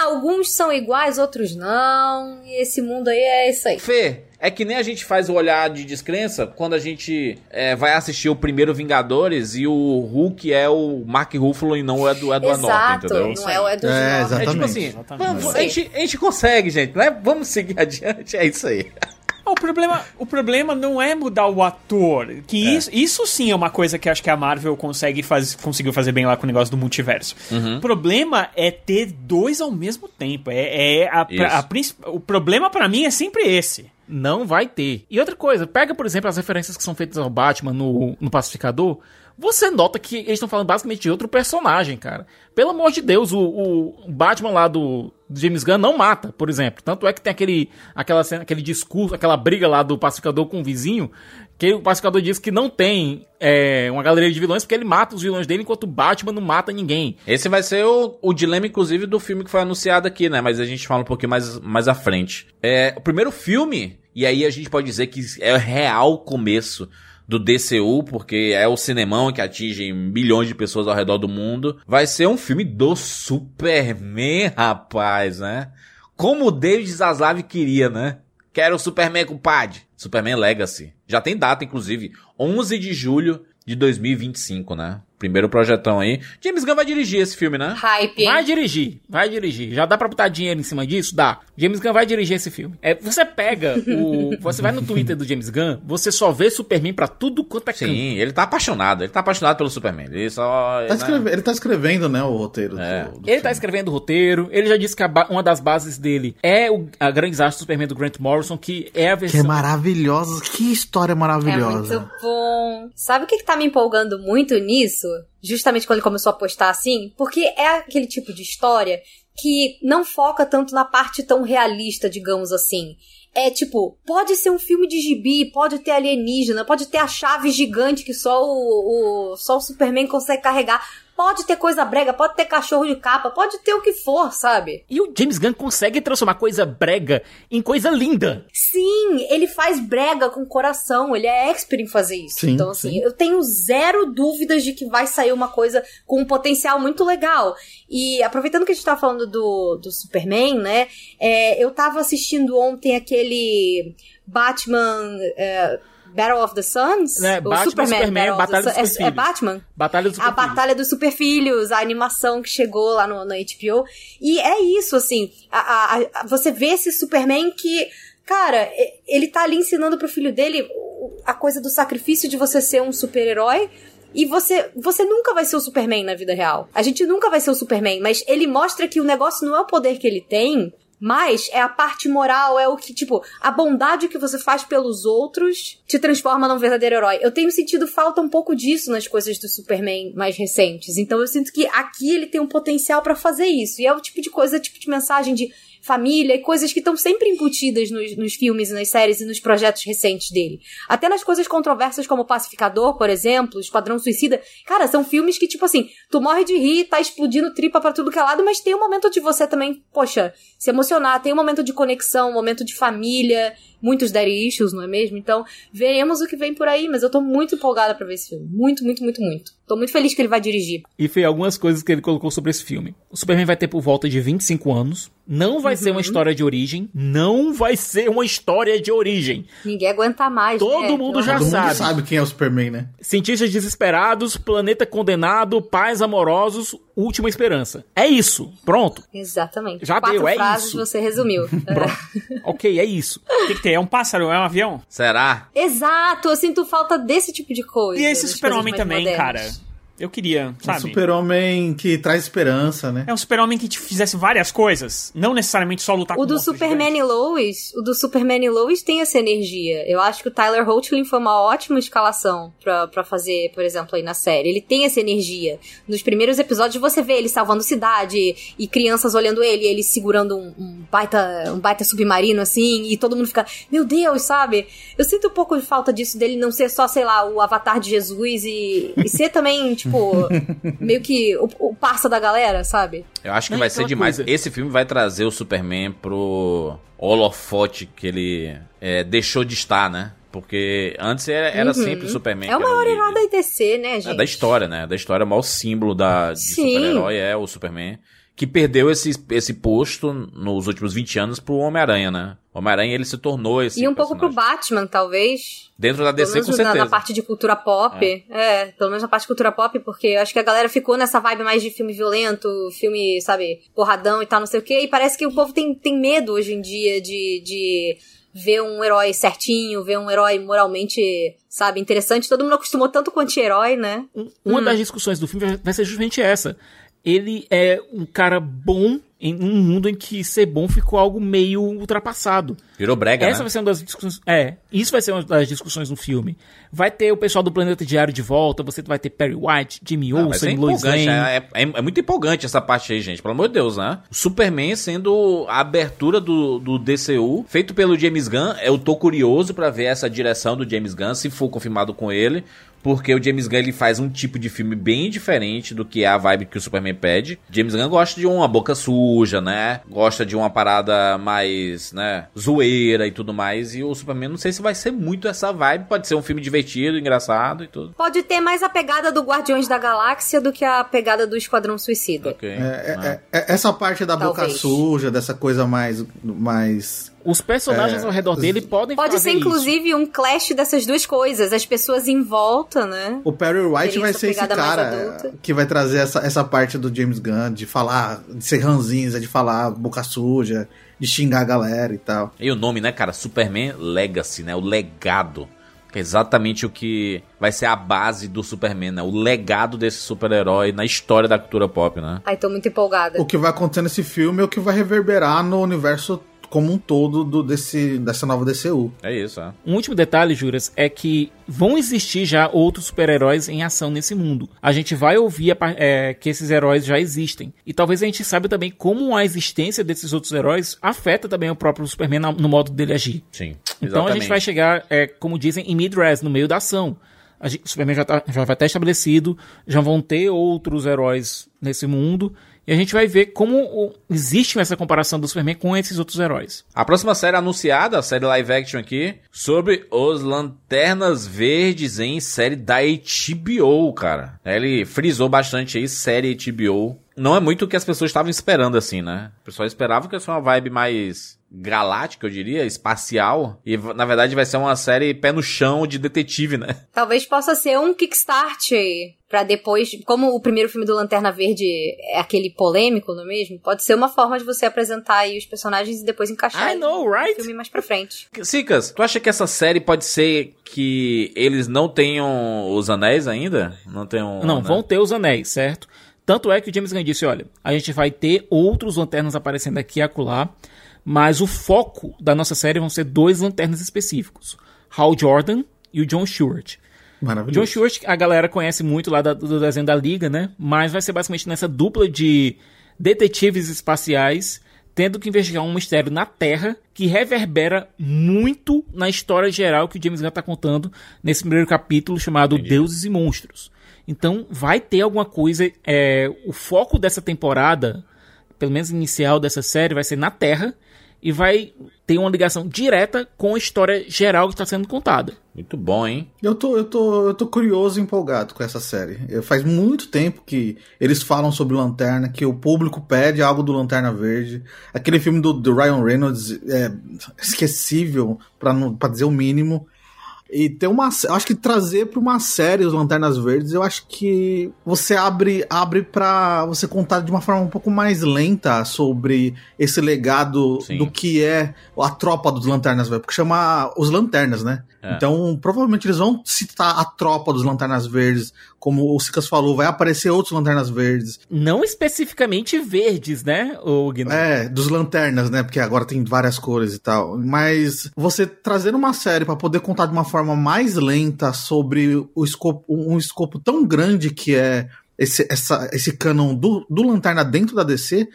Alguns são iguais, outros não. E esse mundo aí é isso aí. Fê, é que nem a gente faz o olhar de descrença quando a gente é, vai assistir o primeiro Vingadores e o Hulk é o Mark Ruffalo e não o Edward Norton, Exato. entendeu? Não é o Edward É, Norton. É tipo Exatamente. assim, vamos- a, gente, a gente consegue, gente, né? Vamos seguir adiante, é isso aí. O, O problema, o problema não é mudar o ator. Que É. isso, isso sim é uma coisa que acho que a Marvel consegue faz, conseguiu fazer bem lá com o negócio do multiverso. Uhum. O problema é ter dois ao mesmo tempo. É, é a, a princip- o problema pra mim é sempre esse. Não vai ter. E outra coisa, pega, por exemplo, as referências que são feitas ao Batman no, no Pacificador. Você nota que eles estão falando basicamente de outro personagem, cara. Pelo amor de Deus, o, o Batman lá do, do James Gunn não mata, por exemplo. Tanto é que tem aquele, aquela aquele discurso, aquela briga lá do Pacificador com o vizinho, que o Pacificador diz que não tem é, uma galeria de vilões porque ele mata os vilões dele enquanto o Batman não mata ninguém. Esse vai ser o, o dilema, inclusive, do filme que foi anunciado aqui, né? Mas a gente fala um pouquinho mais, mais à frente. É, o primeiro filme, e aí a gente pode dizer que é o real começo do DCU, porque é o cinemão que atinge milhões de pessoas ao redor do mundo. Vai ser um filme do Superman, rapaz, né? Como o David Zaslav queria, né? Quero o Superman, compadre. Superman Legacy. Já tem data, inclusive. 11 de julho de 2025, né? Primeiro projetão aí. James Gunn vai dirigir esse filme, né? Hype? Vai dirigir, vai dirigir. Já dá pra botar dinheiro em cima disso? Dá. James Gunn vai dirigir esse filme. É, você pega o. Você vai no Twitter do James Gunn, você só vê Superman pra tudo quanto é canto. Sim, ele tá apaixonado. Ele tá apaixonado pelo Superman. Ele só. Tá né? escreve- Ele tá escrevendo, né, o roteiro É. do, do Ele tá filme. escrevendo o roteiro, ele já disse que ba- uma das bases dele é o, a grande desastre do Superman do Grant Morrison, que é a Que é versão. maravilhosa. Que história É maravilhosa. muito bom. Sabe o que, que tá me empolgando muito nisso? Justamente quando ele começou a postar assim? Porque é aquele tipo de história que não foca tanto na parte tão realista, digamos assim. É tipo, pode ser um filme de gibi, pode ter alienígena, pode ter a chave gigante que só o, o- só o Superman consegue carregar. Pode ter coisa brega, pode ter cachorro de capa, pode ter o que for, sabe? E o James Gunn consegue transformar coisa brega em coisa linda. Sim, ele faz brega com coração, ele é expert em fazer isso. Sim, então, assim, sim. eu tenho zero dúvidas de que vai sair uma coisa com um potencial muito legal. E aproveitando que a gente tá falando do, do Superman, né? é, eu tava assistindo ontem aquele Batman. é, Battle of the Suns? É, O Batman, Superman, of Batalha dos Sun- é- Superfilhos. É, Batman? Batalha dos A Batalha dos Superfilhos, a animação que chegou lá no, no HBO. E é isso, assim. a- a- a- você vê esse Superman que, cara, ele tá ali ensinando pro filho dele a coisa do sacrifício de você ser um super-herói. E você, você nunca vai ser o Superman na vida real. A gente nunca vai ser o Superman, mas ele mostra que o negócio não é o poder que ele tem, mas é a parte moral, é o que, tipo, a bondade que você faz pelos outros te transforma num verdadeiro herói. Eu tenho sentido falta um pouco disso nas coisas do Superman mais recentes. Então eu sinto que aqui ele tem um potencial pra fazer isso. E é o tipo de coisa, tipo de mensagem de família e coisas que estão sempre embutidas nos, nos filmes e nas séries e nos projetos recentes dele. Até nas coisas controversas como Pacificador, por exemplo, Esquadrão Suicida. Cara, são filmes que, tipo assim, tu morre de rir, tá explodindo tripa pra tudo que é lado, mas tem um momento de você também, poxa, se emocionar, tem um momento de conexão, um momento de família, muitos daddy issues, não é mesmo? Então, veremos o que vem por aí, mas eu tô muito empolgada pra ver esse filme. Muito, muito, muito, muito. Tô muito feliz que ele vai dirigir. E foi algumas coisas que ele colocou sobre esse filme. O Superman vai ter por volta de 25 anos. Não vai ser uma história de origem. Não vai ser uma história de origem. Ninguém aguenta mais, Todo né? mundo já Todo de mundo sabe. sabe quem é o Superman, né? Cientistas desesperados, planeta condenado, pais amorosos, última esperança. É isso. Pronto. Exatamente. Já Quatro deu, é frases isso. você resumiu. Ok, é isso. O que, que tem? É um pássaro? É um avião? Será? Exato, eu sinto falta desse tipo de coisa. E esse super-homem também, modernas. cara. Eu queria, Um sabe? super-homem que traz esperança, né? É um super-homem que te fizesse várias coisas. Não necessariamente só lutar O com do monstros Superman e Lois, o do Superman e Lois tem essa energia. Eu acho que o Tyler Hoechlin foi uma ótima escalação pra, pra fazer, por exemplo, aí na série. Ele tem essa energia. Nos primeiros episódios você vê ele salvando cidade e crianças olhando ele, ele segurando um, um baita, um baita submarino assim, e todo mundo fica, meu Deus, sabe? Eu sinto um pouco de falta disso dele não ser só, sei lá, o avatar de Jesus e, e ser também, tipo, meio que o, o parça da galera, sabe? Eu acho que Não, vai ser demais. coisa- Esse filme vai trazer o Superman pro holofote que ele é, deixou de estar, né? Porque antes era, era Uhum. sempre o Superman. É o maior herói da ITC, né, gente? É, da história, né? Da história, o maior símbolo da, de super-herói é o Superman. Que perdeu esse, esse posto nos últimos 20 anos pro Homem-Aranha, né? O Homem-Aranha ele se tornou esse E um pouco pro personagem. Batman, talvez. Dentro da Pelo DC menos com na, certeza. na parte de cultura pop. É. pelo menos na parte de cultura pop, porque eu acho que a galera ficou nessa vibe mais de filme violento, filme, sabe, porradão e tal, não sei o quê. E parece que o povo tem, tem medo hoje em dia de, de ver um herói certinho, ver um herói moralmente, sabe, interessante. Todo mundo acostumou tanto com anti-herói, né? Uma Hum. das discussões do filme vai ser justamente essa. Ele é um cara bom em um mundo em que ser bom ficou algo meio ultrapassado. Virou brega, Essa né? vai ser uma das discussões. É, isso vai ser uma das discussões no filme. Vai ter o pessoal do Planeta Diário de volta, você vai ter Perry White, Jimmy Ah, Olsen, Lois empolgante, Lane. é, é- é muito empolgante essa parte aí, gente. Pelo amor de Deus, né? O Superman sendo a abertura do, do DCU, feito pelo James Gunn. Eu tô curioso pra ver essa direção do James Gunn, se for confirmado com ele. Porque o James Gunn ele faz um tipo de filme bem diferente do que é a vibe que o Superman pede. James Gunn gosta de uma boca suja, né? Gosta de uma parada mais, né, zoeira e tudo mais. E o Superman não sei se vai ser muito essa vibe. Pode ser um filme divertido, engraçado e tudo. Pode ter mais a pegada do Guardiões da Galáxia do que a pegada do Esquadrão Suicida. Ok. É, né? é- é- essa parte da boca Talvez. suja, dessa coisa mais. mais Os personagens É, ao redor dele podem Pode fazer ser, isso. inclusive, um clash dessas duas coisas. As pessoas em volta, né? O Perry White vai ser esse cara que vai trazer essa, essa parte do James Gunn, de falar, de ser ranzinza, de falar boca suja, de xingar a galera e tal. E o nome, né, cara? Superman Legacy, né? O legado. Que é exatamente o que vai ser a base do Superman, né? O legado desse super-herói na história da cultura pop, né? Ai, tô muito empolgada. O que vai acontecer nesse filme é o que vai reverberar no universo como um todo do, desse, dessa nova DCU. É isso, é. Um último detalhe, Juras, é que vão existir já outros super-heróis em ação nesse mundo. A gente vai ouvir a é, que esses heróis já existem. E talvez a gente saiba também como a existência desses outros heróis afeta também o próprio Superman na- no modo dele agir. Sim. Então a gente vai chegar, é, como dizem, em mid-res, no meio da ação. Gente- o Superman já, tá- já vai estar estabelecido, já vão ter outros heróis nesse mundo, e a gente vai ver como existe essa comparação do Superman com esses outros heróis. A próxima série anunciada, a série live action aqui, sobre os Lanternas Verdes em série da HBO, cara. Ele frisou bastante aí, série HBO. Não é muito o que as pessoas estavam esperando, assim, né? O pessoal esperava que fosse uma vibe mais galáctica, eu diria, espacial. E na verdade vai ser uma série pé no chão de detetive, né? Talvez possa ser um kickstart aí, pra depois, como o primeiro filme do Lanterna Verde é aquele polêmico, não é mesmo? Pode ser uma forma de você apresentar aí os personagens e depois encaixar I know, no right? filme mais pra frente. Sicas, tu acha que essa série pode ser que eles não tenham os anéis ainda? Não tenham. Não, né? vão ter os anéis, certo? Tanto é que o James Gunn disse, olha, a gente vai ter outros lanternas aparecendo aqui e acolá, mas o foco da nossa série vão ser dois lanternas específicos. Hal Jordan e o John Stewart. John Maravilhoso. Stewart, a galera conhece muito lá da- do desenho da Liga, né? Mas vai ser basicamente nessa dupla de detetives espaciais tendo que investigar um mistério na Terra que reverbera muito na história geral que o James Gunn tá contando nesse primeiro capítulo chamado Deuses e Monstros. Então vai ter alguma coisa. é, o foco dessa temporada, pelo menos inicial dessa série, vai ser na Terra e vai ter uma ligação direta com a história geral que está sendo contada. Muito bom, hein? Eu tô, eu, tô, eu tô curioso e empolgado com essa série. Eu- faz muito tempo que eles falam sobre Lanterna, que o público pede algo do Lanterna Verde. Aquele filme do, do Ryan Reynolds é esquecível, pra dizer o mínimo. E ter uma. Eu acho que trazer pra uma série os Lanternas Verdes, eu acho que você abre, abre pra você contar de uma forma um pouco mais lenta sobre esse legado Sim. do que é a tropa dos Lanternas Verdes. Porque chama os Lanternas, né? É. Então, provavelmente eles vão citar a tropa dos Lanternas Verdes, como o Sicas falou, vai aparecer outros Lanternas Verdes. Não especificamente verdes, né, o Guinness? É, dos Lanternas, né? Porque agora tem várias cores e tal. Mas você trazer uma série pra poder contar de uma forma mais lenta sobre o escopo, um escopo tão grande que é esse, essa, esse canon do, do Lanterna dentro da DC,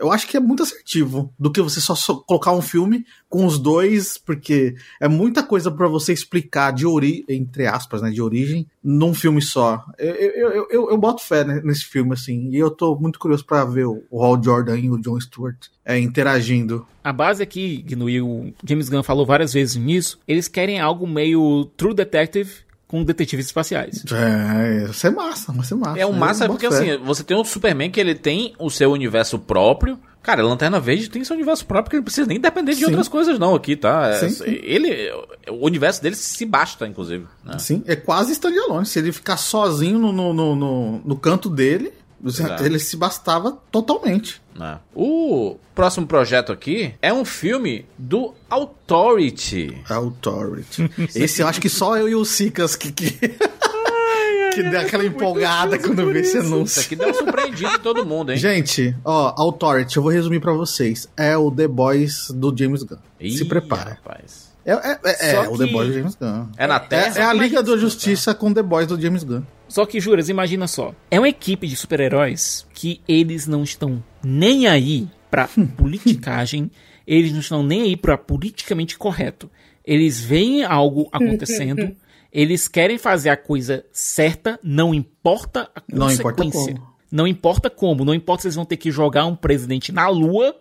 eu acho que é muito assertivo do que você só, só colocar um filme com os dois, porque é muita coisa pra você explicar de origem, entre aspas, né, de origem, num filme só. Eu, eu, eu, eu, boto fé né, nesse filme, assim, e eu tô muito curioso pra ver o, Hal Jordan e o John Stewart é, interagindo. A base aqui, Gnu, e o James Gunn falou várias vezes nisso, eles querem algo meio True Detective com detetives espaciais. É, vai ser massa, vai ser massa. É um massa, é porque fé. assim, você tem o Superman que ele tem o seu universo próprio. Cara, a Lanterna Verde tem seu universo próprio que ele não precisa nem depender de Sim. outras coisas não aqui, tá? É, Sim, sim. Ele, o universo dele se basta, inclusive. né? Sim, é quase standalone. Se ele ficar sozinho no, no, no, no- no canto dele, Exato. ele se bastava totalmente. né? O próximo projeto aqui é um filme do Authority. Authority. Esse eu acho que só eu e o Sicas que. que... que deu aquela empolgada quando vê esse Isso anúncio. aqui deu um surpreendido em todo mundo, hein? Gente, ó, Authority, eu vou resumir pra vocês. É o The Boys do James Gunn. Ih, Se prepara. Rapaz. É, é, é, é o The Boys do James Gunn. É na É, Terra? é a Liga da Justiça com The Boys do James Gunn. Só que, Juras, imagina só. É uma equipe de super-heróis que eles não estão nem aí pra politicagem, eles não estão nem aí pra politicamente correto. Eles veem algo acontecendo, eles querem fazer a coisa certa, não importa a Não importa consequência. como. Não importa como, não importa se eles vão ter que jogar um presidente na lua,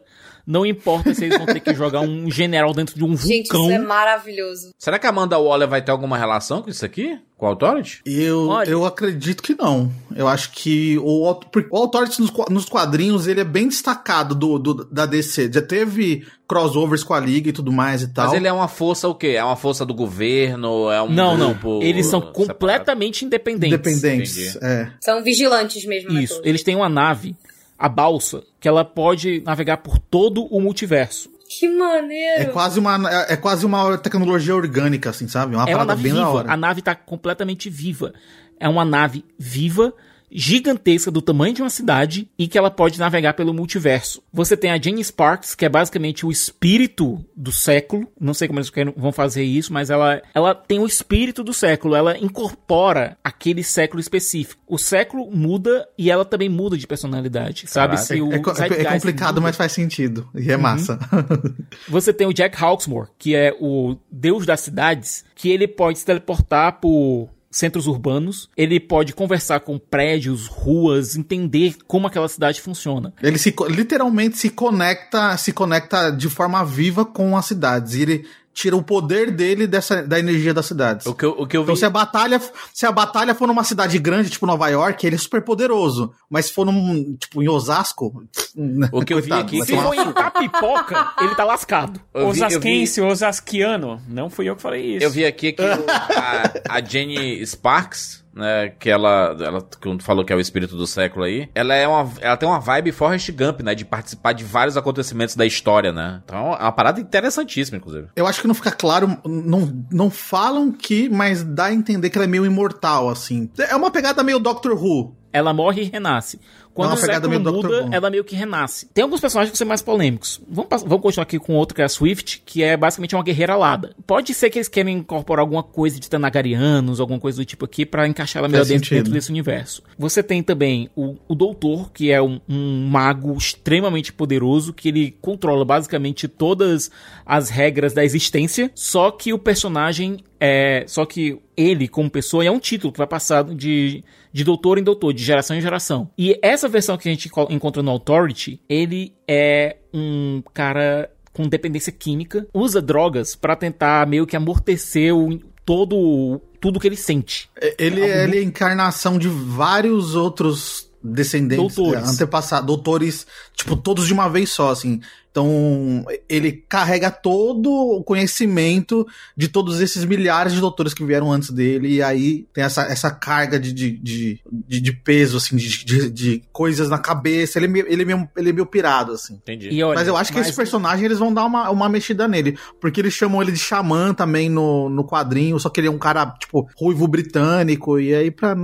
não importa se eles vão ter que jogar um general dentro de um Gente, vulcão. isso é maravilhoso. Será que a Amanda Waller vai ter alguma relação com isso aqui? Com o Authority? Eu, Olha- eu acredito que não. Eu acho que o, o Authority nos, nos quadrinhos ele é bem destacado do, do- da DC. Já teve crossovers com a Liga e tudo mais e tal. Mas ele é uma força o quê? É uma força do governo? É um Não, não. grupo Eles são separado? completamente independentes. Independentes. Entendi. É. São vigilantes mesmo. né, Isso, eles têm uma nave, a balsa, que ela pode navegar por todo o multiverso. Que maneiro. É quase uma é, é quase uma tecnologia orgânica, assim, sabe? Uma é uma parada nave bem da viva. hora. A nave tá completamente viva. É uma nave viva, gigantesca, do tamanho de uma cidade, e que ela pode navegar pelo multiverso. Você tem a Jane Sparks, que é basicamente o espírito do século. Não sei como eles vão fazer isso, mas ela, ela tem o espírito do século. Ela incorpora aquele século específico. O século muda e ela também muda de personalidade, sabe? Caraca. Se o É, é zeitgeist complicado, muda- mas faz sentido. E é Uhum. massa. Você tem o Jack Hawksmoor, que é o deus das cidades, que ele pode se teleportar por centros urbanos, ele pode conversar com prédios, ruas, entender como aquela cidade funciona. Ele se, literalmente se conecta, se conecta de forma viva com as cidades. E ele tira o poder dele dessa, da energia das cidades. O que eu, o que eu vi... Então, se a batalha, se a batalha for numa cidade grande, tipo Nova York, ele é super poderoso. Mas se for num, tipo, em Osasco, O que eu vi aqui Se for em Itapipoca, ele tá lascado. eu vi- eu vi- Osasquense, Osasquiano. Não fui eu que falei isso. Eu vi aqui que o- a, a Jenny Sparks, né, que ela, ela que falou que é o espírito do século aí, ela é uma, ela tem uma vibe Forrest Gump, né, de participar de vários acontecimentos da história, né. Então é uma parada interessantíssima, inclusive. Eu acho que não fica claro, não, não falam que, mas dá a entender que ela é meio imortal, assim. É uma pegada meio Doctor Who. Ela morre e renasce. Quando o uma pegada meio muda, ela meio que renasce. Tem alguns personagens que são mais polêmicos. Vamos, vamos continuar aqui com outro, que é a Swift, que é basicamente uma guerreira alada. Pode ser que eles querem incorporar alguma coisa de Tanagarianos, alguma coisa do tipo aqui, pra encaixar ela melhor dentro, dentro desse universo. Você tem também o, o Doutor, que é um, um mago extremamente poderoso, que ele controla basicamente todas as regras da existência, só que o personagem é. Só que ele, como pessoa, é um título que vai passar de, de doutor em doutor, de geração em geração. E essa versão que a gente co- encontra no Authority, ele é um cara com dependência química, usa drogas pra tentar meio que amortecer o, todo tudo que ele sente. Ele, ele é a encarnação de vários outros descendentes, Doutores. é, antepassados, doutores, tipo, todos de uma vez só, assim. Então, ele carrega todo o conhecimento de todos esses milhares de doutores que vieram antes dele, e aí tem essa, essa carga de, de, de, de, de peso, assim, de, de, de coisas na cabeça. Ele é meio, ele é meio, ele é meio pirado, assim. Entendi. E olha, Mas eu acho que mas- esse personagem eles vão dar uma, uma mexida nele. Porque eles chamam ele de xamã também no, no quadrinho, só que ele é um cara, tipo, ruivo britânico, e aí pra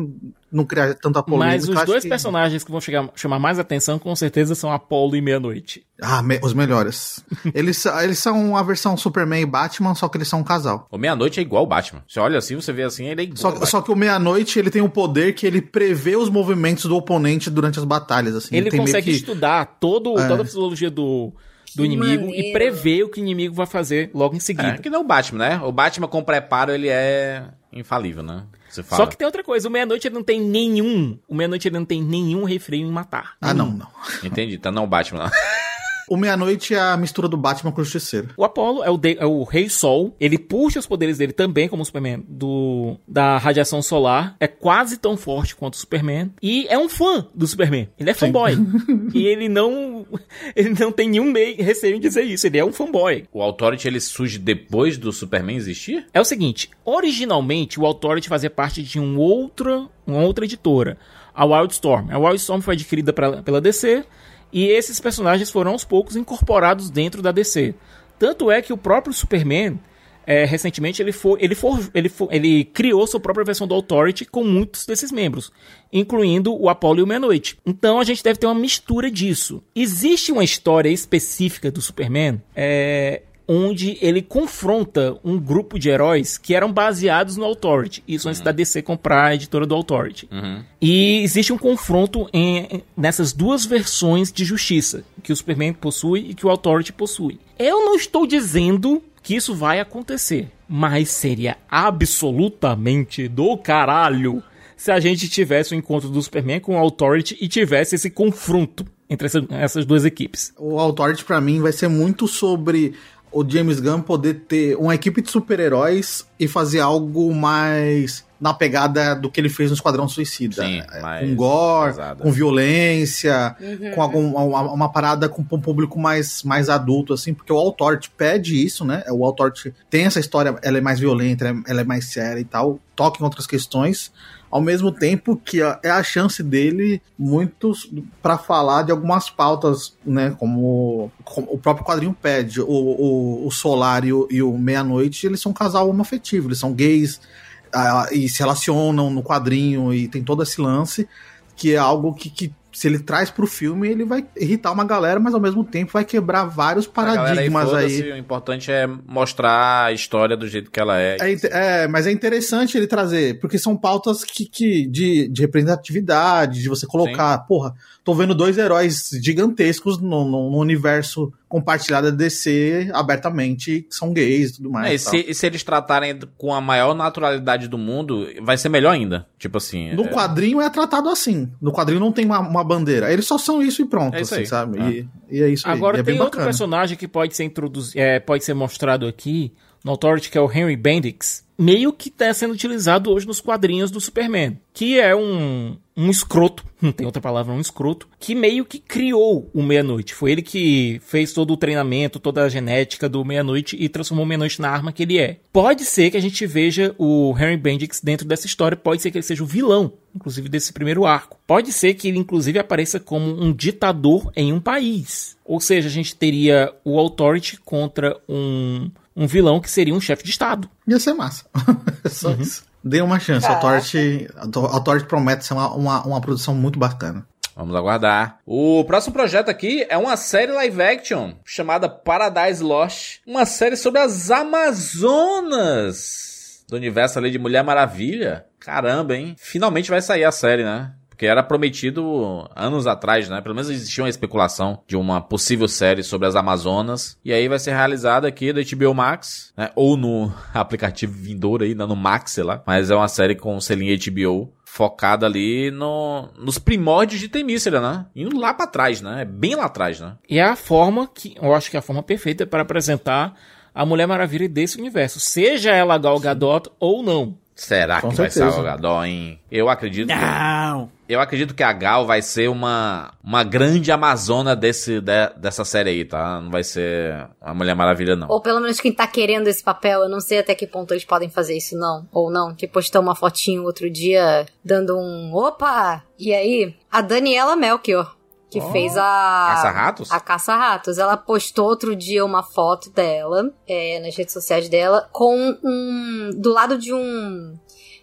não criar tanta polêmica. Mas os dois que- personagens que vão chegar, chamar mais atenção, com certeza, são Apollo e Meia-Noite. Ah, me- os melhores. eles, são- eles são a versão Superman e Batman, só que eles são um casal. O Meia-Noite é igual o Batman. Você olha assim, você vê assim, ele é igual Só, só que o Meia-Noite, ele tem o poder que ele prevê os movimentos do oponente durante as batalhas, assim. Ele tem meio consegue que- estudar todo, É. toda a fisiologia do, do Que inimigo maneiro. e prever o que o inimigo vai fazer logo em seguida. É, que não o Batman, né? O Batman com preparo, ele é infalível, né? Você fala. Só que tem outra coisa, o Meia-Noite ele não tem nenhum, o Meia-Noite ele não tem nenhum refreio em matar. Ah, não, não. Entendi, tá não o Batman, não. O Meia-Noite é a mistura do Batman com o Justiceiro. O Apollo é o, de- é o Rei Sol. Ele puxa os poderes dele também, como o Superman, do, da radiação solar. É quase tão forte quanto o Superman. E é um fã do Superman. Ele é fanboy. e ele não. Ele não tem nenhum meio, receio em dizer isso. Ele é um fanboy. O Authority ele surge depois do Superman existir? É o seguinte, originalmente o Authority fazia parte de um outro, uma outra editora, a Wildstorm. A Wildstorm foi adquirida pra- pela DC e esses personagens foram aos poucos incorporados dentro da DC. Tanto é que o próprio Superman, é, recentemente, ele, for, ele, for, ele, for, ele criou sua própria versão do Authority com muitos desses membros, incluindo o Apollo e o Meia-Noite. Então a gente deve ter uma mistura disso. Existe uma história específica do Superman, é, onde ele confronta um grupo de heróis que eram baseados no Authority. Isso antes da DC comprar a editora do Authority. E existe um confronto em- nessas duas versões de justiça, que o Superman possui e que o Authority possui. Eu não estou dizendo que isso vai acontecer, mas seria absolutamente do caralho se a gente tivesse o encontro do Superman com o Authority e tivesse esse confronto entre essa- essas duas equipes. O Authority, pra mim, vai ser muito sobre o James Gunn poder ter uma equipe de super-heróis e fazer algo mais na pegada do que ele fez no Esquadrão Suicida. Sim, É, mais com gore, pesada. com violência, com algum, uma, uma parada com um público mais, mais adulto, assim, porque o Authority pede isso, né? O Authority tem essa história, ela é mais violenta, ela é- ela é mais séria e tal, toca em outras questões, ao mesmo tempo que é a chance dele muito para falar de algumas pautas, né, como, como o próprio quadrinho pede, o, o, o Solar e o, o Meia-Noite, eles são um casal homoafetivo, eles são gays ah, e se relacionam no quadrinho e tem todo esse lance, que é algo que, que se ele traz pro filme, ele vai irritar uma galera, mas ao mesmo tempo vai quebrar vários paradigmas aí. foda-se, O importante é mostrar a história do jeito que ela é. É, é, mas é interessante ele trazer, porque são pautas que, que de, de representatividade, de você colocar, porra, tô vendo dois heróis gigantescos no, no- no universo compartilhado da DC abertamente, que são gays e tudo mais. É, e se, e se eles tratarem com a maior naturalidade do mundo, vai ser melhor ainda. Tipo assim. No é- quadrinho é tratado assim. No quadrinho não tem uma, uma bandeira. Eles só são isso e pronto, É isso assim, aí. sabe? É. E, e é isso aí. Agora E é tem bem outro bacana. personagem que pode ser introduzido, é, pode ser mostrado aqui no Authority, que é o Henry Bendix, meio que está sendo utilizado hoje nos quadrinhos do Superman, que é um um escroto, não tem outra palavra, um escroto, que meio que criou o Meia-Noite. Foi ele que fez todo o treinamento, toda a genética do Meia-Noite e transformou o Meia-Noite na arma que ele é. Pode ser que a gente veja o Henry Bendix dentro dessa história, pode ser que ele seja o vilão, inclusive desse primeiro arco. Pode ser que ele inclusive apareça como um ditador em um país. Ou seja, a gente teria o Authority contra um, um vilão que seria um chefe de estado. Ia ser massa. É Só Uhum. isso. Dê uma chance. A Torch, a Torch promete ser uma, uma, uma produção muito bacana. Vamos aguardar. O próximo projeto aqui é uma série live action chamada Paradise Lost. Uma série sobre as Amazonas do universo ali de Mulher Maravilha. Caramba, hein? Finalmente vai sair a série, né? Porque era prometido anos atrás, né? Pelo menos existia uma especulação de uma possível série sobre as Amazonas. E aí vai ser realizada aqui do HBO Max, né? Ou no aplicativo vindouro aí, né? no Max, sei lá. Mas é uma série com selinho HBO focada ali no, nos primórdios de Temícera, né? Indo lá pra trás, né? É bem lá atrás, né? E é a forma que, eu acho que é a forma perfeita para apresentar a Mulher Maravilha desse universo, seja ela Gal Gadot ou não. Será Com que vai ser a Gadot, hein? Eu acredito que... Não. Eu acredito que a Gal vai ser uma, uma grande amazona desse, de- dessa série aí, tá? Não vai ser a Mulher Maravilha, não. Ou pelo menos quem tá querendo esse papel, eu não sei até que ponto eles podem fazer isso, não. Ou não, que postou uma fotinho outro dia dando um opa! E aí, a Daniela Melchior, que fez a. Caça-ratos? A Caça-Ratos. Ela postou outro dia uma foto dela, é, nas redes sociais dela, com um. do lado de um.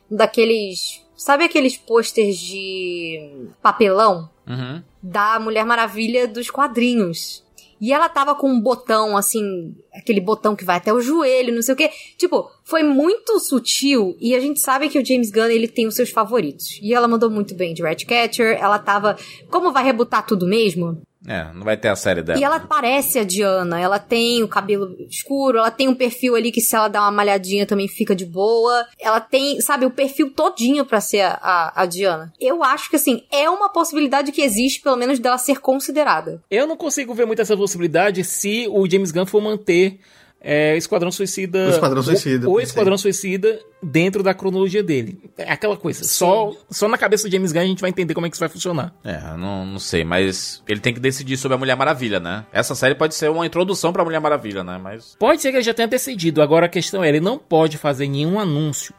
daqueles. Sabe aqueles pôsteres de papelão? Uhum. da Mulher Maravilha dos quadrinhos. E ela tava com um botão, assim, aquele botão que vai até o joelho, não sei o quê. Tipo, foi muito sutil e a gente sabe que o James Gunn, ele tem os seus favoritos. E ela mandou muito bem de Ratcatcher, ela tava... Como vai rebutar tudo mesmo? É, não vai ter a série dela. E ela parece a Diana, ela tem o cabelo escuro, ela tem um perfil ali que se ela dar uma malhadinha também fica de boa. Ela tem, sabe, o perfil todinho pra ser a, a, a Diana. Eu acho que, assim, é uma possibilidade que existe, pelo menos, dela ser considerada. Eu não consigo ver muito essa possibilidade se o James Gunn for manter é, Esquadrão Suicida. O Esquadrão Suicida, O, o. Esquadrão Suicida dentro da cronologia dele. É aquela coisa. Só, só na cabeça do James Gunn a gente vai entender como é que isso vai funcionar. É, não, não sei, mas ele tem que decidir sobre a Mulher Maravilha, né? Essa série pode ser uma introdução pra Mulher Maravilha, né? Mas. Pode ser que ele já tenha decidido. Agora a questão é, ele não pode fazer nenhum anúncio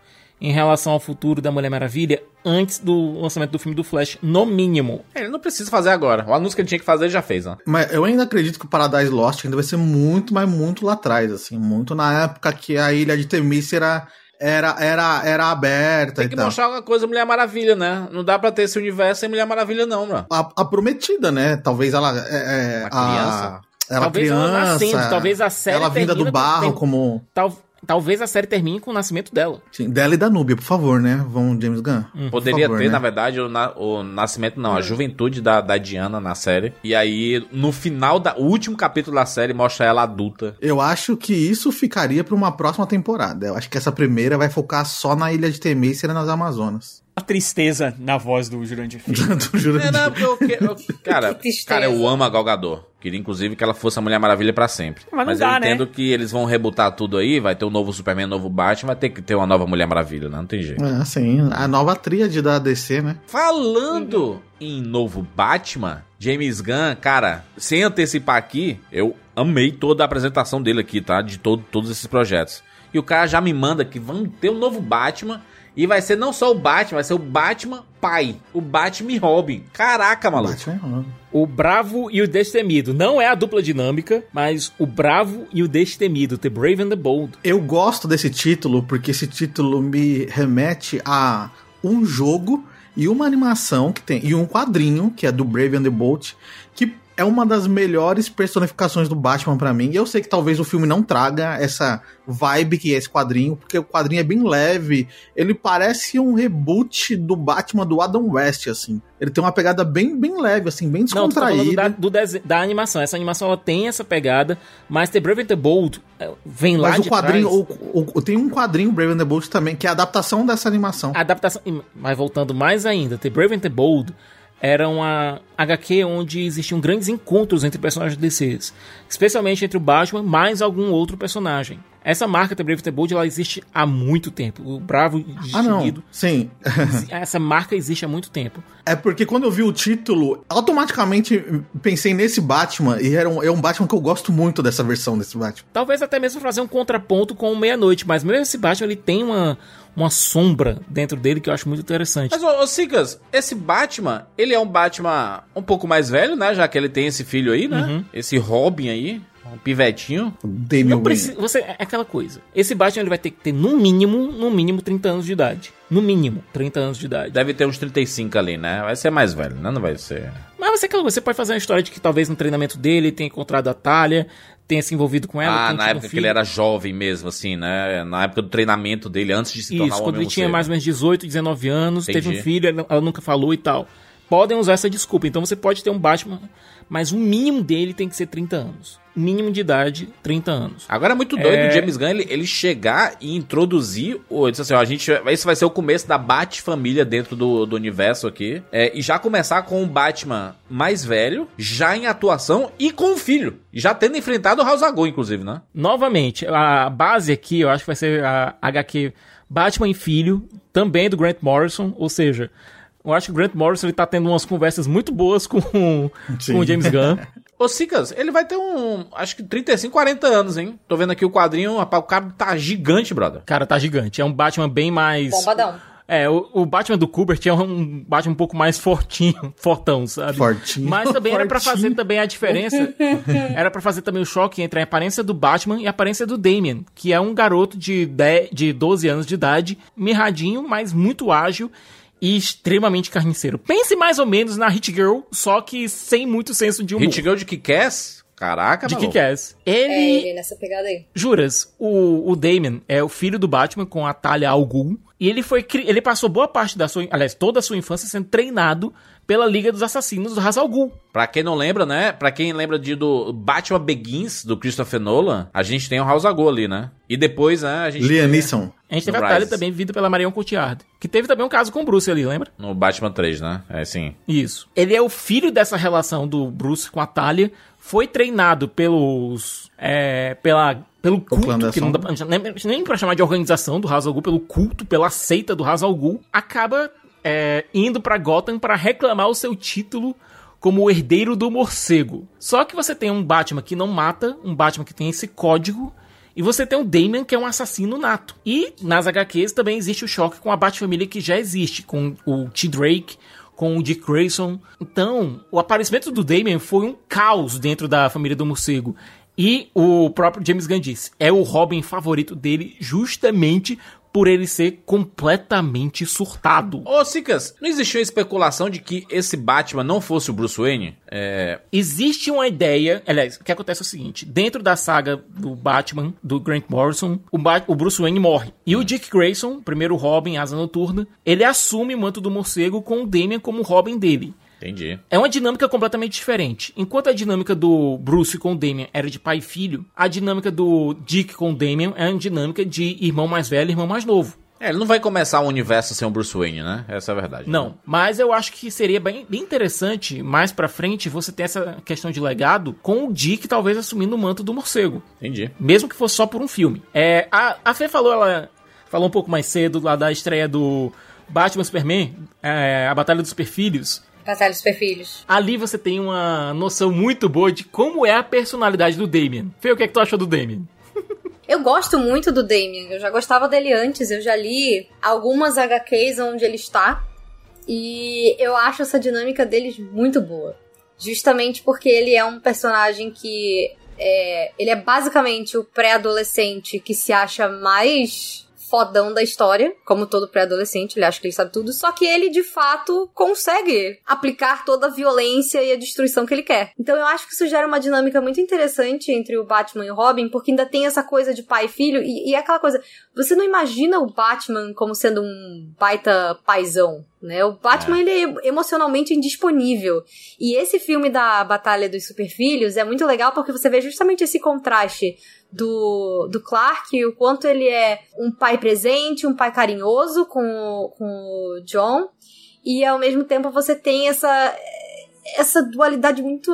em relação ao futuro da Mulher Maravilha antes do lançamento do filme do Flash, no mínimo. É, Ele não precisa fazer agora. O anúncio que ele tinha que fazer, ele já fez, né? Mas eu ainda acredito que o Paradise Lost ainda vai ser muito, mas muito lá atrás, assim. Muito na época que a ilha de Temícera era, era, era aberta Tem e que tal. mostrar alguma coisa Mulher Maravilha, né? Não dá pra ter esse universo sem Mulher Maravilha, não, mano. A, a prometida, né? Talvez ela. É, é, Uma criança. A, ela Talvez ela criança. nascendo, talvez a série Ela vinda do barro tem- como. Tal- talvez a série termine com o nascimento dela. Sim, dela e da Núbia, por favor, né? Vão, James Gunn. Por Poderia favor, ter, né? na verdade, o, na- o nascimento, não, a juventude da, da Diana na série. E aí, no final, da, o último capítulo da série mostra ela adulta. Eu acho que isso ficaria pra uma próxima temporada. Eu acho que essa primeira vai focar só na ilha de Temícera nas Amazonas. A tristeza na voz do Jurandir Filho. Tô jurando. É, não, porque eu, cara, cara, eu amo a Gal Gadot. Queria, inclusive, que ela fosse a Mulher Maravilha pra sempre. Mas não Mas dá, eu entendo né? que eles vão rebutar tudo aí, vai ter um novo Superman, um novo Batman, vai ter que ter uma nova Mulher Maravilha, né? Não tem jeito. É, sim, a nova tríade da DC, né? Falando em novo Batman, James Gunn, cara, sem antecipar aqui, eu amei toda a apresentação dele aqui, tá? De todo, todos esses projetos. E o cara já me manda que vamos ter um novo Batman. E vai ser não só o Batman, vai ser o Batman pai. O Batman e Robin. Caraca, maluco. Batman. O Bravo e o Destemido. Não é a dupla dinâmica, mas o Bravo e o Destemido. The Brave and the Bold. Eu gosto desse título porque esse título me remete a um jogo e uma animação que tem e um quadrinho que é do Brave and the Bolt que é uma das melhores personificações do Batman pra mim. E eu sei que talvez o filme não traga essa vibe que é esse quadrinho, porque o quadrinho é bem leve. Ele parece um reboot do Batman do Adam West, assim. Ele tem uma pegada bem, bem leve, assim, bem Não, tô falando descontraída. da, do da animação. Essa animação ela tem essa pegada, mas The Brave and the Bold é, vem lá Mas o de quadrinho, trás. o, o- tem um quadrinho Brave and the Bolt também, que é a adaptação dessa animação. A adaptação. Mas voltando mais ainda, The Brave and the Bold era uma HQ onde existiam grandes encontros entre personagens DCs, especialmente entre o Batman mais algum outro personagem. Essa marca The Brave the Bold ela existe há muito tempo. O Bravo e Ah, não. Sim. essa marca existe há muito tempo. É porque quando eu vi o título, automaticamente pensei nesse Batman, e era um, é um Batman que eu gosto muito dessa versão desse Batman. Talvez até mesmo fazer um contraponto com o Meia-Noite, mas mesmo esse Batman ele tem uma, uma sombra dentro dele que eu acho muito interessante. Mas, ô, ô Sigas, esse Batman, ele é um Batman um pouco mais velho, né? Já que ele tem esse filho aí, né? Esse Robin aí, um pivetinho. Damian Não precisa, você é aquela coisa. Esse Batman ele vai ter que ter no mínimo, no mínimo 30 anos de idade. No mínimo 30 anos de idade. Deve ter uns 35 ali, né? Vai ser mais velho, né? Não vai ser... Mas coisa, você pode fazer uma história de que talvez no treinamento dele ele tenha encontrado a Talia, tenha se envolvido com ela, ah, na um época que ele era jovem mesmo, assim, né? Na época do treinamento dele, antes de se tornar Isso, quando ele tinha morcego. mais ou menos 18, 19 anos, teve Entendi. um filho, ela nunca falou e tal. Podem usar essa desculpa. Então você pode ter um Batman, mas o mínimo dele tem que ser 30 anos. Mínimo de idade, 30 anos. Agora é muito doido É. o James Gunn ele, ele chegar e introduzir. o- disse assim: ó, a gente, esse vai ser o começo da Bat-família dentro do, do universo aqui. É, e já começar com um Batman mais velho, já em atuação e com um filho. Já tendo enfrentado o House Agul, inclusive, né? Novamente, a base aqui eu acho que vai ser a HQ Batman e Filho, também do Grant Morrison, ou seja, eu acho que o Grant Morrison ele tá tendo umas conversas muito boas com, com o James Gunn. Ô, Sicas, ele vai ter um. Acho que 35, 40 anos, hein? Tô vendo aqui o quadrinho, rapaz, o cara tá gigante, brother. Cara, tá gigante. É um Batman bem mais. Bombadão. É, o, o Batman do Kubert é um Batman um pouco mais fortinho, fortão, sabe? Fortinho. Mas também era pra Fortinho. fazer também a diferença. era pra fazer também o choque entre a aparência do Batman e a aparência do Damian, que é um garoto de, 10, de 12 anos de idade, mirradinho, mas muito ágil e extremamente carniceiro. Pense mais ou menos na Hit Girl, só que sem muito senso de humor. Hit Girl de Kick-Ass? Caraca, de. Kick-Ass. É Ele ele nessa pegada aí. Juras, o, o Damien é o filho do Batman com a Talia Al Ghul E ele foi cri- ele passou boa parte da sua, aliás, toda a sua infância sendo treinado pela Liga dos Assassinos do Ra's al Ghul. Pra quem não lembra, né? Pra quem lembra de, do Batman Begins, do Christopher Nolan, a gente tem o House of Gold ali, né? E depois, né, a gente Liam Neeson. A gente teve No a Talia Rises. também vindo pela Marion Cotillard, que teve também um caso com o Bruce ali, lembra? no Batman 3, né? É sim. Isso. Ele é o filho dessa relação do Bruce com a Talia, foi treinado pelos. É, pela, pelo culto, que não dá nem, nem pra chamar de organização do Hazal Ghul, pelo culto, pela seita do Hazal Ghul, acaba é, indo pra Gotham pra reclamar o seu título como o herdeiro do morcego. Só que você tem um Batman que não mata, um Batman que tem esse código, e você tem o Damian, que é um assassino nato. E nas HQs também existe o choque com a Bat-família que já existe, com o T. Com o Dick Grayson. Então, o aparecimento do Damian foi um caos dentro da família do morcego. E o próprio James Gunn disse, é o Robin favorito dele justamente por ele ser completamente surtado. Ô, Sicas, não existiu especulação de que esse Batman não fosse o Bruce Wayne? É. Existe uma ideia. Aliás, o que acontece é o seguinte: dentro da saga do Batman, do Grant Morrison, o, Ba- o Bruce Wayne morre. E o Dick Grayson, primeiro Robin, Asa Noturna, ele assume o manto do morcego com o Damian como Robin dele. Entendi. É uma dinâmica completamente diferente. Enquanto a dinâmica do Bruce com o Damian era de pai e filho, a dinâmica do Dick com o Damian é uma dinâmica de irmão mais velho e irmão mais novo. É, ele não vai começar o universo sem o Bruce Wayne, né? Essa é a verdade. Não, mas eu acho que seria bem, bem interessante, mais pra frente, você ter essa questão de legado com o Dick talvez assumindo o manto do morcego. Entendi. Mesmo que fosse só por um filme. É, a, a Fê falou, ela falou um pouco mais cedo lá da estreia do Batman Superman, é, a Batalha dos Superfilhos. Batalha dos Perfilhos. Ali você tem uma noção muito boa de como é a personalidade do Damian. Fê, o que é que tu achou do Damian? Eu gosto muito do Damien. Eu já gostava dele antes. Eu já li algumas HQs onde ele está. E eu acho essa dinâmica deles muito boa. Justamente porque ele é um personagem que. É, ele é basicamente o pré-adolescente que se acha mais fodão da história, como todo pré-adolescente, ele acha que ele sabe tudo, só que ele de fato consegue aplicar toda a violência e a destruição que ele quer. Então eu acho que isso gera uma dinâmica muito interessante entre o Batman e o Robin, porque ainda tem essa coisa de pai e filho, e, e é aquela coisa, você não imagina o Batman como sendo um baita paizão, né? O Batman, ele é emocionalmente indisponível. E esse filme da Batalha dos Superfilhos é muito legal porque você vê justamente esse contraste do, do Clark, o quanto ele é um pai presente, um pai carinhoso com, o- com o John, e ao mesmo tempo você tem essa, essa dualidade muito.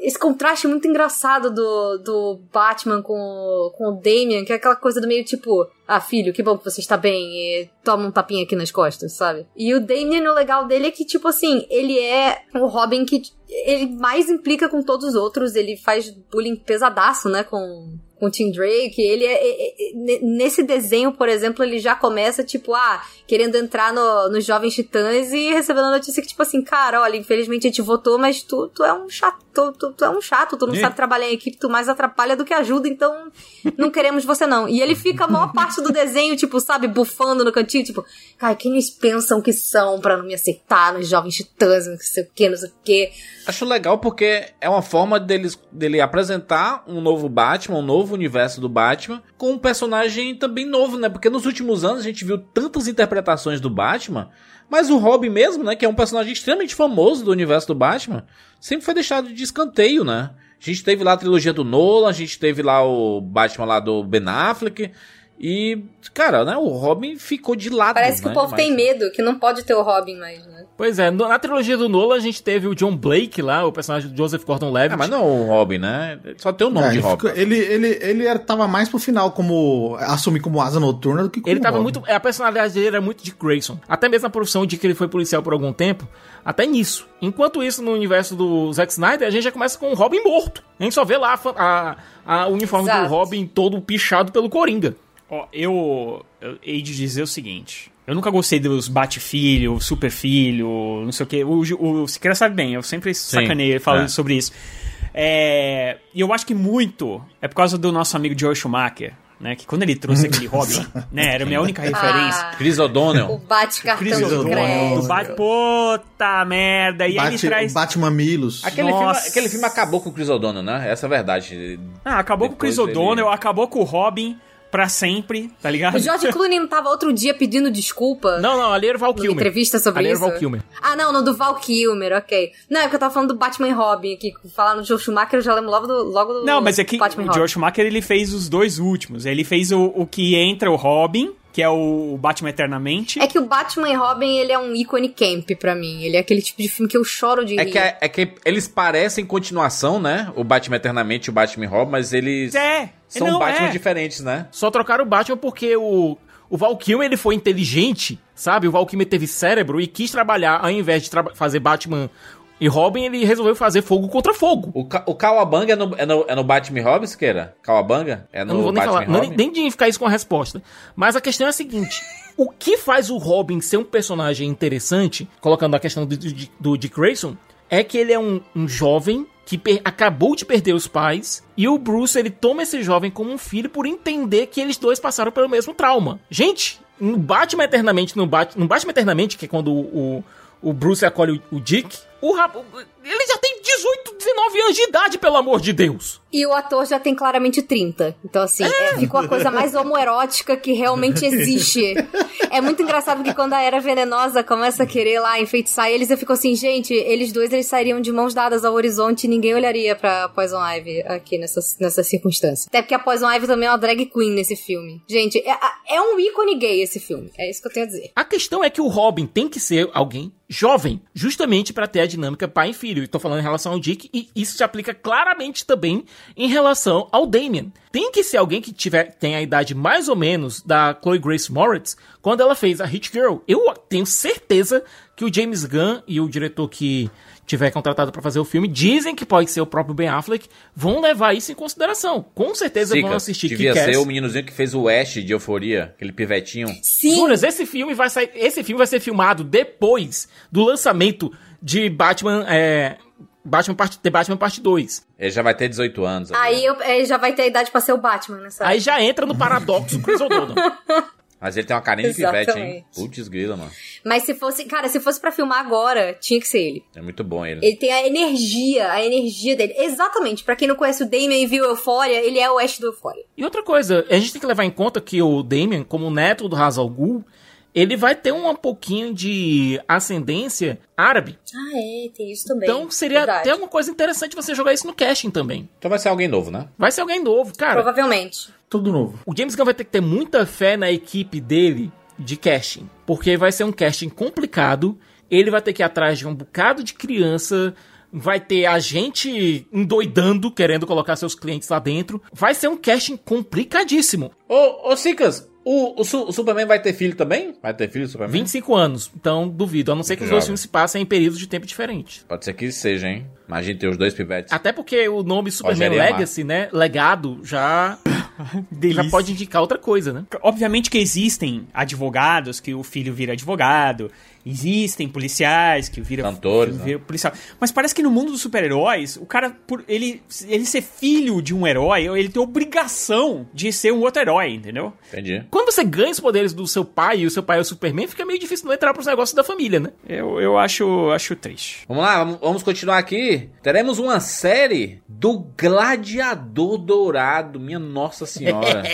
Esse contraste muito engraçado do, do Batman com, o- com o Damian, que é aquela coisa do meio tipo, ah, filho, que bom que você está bem, e toma um tapinha aqui nas costas, sabe? E o Damian, o legal dele é que, tipo assim, ele é o Robin que ele mais implica com todos os outros, ele faz bullying pesadaço, né, com, com o Tim Drake, ele é, é- é- ne- nesse desenho, por exemplo, ele já começa, tipo, ah, querendo entrar no, nos Jovens Titãs e recebendo a notícia que, tipo assim, cara, olha, infelizmente a gente votou, mas tu, tu é um chato, tu, tu- tu é um chato, tu não sabe trabalhar em equipe, tu mais atrapalha do que ajuda, então não queremos você não. E ele fica a maior parte do desenho, tipo, sabe, bufando no cantinho, tipo, cara, quem eles pensam que são pra não me aceitar nos Jovens Titãs, não sei o que, não sei o que. Acho legal porque é uma forma deles, dele apresentar um novo Batman, um novo universo do Batman, com um personagem também novo, né? Porque nos últimos anos a gente viu tantas interpretações do Batman, mas o Robin mesmo, né? Que é um personagem extremamente famoso do universo do Batman, sempre foi deixado de escanteio, né? A gente teve lá a trilogia do Nolan, a gente teve lá o Batman lá do Ben Affleck. E, cara, né? O Robin ficou de lado. Parece que né, o povo demais. tem medo, que não pode ter o Robin mais, né? Pois é, na trilogia do Nolan a gente teve o John Blake lá, o personagem do Joseph Gordon-Levitt. Ah, mas não o Robin, né? Só tem o nome É, de ele, Robin. ficou- ele, ele, ele era, tava mais pro final como. assumir como asa noturna do que como. Ele tava Robin. muito. A personalidade dele era muito de Grayson. Até mesmo a profissão de que ele foi policial por algum tempo. Até nisso. Enquanto isso, no universo do Zack Snyder, a gente já começa com o Robin morto. A gente só vê lá a, a, a uniforme Exato. do Robin todo pichado pelo Coringa. Ó, eu, eu hei de dizer o seguinte. Eu nunca gostei dos bate-filho, super-filho, não sei o que. O, o, o Siqueira sabe bem, eu sempre sacanei falando é. sobre isso. É, e eu acho que muito é por causa do nosso amigo Joe Schumacher, né? Que quando ele trouxe aquele Robin, né? Era a minha única referência. Ah, Chris o O'Donnell. bate-cartão Chris de O'Donnell, O'Donnell, crédito. do Bat... Puta merda! E aí ele traz... Batman Milos. Aquele filme, aquele filme acabou com o Chris O'Donnell, né? Essa é a verdade. Ah, acabou com o Depois Chris O'Donnell, ele- acabou com o Robin, pra sempre, tá ligado? O George Clooney não tava outro dia pedindo desculpa? Não, não, ali era o Val Kilmer. entrevista sobre ali isso? era o Val Kilmer. Ah, não, no do Val Kilmer, ok. Não, é porque eu tava falando do Batman e Robin aqui. Falar no Joe Schumacher, eu já lembro logo do, logo do Não, mas é que Batman o Robin. George Schumacher ele fez os dois últimos. Ele fez o, o que entra o Robin, que é o Batman Eternamente. É que o Batman e Robin, ele é um ícone camp pra mim. Ele é aquele tipo de filme que eu choro de É rir. que, é que eles parecem continuação, né? O Batman Eternamente e o Batman e Robin, mas eles É, são não, Batman é. diferentes, né? Só trocaram o Batman porque o, o Val Kilmer ele foi inteligente, sabe? O Val Kilmer teve cérebro e quis trabalhar, ao invés de fazer Batman e Robin, ele resolveu fazer fogo contra fogo. O, Ca- o Kawabanga é no, é, no, é no Batman e Robin, Siqueira? Kawabanga? É no Eu não vou nem Batman falar, Robin? nem de ficar isso com a resposta. Mas a questão é a seguinte: o que faz o Robin ser um personagem interessante, colocando a questão do, do, do Dick Grayson, é que ele é um, um jovem que acabou de perder os pais e o Bruce ele toma esse jovem como um filho por entender que eles dois passaram pelo mesmo trauma. Gente, no Batman Eternamente, no, Bat, no Batman Eternamente, que é quando o, o, o Bruce acolhe o, o Dick, o ele já tem 18, 19 anos de idade, pelo amor de Deus. E o ator já tem claramente 30. Então, assim, é, ficou a coisa mais homoerótica que realmente existe. É muito engraçado que quando a Era Venenosa começa a querer lá enfeitiçar eles, eu fico assim, gente, eles dois eles sairiam de mãos dadas ao horizonte e ninguém olharia pra Poison Ivy aqui nessa, nessa circunstância. Até porque a Poison Ivy também é uma drag queen nesse filme. Gente, é, é um ícone gay esse filme. É isso que eu tenho a dizer. A questão é que o Robin tem que ser alguém jovem, justamente pra ter a dinâmica pai e filho. E tô falando em relação ao Dick, e isso se aplica claramente também em relação ao Damien. Tem que ser alguém que tiver, tem a idade mais ou menos da Chloe Grace Moritz quando ela fez a Hit Girl. Eu tenho certeza que o James Gunn e o diretor que tiver contratado pra fazer o filme dizem que pode ser o próprio Ben Affleck, vão levar isso em consideração. Com certeza vão Sica, assistir devia ser o meninozinho que fez o Ash de Euforia, aquele pivetinho. Sim! Juras, esse filme vai sair. Esse filme vai ser filmado depois do lançamento de Batman. É, Batman parte, The Batman Parte 2. Ele já vai ter 18 anos. Aí eu- ele já vai ter a idade pra ser o Batman nessa. Aí já entra no paradoxo Chris O'Donnell. Mas ele tem uma carinha de pivete, hein? Putz grila, mano. Mas se fosse, cara, se fosse pra filmar agora, tinha que ser ele. É muito bom ele. Ele tem a energia, a energia dele. Exatamente. Pra quem não conhece o Damien e viu Euphoria, ele é o Ash do Euphoria. E outra coisa, a gente tem que levar em conta que o Damien, como neto do Hazal Ghul, ele vai ter um pouquinho de ascendência árabe. Ah, é, tem isso também. Então seria Verdade. até uma coisa interessante você jogar isso no casting também. Então vai ser alguém novo, né? Vai ser alguém novo, cara. Provavelmente. Tudo novo. O James Gunn vai ter que ter muita fé na equipe dele de casting, porque vai ser um casting complicado. Ele vai ter que ir atrás de um bocado de criança, vai ter a gente endoidando, querendo colocar seus clientes lá dentro. Vai ser um casting complicadíssimo. Ô, ô Sicas, o, o, Su- o Superman vai ter filho também? Vai ter filho, Superman? 25 anos, então duvido, a não ser que os dois filmes se passem em períodos de tempo diferentes. Pode ser que seja, hein? Imagina ter os dois pivetes. Até porque o nome Superman Rogério. Legacy, né, legado, já, já pode indicar outra coisa, né? Obviamente que existem advogados que o filho vira advogado, existem policiais que vira, Cantores, que né? vira policial. Mas parece que no mundo dos super-heróis, o cara, por ele, ele ser filho de um herói, ele tem obrigação de ser um outro herói, entendeu? Entendi. Quando você ganha os poderes do seu pai e o seu pai é o Superman, fica meio difícil não entrar pros negócios da família, né? Eu, eu acho, acho triste. Vamos lá, vamos, vamos continuar aqui. Teremos uma série do Gladiador Dourado, minha Nossa Senhora.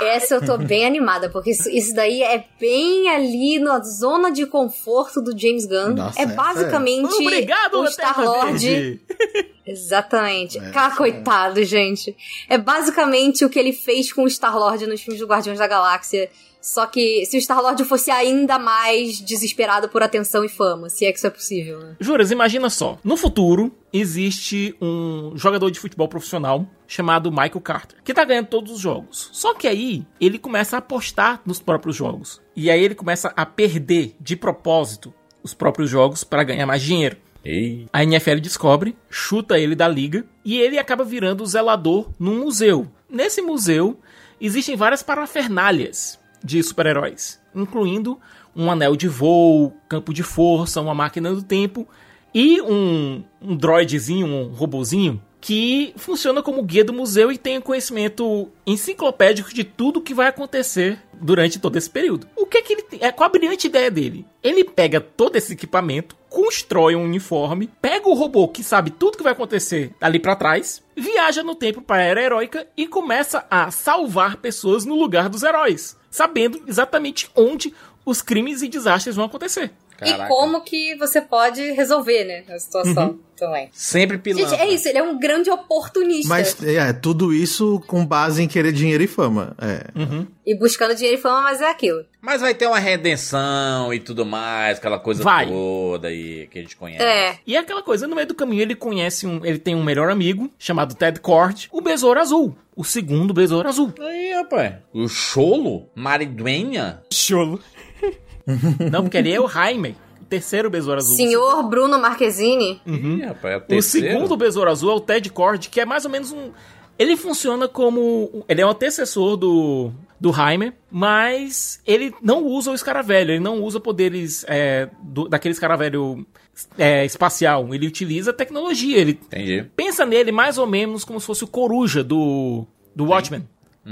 Essa eu tô bem animada, porque isso, isso daí é bem ali na zona de conforto do James Gunn. Nossa, é é- basicamente Obrigado, o Star-Lord. Exatamente. Essa Cara, é. coitado, gente. É basicamente o que ele fez com o Star-Lord nos filmes do Guardiões da Galáxia. Só que se o Star-Lord fosse ainda mais desesperado por atenção e fama, se é que isso é possível, né? Juras, imagina só. No futuro, existe um jogador de futebol profissional chamado Michael Carter, que tá ganhando todos os jogos. Só que aí, ele começa a apostar nos próprios jogos. E aí ele começa a perder de propósito os próprios jogos para ganhar mais dinheiro. Ei, A NFL descobre, chuta ele da liga e ele acaba virando o zelador num museu. Nesse museu existem várias parafernálias de super-heróis, incluindo um anel de voo, campo de força, uma máquina do tempo e um, um droidezinho, um robozinho que funciona como guia do museu e tem conhecimento enciclopédico de tudo que vai acontecer durante todo esse período. O que é que ele tem? É, qual a brilhante ideia dele? Ele pega todo esse equipamento, constrói um uniforme, pega o robô que sabe tudo que vai acontecer ali pra trás, viaja no tempo para a era heróica e começa a salvar pessoas no lugar dos heróis, sabendo exatamente onde os crimes e desastres vão acontecer. Caraca. E como que você pode resolver, né, a situação também. Sempre pilantra. Gente, é isso, ele é um grande oportunista. Mas é, tudo isso com base em querer dinheiro e fama. É. E buscando dinheiro e fama, mas é aquilo. Mas vai ter uma redenção e tudo mais, aquela coisa Vai. toda aí que a gente conhece. É. E é aquela coisa, no meio do caminho ele conhece um. Ele tem um melhor amigo, chamado Ted Cord, o Besouro Azul. O segundo Besouro Azul. Aí, rapaz. O Cholo? Mariduenha? Cholo. Não, porque ele é o Jaime, o terceiro Besouro Azul. Senhor Bruno Marquezine. Ih, rapaz, é o O segundo Besouro Azul é o Ted Cord, que é mais ou menos um. Ele funciona como. Ele é um antecessor do, do Jaime, mas ele não usa o escaravelho, ele não usa poderes é, do- daquele escaravelho é, espacial. Ele utiliza tecnologia. Ele Entendi. pensa nele mais ou menos como se fosse o Coruja do, do Watchmen.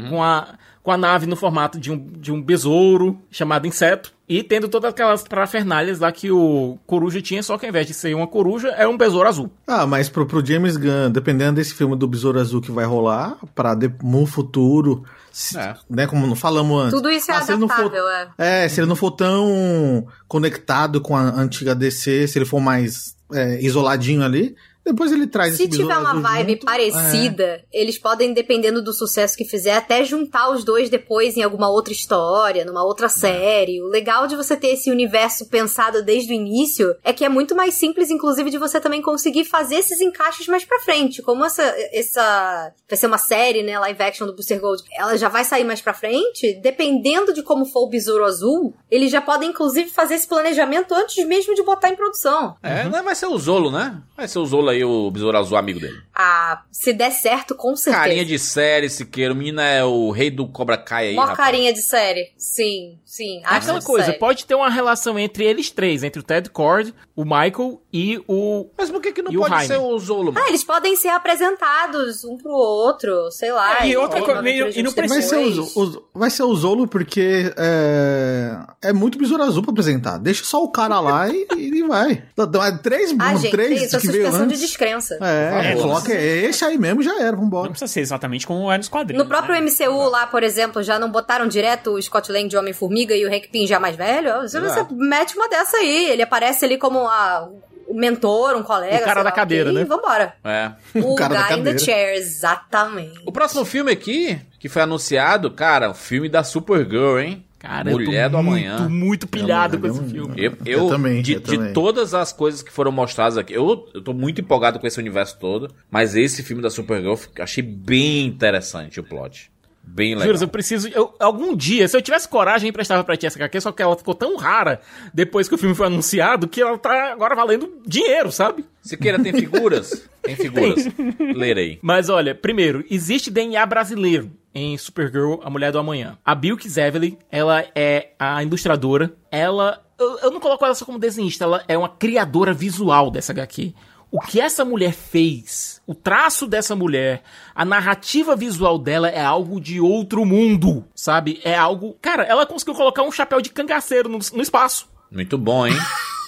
Com, a, com a nave no formato de um, de um besouro chamado inseto. E tendo todas aquelas parafernalhas lá que o Coruja tinha, só que ao invés de ser uma coruja, é um besouro azul. Ah, mas pro, pro James Gunn, dependendo desse filme do Besouro Azul que vai rolar, pra de, no futuro, se- É. né, como não falamos antes. Tudo isso é Ah, não for- adaptável, é. É, se ele não for tão conectado com a antiga DC, se ele for mais é, isoladinho ali, depois ele traz Se esse tiver uma vibe junto. parecida, eles podem, dependendo do sucesso que fizer, até juntar os dois depois em alguma outra história, numa outra série. O legal de você ter esse universo pensado desde o início é que é muito mais simples, inclusive, de você também conseguir fazer esses encaixes mais pra frente. Como essa, essa vai ser uma série, né, live action do Booster Gold, ela já vai sair mais pra frente, dependendo de como for o Besouro Azul, eles já podem, inclusive, fazer esse planejamento antes mesmo de botar em produção. É, não vai ser o Zolo, né? Vai ser o Zolo aí, o Besouro Azul amigo dele. Ah, se der certo, com certeza. Carinha de série, Siqueiro. O menino é o rei do Cobra Kai aí, Mó rapaz. carinha de série. Sim, sim. É aquela coisa, série. pode ter uma relação entre eles três, entre o Ted Cord, o Michael e o. Mas por que, que não pode Jaime? ser o Zolo, mano? Ah, eles podem ser apresentados um pro outro, sei lá. É, e outra coisa, aventura e não juntos Vai ser, o, depois. Zo- o- vai ser o Zolo porque é, é muito Besouro Azul pra apresentar. Deixa só o cara lá e, e ele vai. Três, Ah, gente, três isso é que veio suspensão de antes. descrença. É, É, coloca esse aí mesmo já era, Não vambora. precisa ser exatamente como é nos quadrinhos. No próprio né? MCU lá, por exemplo, já não botaram direto o Scott Lang de Homem-Formiga e o Hank Pym já mais velho? Você, você mete uma dessa aí. Ele aparece ali como a, o mentor, um colega. O cara sei da lá cadeira, quê, né? E vambora. É. O cara da Guy in the cadeira. Chair, exatamente. O próximo filme aqui, que foi anunciado, cara, o filme da Supergirl, hein? Cara, Mulher eu tô do muito, Amanhã. muito pilhado com esse filme. Eu, Eu eu, também, de, eu de também. todas as coisas que foram mostradas aqui, eu, eu tô muito empolgado com esse universo todo, mas esse filme da Supergirl eu achei bem interessante o plot. Bem legal. Juras, eu preciso. eu- algum dia, se eu tivesse coragem, eu emprestava pra ti essa HQ, só que ela ficou tão rara depois que o filme foi anunciado que ela tá agora valendo dinheiro, sabe? Siqueira tem figuras? tem figuras. Lerei. Mas olha, primeiro, existe DNA brasileiro em Supergirl, a Mulher do Amanhã. A Bilk Zevely, ela é a ilustradora. Ela. Eu, eu não coloco ela só como desenhista, ela é uma criadora visual dessa HQ. O que essa mulher fez, o traço dessa mulher, a narrativa visual dela é algo de outro mundo, sabe? É algo. Cara, ela conseguiu colocar um chapéu de cangaceiro no, no espaço. Muito bom, hein?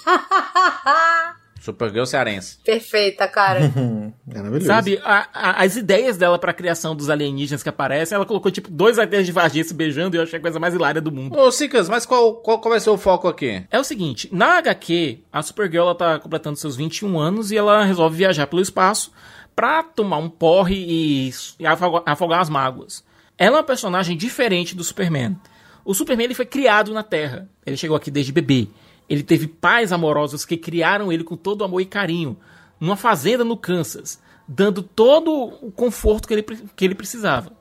Supergirl cearense. Perfeita, cara. Maravilhoso. Sabe, a- a- as ideias dela pra criação dos alienígenas que aparecem, ela colocou tipo dois ATs de Varginha se beijando e eu achei a coisa mais hilária do mundo. Ô, Sicas, mas qual, qual, qual vai ser o foco aqui? É o seguinte, na HQ, a Supergirl ela tá completando seus 21 anos e ela resolve viajar pelo espaço pra tomar um porre e, e afogar, afogar as mágoas. Ela é uma personagem diferente do Superman. O Superman ele foi criado na Terra. Ele chegou aqui desde bebê. Ele teve pais amorosos que criaram ele com todo amor e carinho, numa fazenda no Kansas, dando todo o conforto que ele, que ele precisava,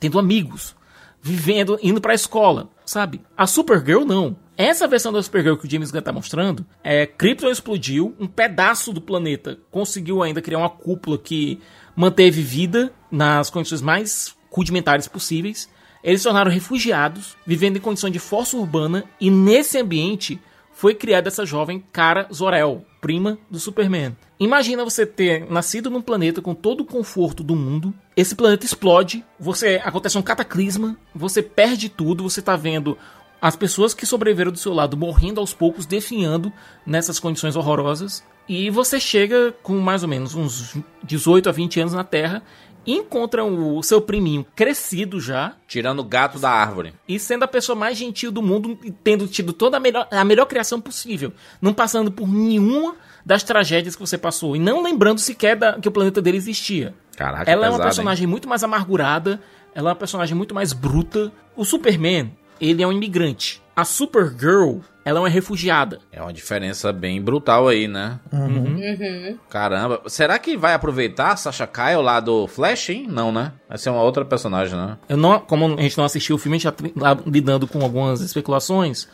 tendo amigos, vivendo, indo pra escola, sabe? A Supergirl não. Essa versão da Supergirl que o James Gunn tá mostrando, é, Krypton explodiu, um pedaço do planeta conseguiu ainda criar uma cúpula que manteve vida nas condições mais rudimentares possíveis. Eles se tornaram refugiados, vivendo em condição de força urbana, e nesse ambiente foi criada essa jovem Cara Zor-El, prima do Superman. Imagina você ter nascido num planeta com todo o conforto do mundo, esse planeta explode, você acontece um cataclisma, você perde tudo, você tá vendo as pessoas que sobreviveram do seu lado morrendo aos poucos, definhando nessas condições horrorosas, e você chega com mais ou menos uns 18 a 20 anos na Terra encontram o seu priminho crescido já. Tirando o gato da árvore. E sendo a pessoa mais gentil do mundo, tendo tido toda a melhor, a melhor criação possível. Não passando por nenhuma das tragédias que você passou. E não lembrando sequer da, que o planeta dele existia. Caraca, ela pesado, é uma personagem hein? muito mais amargurada. Ela é uma personagem muito mais bruta. O Superman, ele é um imigrante. A Supergirl, ela é uma refugiada. É uma diferença bem brutal aí, né? Uhum. Uhum. Caramba. Será que vai aproveitar a Sasha Kyle lá do Flash, hein? Não, né? Vai ser uma outra personagem, né? Eu não, como a gente não assistiu o filme, a gente já tá lidando com algumas especulações.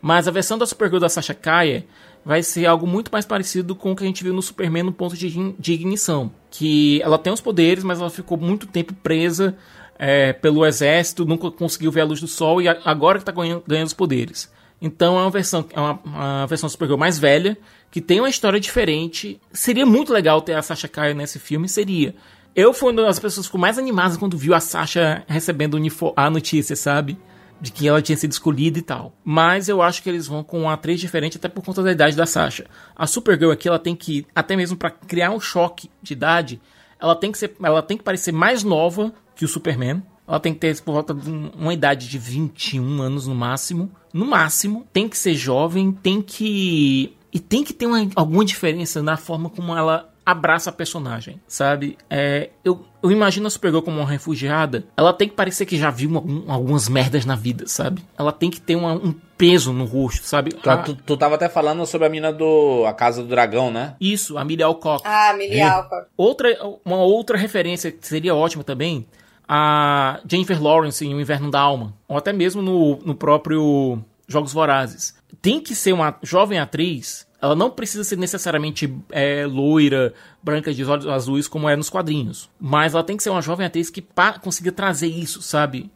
Mas a versão da Supergirl da Sasha Kyle vai ser algo muito mais parecido com o que a gente viu no Superman no ponto de, de ignição. Que ela tem os poderes, mas ela ficou muito tempo presa é, pelo exército, nunca conseguiu ver a luz do sol e agora que tá ganhando, ganhando os poderes. Então é uma versão, é uma, uma versão Supergirl mais velha, que tem uma história diferente. Seria muito legal ter a Sasha Kyle nesse filme, seria. Eu fui uma das pessoas que ficou mais animadas quando viu a Sasha recebendo a notícia, sabe? De que ela tinha sido escolhida e tal. Mas eu acho que eles vão com uma atriz diferente, até por conta da idade da Sasha. A Supergirl aqui, ela tem que, até mesmo para criar um choque de idade, ela tem que ser, ela tem que parecer mais nova que o Superman. Ela tem que ter por volta de uma idade de 21 anos no máximo. No máximo. Tem que ser jovem, tem que. E tem que ter uma, alguma diferença na forma como ela abraça a personagem, sabe? É, eu, eu imagino a Supergirl como uma refugiada. Ela tem que parecer que já viu algum, algumas merdas na vida, sabe? Ela tem que ter uma, um peso no rosto, sabe? Tu, ah, tu, tu, tava até falando sobre a mina do A Casa do Dragão, né? Isso, a Millie Alcock. Ah, Millie Alcock. Outra, uma outra referência que seria ótima também a Jennifer Lawrence em O Inverno da Alma, ou até mesmo no, no próprio Jogos Vorazes. Tem que ser uma jovem atriz, ela não precisa ser necessariamente é, loira, branca de olhos azuis como é nos quadrinhos, mas ela tem que ser uma jovem atriz que consiga trazer isso, sabe?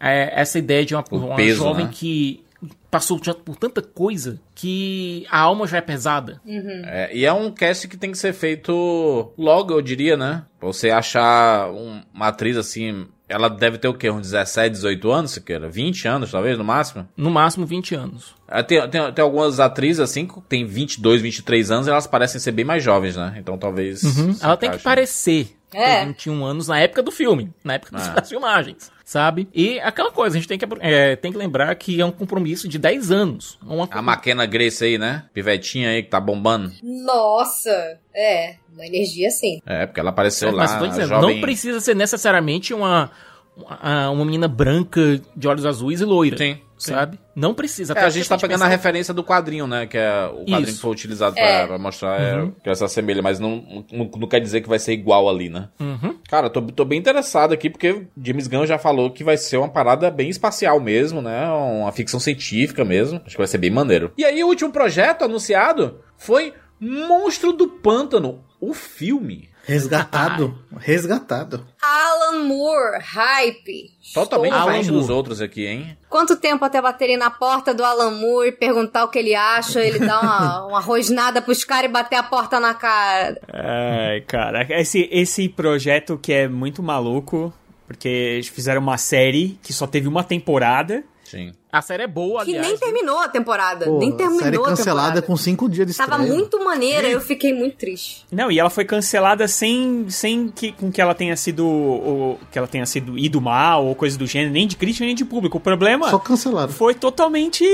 É, essa ideia de uma, uma peso, jovem né? que passou já por tanta coisa que a alma já é pesada. Uhum. É, e é um cast que tem que ser feito logo, eu diria, né? Pra você achar um, uma atriz assim. Ela deve ter o quê? Uns 17, 18 anos, se queira? 20 anos, talvez, no máximo? No máximo 20 anos. É, tem, tem, tem, algumas atrizes, assim, que tem 22, 23 anos e elas parecem ser bem mais jovens, né? Então talvez. Uhum. Ela tem que parecer É. ter 21 anos na época do filme, na época das, É. das filmagens, sabe? E aquela coisa, a gente tem que, é, tem que lembrar que é um compromisso de 10 anos. Uma, A McKenna Grace aí, né? Pivetinha aí que tá bombando. Nossa, é, uma energia assim. É, porque ela apareceu Mas lá. eu tô dizendo, jovem... não precisa ser necessariamente uma, uma, uma menina branca de olhos azuis e loira. Sim. sim. Sabe? Não precisa. É, a gente tá pegando a referência do quadrinho, né? Que é o quadrinho Isso. que foi utilizado pra, É. pra mostrar é, Uhum. que essa assemelha, mas não, não, não quer dizer que vai ser igual ali, né? Uhum. Cara, tô, tô bem interessado aqui, porque James Gunn já falou que vai ser uma parada bem espacial mesmo, né? Uma ficção científica mesmo. Acho que vai ser bem maneiro. E aí, o último projeto anunciado foi Monstro do Pântano, o filme. Resgatado. Resgatado. Alan Moore, hype. Totalmente Alan diferente dos outros aqui, hein? Quanto tempo até baterem na porta do Alan Moore, perguntar o que ele acha, ele dar uma, uma rosnada pros caras e bater a porta na cara? Ai, cara, esse, esse projeto que é muito maluco, porque eles fizeram uma série que só teve uma temporada. Sim. A série é boa, Que aliás. nem terminou a temporada. Pô, nem terminou série a cancelada temporada. com cinco dias de estreia. Tava muito maneira, eu fiquei muito triste. Não, e ela foi cancelada sem, sem que, com que ela tenha sido. Ou, que ela tenha sido ido mal ou coisa do gênero, nem de crítica nem de público. O problema Só cancelaram. foi totalmente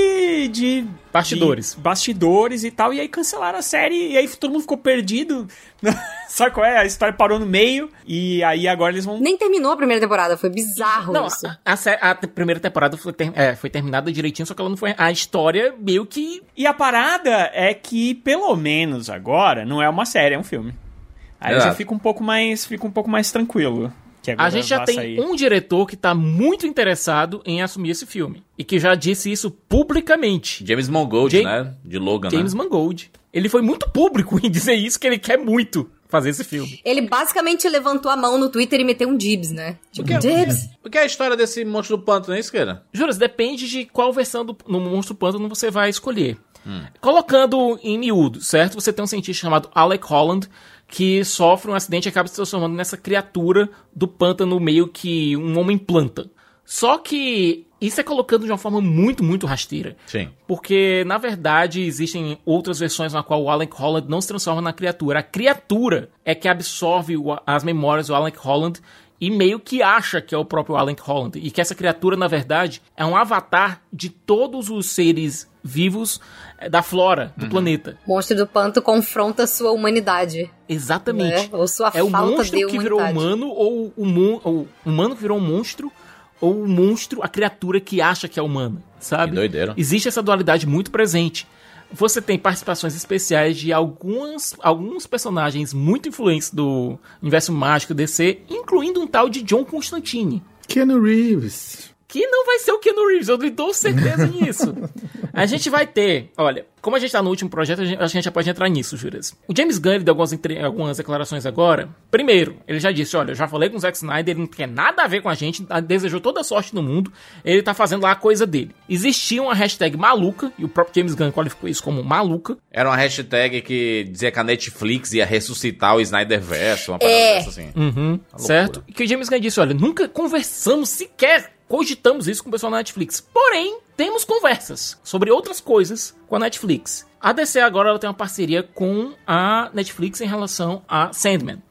de. Bastidores. de bastidores e tal. E aí cancelaram a série e aí todo mundo ficou perdido. Sabe qual é? A história parou no meio. E aí agora eles vão. Nem terminou a primeira temporada, foi bizarro Não, isso. a, a a te- primeira temporada foi, ter- é, foi terminada direitinho, só que ela não foi. A história meio que. E a parada é que, pelo menos agora, não é uma série, é um filme. Aí eu já fico um pouco mais. Fico um pouco mais tranquilo. Que agora A gente já tem sair. um diretor que tá muito interessado em assumir esse filme. E que já disse isso publicamente. James Mangold, Jam- né? De Logan, James né? Mangold. Ele foi muito público em dizer isso, que ele quer muito fazer esse filme. Ele basicamente levantou a mão no Twitter e meteu um dibs, né? Tipo, quê? dibs? O que é a história desse Monstro do Pântano, é isso, cara? Juras, depende de qual versão do no Monstro Pântano você vai escolher. Colocando em miúdo, certo? Você tem um cientista chamado Alec Holland que sofre um acidente e acaba se transformando nessa criatura do pântano meio que um homem planta. Só que isso é colocando de uma forma muito, muito rasteira. Sim. Porque, na verdade, existem outras versões na qual o Alec Holland não se transforma na criatura. A criatura é que absorve o- as memórias do Alec Holland e meio que acha que é o próprio Alec Holland. E que essa criatura, na verdade, é um avatar de todos os seres vivos eh, da flora do planeta. Monstro do Panto confronta sua humanidade. Exatamente. Né? Ou sua É o falta monstro de que virou humanidade. humano ou o, mon ou o humano que virou um monstro ou o monstro, a criatura que acha que é humana, sabe? Que doideira. Existe essa dualidade muito presente. Você tem participações especiais de alguns, alguns personagens muito influentes do universo mágico DC, incluindo um tal de John Constantine. Keanu Reeves. Que não vai ser o Keanu Reeves, eu lhe dou certeza nisso. A gente vai ter, olha, como a gente tá no último projeto, a gente, acho que a gente já pode entrar nisso, Juras. O James Gunn, ele deu algumas, entre- algumas declarações agora. Primeiro, ele já disse, olha, eu já falei com o Zack Snyder, ele não quer nada a ver com a gente, a- desejou toda a sorte no mundo, ele tá fazendo lá a coisa dele. Existia uma hashtag maluca, e o próprio James Gunn qualificou isso como maluca, Era uma hashtag que dizia que a Netflix ia ressuscitar o Snyderverse, uma parada É. dessa assim. Uhum, certo? E que o James Gunn disse, olha, nunca conversamos sequer, cogitamos isso com o pessoal da Netflix. Porém, temos conversas sobre outras coisas com a Netflix. A DC agora ela tem uma parceria com a Netflix em relação a Sandman,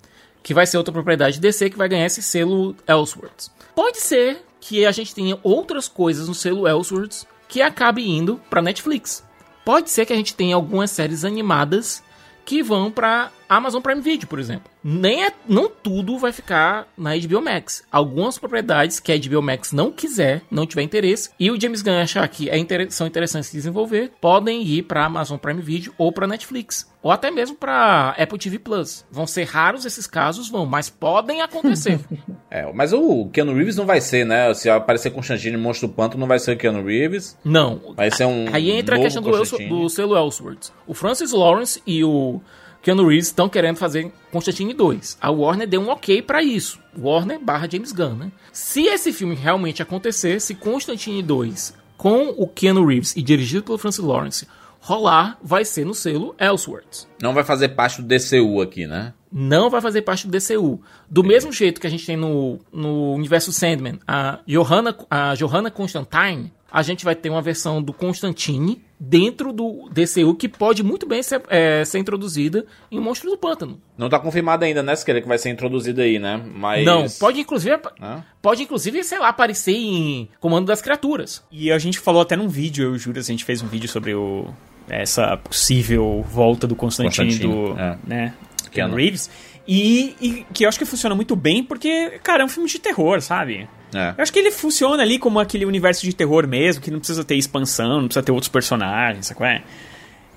que vai ser outra propriedade DC que vai ganhar esse selo Elseworlds. Pode ser que a gente tenha outras coisas no selo Elseworlds que acabe indo pra Netflix. Pode ser que a gente tenha algumas séries animadas que vão pra Amazon Prime Video, por exemplo. Nem é, não tudo vai ficar na HBO Max. Algumas propriedades que a HBO Max não quiser, não tiver interesse, e o James Gunn achar que é inter- são interessantes de desenvolver, podem ir pra Amazon Prime Video ou pra Netflix. Ou até mesmo pra Apple TV Plus. Vão ser raros esses casos, vão, mas podem acontecer. É, mas o Keanu Reeves não vai ser, né? Se aparecer Constantine Monstro do Panto, não vai ser o Keanu Reeves. não. Vai ser um. Aí entra a questão do, Elso- do selo Elseworlds. O Francis Lawrence e o Keanu Reeves estão querendo fazer Constantine 2. A Warner deu um ok pra isso. Warner barra James Gunn, né? Se esse filme realmente acontecer, se Constantine 2 com o Keanu Reeves e dirigido pelo Francis Lawrence rolar, vai ser no selo Elseworlds. Não vai fazer parte do DCU aqui, né? Não vai fazer parte do DCU. Do mesmo jeito que a gente tem no, no universo Sandman, a Johanna, a Johanna Constantine, a gente vai ter uma versão do Constantine dentro do DCU que pode muito bem ser, é, ser introduzida em Monstro do Pântano. Não tá confirmado ainda, né? Se querer que vai ser introduzido aí, né? Mas. Não, pode inclusive, Hã? pode inclusive, sei lá, aparecer em Comando das Criaturas. E a gente falou até num vídeo, eu juro, a gente fez um vídeo sobre o, essa possível volta do Constantine, Constantine, do, é. né, Keanu. Keanu Reeves. E, e que eu acho que funciona muito bem porque, cara, é um filme de terror, sabe? É. Eu acho que ele funciona ali como aquele universo de terror mesmo, que não precisa ter expansão, não precisa ter outros personagens, sabe é?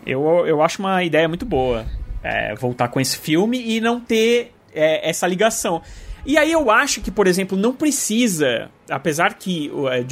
Eu, eu acho uma ideia muito boa é, voltar com esse filme e não ter é, essa ligação. E aí eu acho que, por exemplo, não precisa, apesar que é,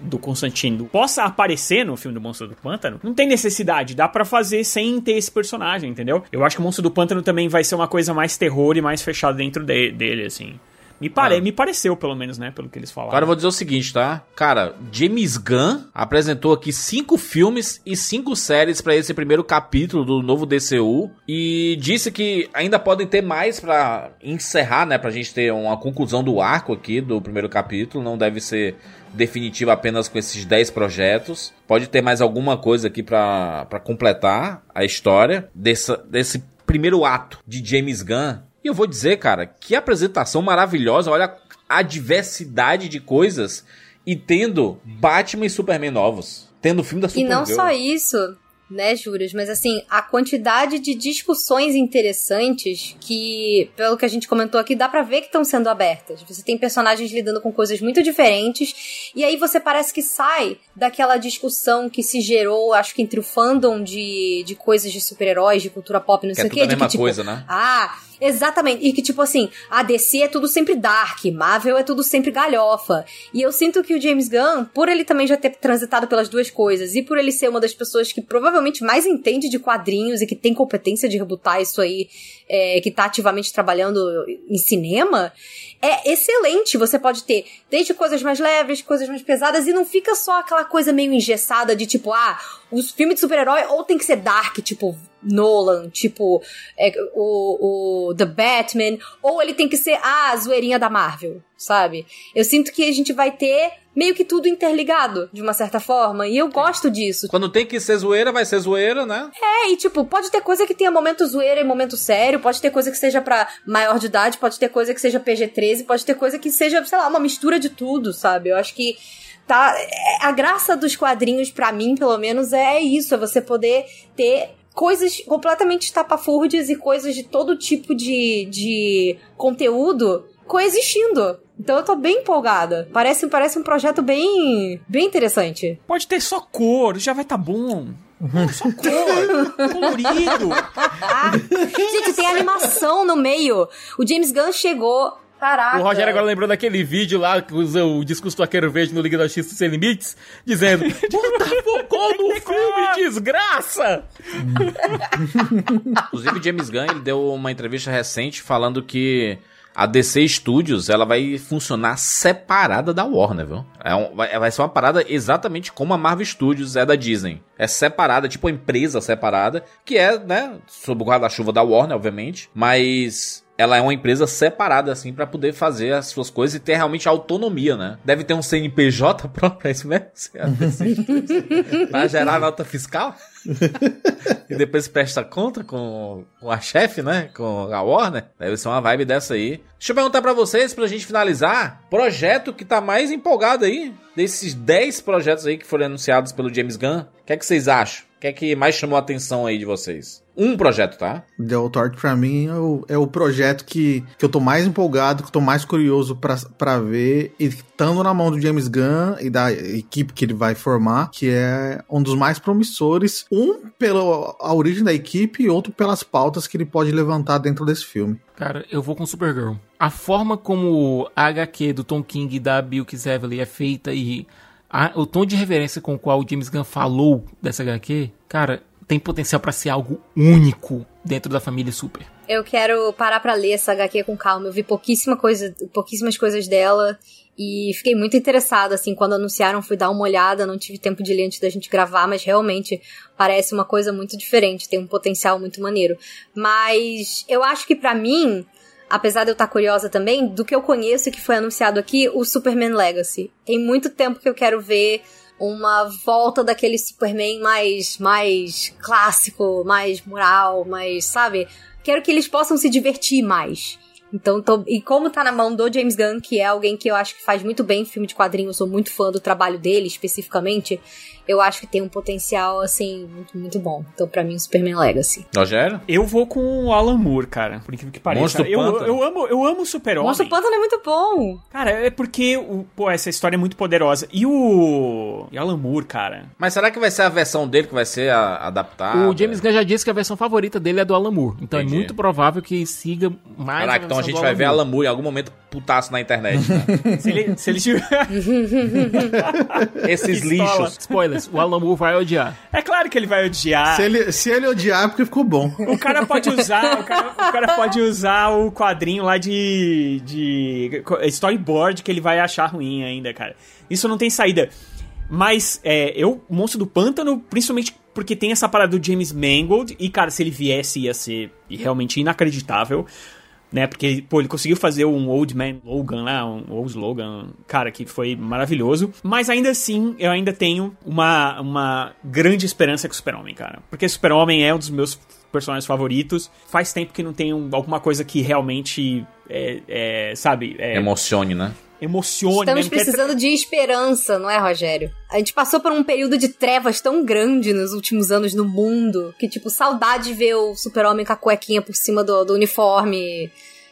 do Constantino possa aparecer no filme do Monstro do Pântano, não tem necessidade, dá pra fazer sem ter esse personagem, entendeu? Eu acho que o Monstro do Pântano também vai ser uma coisa mais terror e mais fechado dentro de- dele, assim. Me, pare, Ah. me pareceu, pelo menos, né, pelo que eles falaram. Agora eu vou dizer o seguinte, tá? Cara, James Gunn apresentou aqui cinco filmes e cinco séries pra esse primeiro capítulo do novo DCU e disse que ainda podem ter mais pra encerrar, né? Pra gente ter uma conclusão do arco aqui do primeiro capítulo. Não deve ser definitivo apenas com esses 10 projetos. Pode ter mais alguma coisa aqui pra pra completar a história dessa, desse primeiro ato de James Gunn. E eu vou dizer, cara, que apresentação maravilhosa. Olha a diversidade de coisas e tendo Batman e Superman novos. Tendo o filme da E Supergirl. não só isso, né, Júrias, mas assim, a quantidade de discussões interessantes que, pelo que a gente comentou aqui, dá pra ver que estão sendo abertas. Você tem personagens lidando com coisas muito diferentes, e aí você parece que sai daquela discussão que se gerou, acho que entre o fandom de, de coisas de super-heróis, de cultura pop, não Que sei é o tudo quê, a de que, tipo, coisa, né? ah, Exatamente. E que, tipo assim, a DC é tudo sempre dark, Marvel é tudo sempre galhofa. E eu sinto que o James Gunn, por ele também já ter transitado pelas duas coisas, e por ele ser uma das pessoas que provavelmente mais entende de quadrinhos e que tem competência de rebutar isso aí, é, que tá ativamente trabalhando em cinema, é excelente. Você pode ter desde coisas mais leves, coisas mais pesadas, e não fica só aquela coisa meio engessada de tipo, ah, os filmes de super-herói ou tem que ser dark, tipo Nolan, tipo é, o, o The Batman, ou ele tem que ser ah, a zoeirinha da Marvel, sabe? Eu sinto que a gente vai ter meio que tudo interligado, de uma certa forma, e eu gosto disso. Quando tem que ser zoeira, vai ser zoeira, né? É, e tipo, pode ter coisa que tenha momento zoeira e momento sério, pode ter coisa que seja pra maior de idade, pode ter coisa que seja PG-13, pode ter coisa que seja, sei lá, uma mistura de tudo, sabe? Eu acho que tá é, a graça dos quadrinhos para mim, pelo menos, é isso, é você poder ter coisas completamente estapafúrdias e coisas de todo tipo de, de conteúdo coexistindo. Então eu tô bem empolgada. Parece, parece um projeto bem, bem interessante. Pode ter só cor, já vai tá bom. Só cor, colorido. Gente, tem animação no meio. O James Gunn chegou Caraca. O Rogério agora lembrou daquele vídeo lá que usa o discurso do Arqueiro Verde no Liga da X Sem Limites, dizendo: Botafogo no filme, desgraça! Inclusive, o James Gunn ele deu uma entrevista recente falando que a DC Studios ela vai funcionar separada da Warner, viu? É um, vai, vai ser uma parada exatamente como a Marvel Studios é da Disney. É separada, tipo uma empresa separada, que é, né, sob o guarda-chuva da Warner, obviamente, mas ela é uma empresa separada, assim, para poder fazer as suas coisas e ter realmente autonomia, né? Deve ter um CNPJ próprio, é isso mesmo? pra gerar nota fiscal? e depois presta conta com, com a chefe, né? Com a Warner. Deve ser uma vibe dessa aí. Deixa eu perguntar para vocês, pra gente finalizar, projeto que tá mais empolgado aí, desses 10 projetos aí que foram anunciados pelo James Gunn, o que é que vocês acham? O que é que mais chamou a atenção aí de vocês? Um projeto, tá? The Authority pra mim é o, é o projeto que, que eu tô mais empolgado, que eu tô mais curioso pra, pra ver, e estando na mão do James Gunn e da equipe que ele vai formar, que é um dos mais promissores, um pela a origem da equipe e outro pelas pautas que ele pode levantar dentro desse filme. Cara, eu vou com Supergirl. A forma como a HQ do Tom King e da Bill Kizevely é feita e a, o tom de reverência com o qual o James Gunn falou dessa HQ, cara, tem potencial para ser algo único dentro da família Super. Eu quero parar para ler essa HQ com calma. Eu vi pouquíssima coisa, pouquíssimas coisas dela e fiquei muito interessada, assim, quando anunciaram, fui dar uma olhada, não tive tempo de ler antes da gente gravar, mas realmente parece uma coisa muito diferente, tem um potencial muito maneiro. Mas eu acho que para mim, apesar de eu estar curiosa também, do que eu conheço e que foi anunciado aqui, o Superman Legacy. Tem muito tempo que eu quero ver uma volta daquele Superman mais, mais clássico, mais moral, mais, sabe? Quero que eles possam se divertir mais. Então, tô, e como tá na mão do James Gunn, que é alguém que eu acho que faz muito bem filme de quadrinhos, sou muito fã do trabalho dele especificamente, eu acho que tem um potencial, assim, muito, muito bom. Então, pra mim, o Superman Legacy. Rogério? Eu vou com o Alan Moore, cara, por incrível que pareça. Monstro eu, Pântano. eu amo, eu amo o Super-Homem. Nossa, o Pântano é muito bom! Cara, é porque, o, pô, essa história é muito poderosa. E o... E o Alan Moore, cara... Mas será que vai ser a versão dele que vai ser a, adaptada? O James Gunn já disse que a versão favorita dele é do Alan Moore. Então Entendi. é muito provável que siga mais Caraca, então a gente vai ver. Alan Moore em algum momento putaço na internet. né? Se ele, se ele tiver... Esses lixos. O Alan Moore vai odiar. É claro que ele vai odiar. Se ele, se ele odiar, é porque ficou bom. O cara pode usar, o cara, o cara pode usar o quadrinho lá de, de storyboard que ele vai achar ruim ainda, cara. Isso não tem saída. Mas é, eu, Monstro do Pântano, principalmente porque tem essa parada do James Mangold, e cara, se ele viesse ia ser realmente inacreditável, né? Porque, pô, ele conseguiu fazer um Old Man Logan lá, um Old Logan, cara, que foi maravilhoso. Mas ainda assim, eu ainda tenho uma, uma grande esperança com o Super-Homem, cara. Porque Super-Homem é um dos meus personagens favoritos. Faz tempo que não tem um- alguma coisa que realmente, é, é, sabe, é, Emocione, né? Emocione. Estamos né? Quer- precisando de esperança, não é, Rogério? A gente passou por um período de trevas tão grande nos últimos anos no mundo que, tipo, saudade de ver o super-homem com a cuequinha por cima do, do uniforme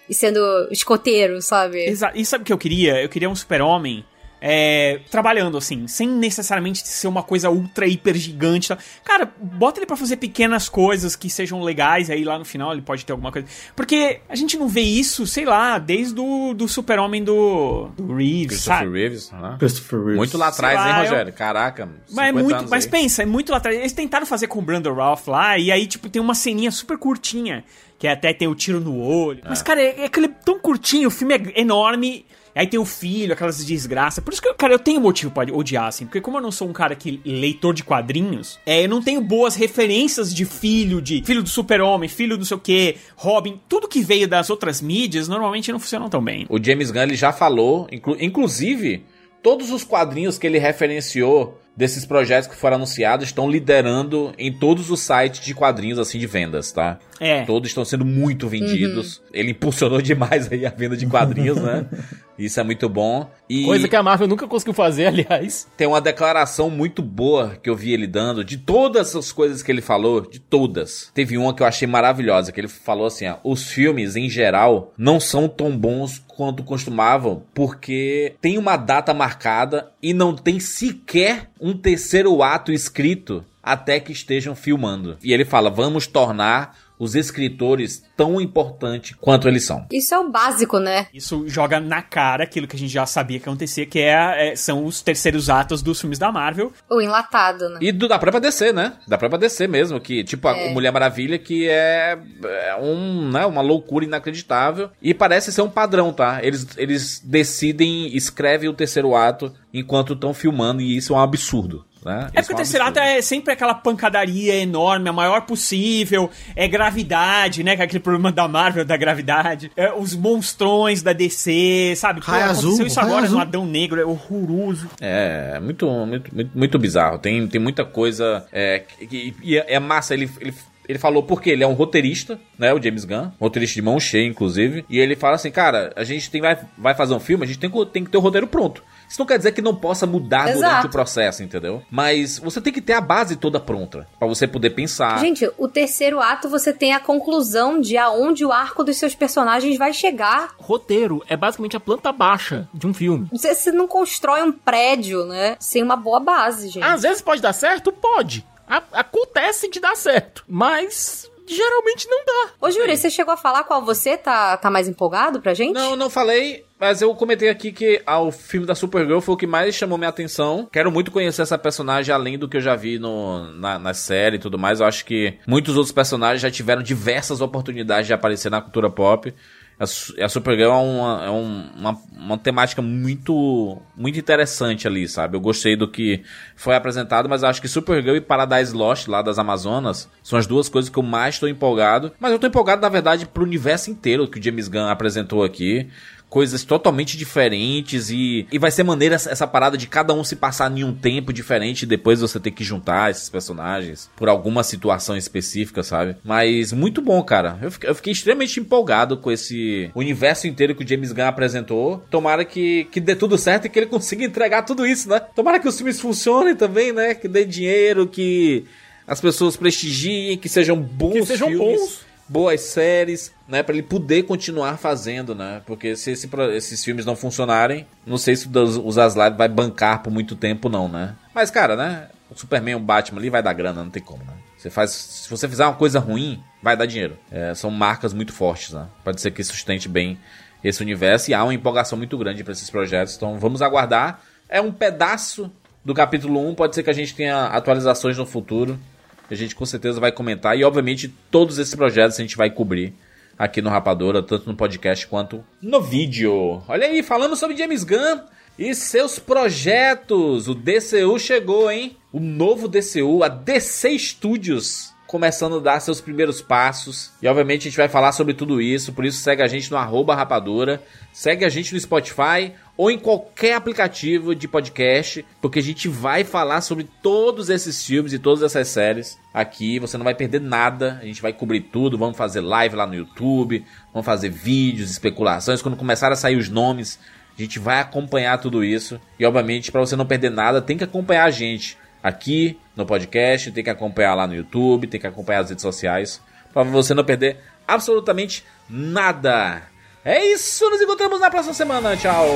e sendo escoteiro, sabe? Exa e sabe o que eu queria? Eu queria um super-homem é, trabalhando, assim, sem necessariamente ser uma coisa ultra, hiper gigante. Tá? Cara, bota ele pra fazer pequenas coisas que sejam legais, aí lá no final ele pode ter alguma coisa. Porque a gente não vê isso, sei lá, desde o do super-homem do, do Reeves, Christopher sabe? Reeves, né? Christopher Reeves. Muito lá atrás, lá, hein, eu- Rogério? Caraca. Mas, é 50 muito, mas aí. pensa, é muito lá atrás. Eles tentaram fazer com o Brandon Ralph lá, e aí, tipo, tem uma ceninha super curtinha, que até tem o tiro no olho. Mas, cara, é, é aquele tão curtinho, o filme é enorme. Aí tem o filho, aquelas desgraças. Por isso que, cara, eu tenho motivo pra odiar, assim. Porque como eu não sou um cara que leitor de quadrinhos, é, eu não tenho boas referências de filho, de filho do super-homem, filho do não sei o quê, Robin. Tudo que veio das outras mídias, normalmente não funcionam tão bem. O James Gunn ele já falou, inclu- inclusive, todos os quadrinhos que ele referenciou desses projetos que foram anunciados estão liderando em todos os sites de quadrinhos assim de vendas, tá? É. Todos estão sendo muito vendidos. Ele impulsionou demais aí a venda de quadrinhos, né? Isso é muito bom. E Coisa que a Marvel nunca conseguiu fazer, aliás. tem uma declaração muito boa que eu vi ele dando de todas as coisas que ele falou, de todas. Teve uma que eu achei maravilhosa, que ele falou assim, ó, os filmes em geral não são tão bons quanto costumavam, porque tem uma data marcada e não tem sequer um terceiro ato escrito até que estejam filmando. E ele fala: "Vamos tornar os escritores tão importantes quanto eles são". Isso é o básico, né? Isso joga na cara aquilo que a gente já sabia que acontecia, que é, é- são os terceiros atos dos filmes da Marvel. O enlatado, né? E do, da própria DC, né? Da própria DC mesmo, que tipo a É. Mulher Maravilha, que é, é um, né, uma loucura inacreditável. E parece ser um padrão, tá? Eles, eles decidem, escrevem o terceiro ato enquanto estão filmando, e isso é um absurdo. Né? É porque o absurdo. é sempre aquela pancadaria enorme, a maior possível, é gravidade, né? Que é aquele problema da Marvel, da gravidade. É, os monstrões da DC, sabe? Pô, Raio aconteceu azul, isso raio agora azul. no Adão Negro, é horroroso. É, muito, muito, muito, muito bizarro. Tem, tem muita coisa. É, que- e é, é massa, ele. ele ele falou porque ele é um roteirista, né? O James Gunn, roteirista de mão cheia, inclusive. E ele fala assim, cara, a gente tem, vai, vai fazer um filme, a gente tem, que- tem que ter o roteiro pronto. Isso não quer dizer que não possa mudar durante Exato. o processo, entendeu? Mas você tem que ter a base toda pronta pra você poder pensar. Gente, o terceiro ato você tem a conclusão de aonde o arco dos seus personagens vai chegar. Roteiro é basicamente a planta baixa de um filme. Você, você não constrói um prédio, né? Sem uma boa base, gente. Às vezes pode dar certo? Pode. A- acontece de dar certo. Mas geralmente não dá. Ô, Júlio, você chegou a falar qual você tá, tá mais empolgado pra gente? Não, não falei, mas eu comentei aqui que ah, o filme da Supergirl foi o que mais chamou minha atenção. Quero muito conhecer essa personagem, além do que eu já vi no, na, na série e tudo mais. Eu acho que muitos outros personagens já tiveram diversas oportunidades de aparecer na cultura pop. A, Su- a Supergirl é, uma, é um- uma, uma temática muito, muito interessante ali, sabe? Eu gostei do que foi apresentado, mas acho que Supergirl e Paradise Lost, lá das Amazonas, são as duas coisas que eu mais estou empolgado. Mas eu estou empolgado, na verdade, pro universo inteiro que o James Gunn apresentou aqui coisas totalmente diferentes e, e vai ser maneira essa, parada de cada um se passar em um tempo diferente e depois você ter que juntar esses personagens por alguma situação específica, sabe? Mas muito bom, cara. Eu fiquei, eu fiquei extremamente empolgado com esse universo inteiro que o James Gunn apresentou. Tomara que, que dê tudo certo e que ele consiga entregar tudo isso, né? Tomara que os filmes funcionem também, né? Que dê dinheiro, que as pessoas prestigiem, que sejam bons Que sejam filmes bons. Boas séries, né, Pra ele poder continuar fazendo, né? Porque se esse esses filmes não funcionarem, não sei se o das- o Zaslav vai bancar por muito tempo não, né? Mas cara, né? O Superman, o Batman ali vai dar grana, não tem como, né? Você faz, se você fizer uma coisa ruim, vai dar dinheiro. É, são marcas muito fortes, né? Pode ser que sustente bem esse universo e há uma empolgação muito grande para esses projetos. Então vamos aguardar. É um pedaço do capítulo 1, pode ser que a gente tenha atualizações no futuro. A gente com certeza vai comentar. E obviamente todos esses projetos a gente vai cobrir aqui no Rapadora, tanto no podcast quanto no vídeo. Olha aí, falando sobre James Gunn e seus projetos. O DCU chegou, hein? O novo DCU, a DC Studios. Começando a dar seus primeiros passos. E obviamente a gente vai falar sobre tudo isso. Por isso segue a gente no arroba rapadora. Segue a gente no Spotify ou em qualquer aplicativo de podcast. Porque a gente vai falar sobre todos esses filmes e todas essas séries aqui. Você não vai perder nada. A gente vai cobrir tudo. Vamos fazer live lá no YouTube. Vamos fazer vídeos, especulações. Quando começar a sair os nomes, a gente vai acompanhar tudo isso. E obviamente, para você não perder nada, tem que acompanhar a gente aqui no podcast, tem que acompanhar lá no YouTube, tem que acompanhar as redes sociais, para você não perder absolutamente nada. É isso, nos encontramos na próxima semana. Tchau.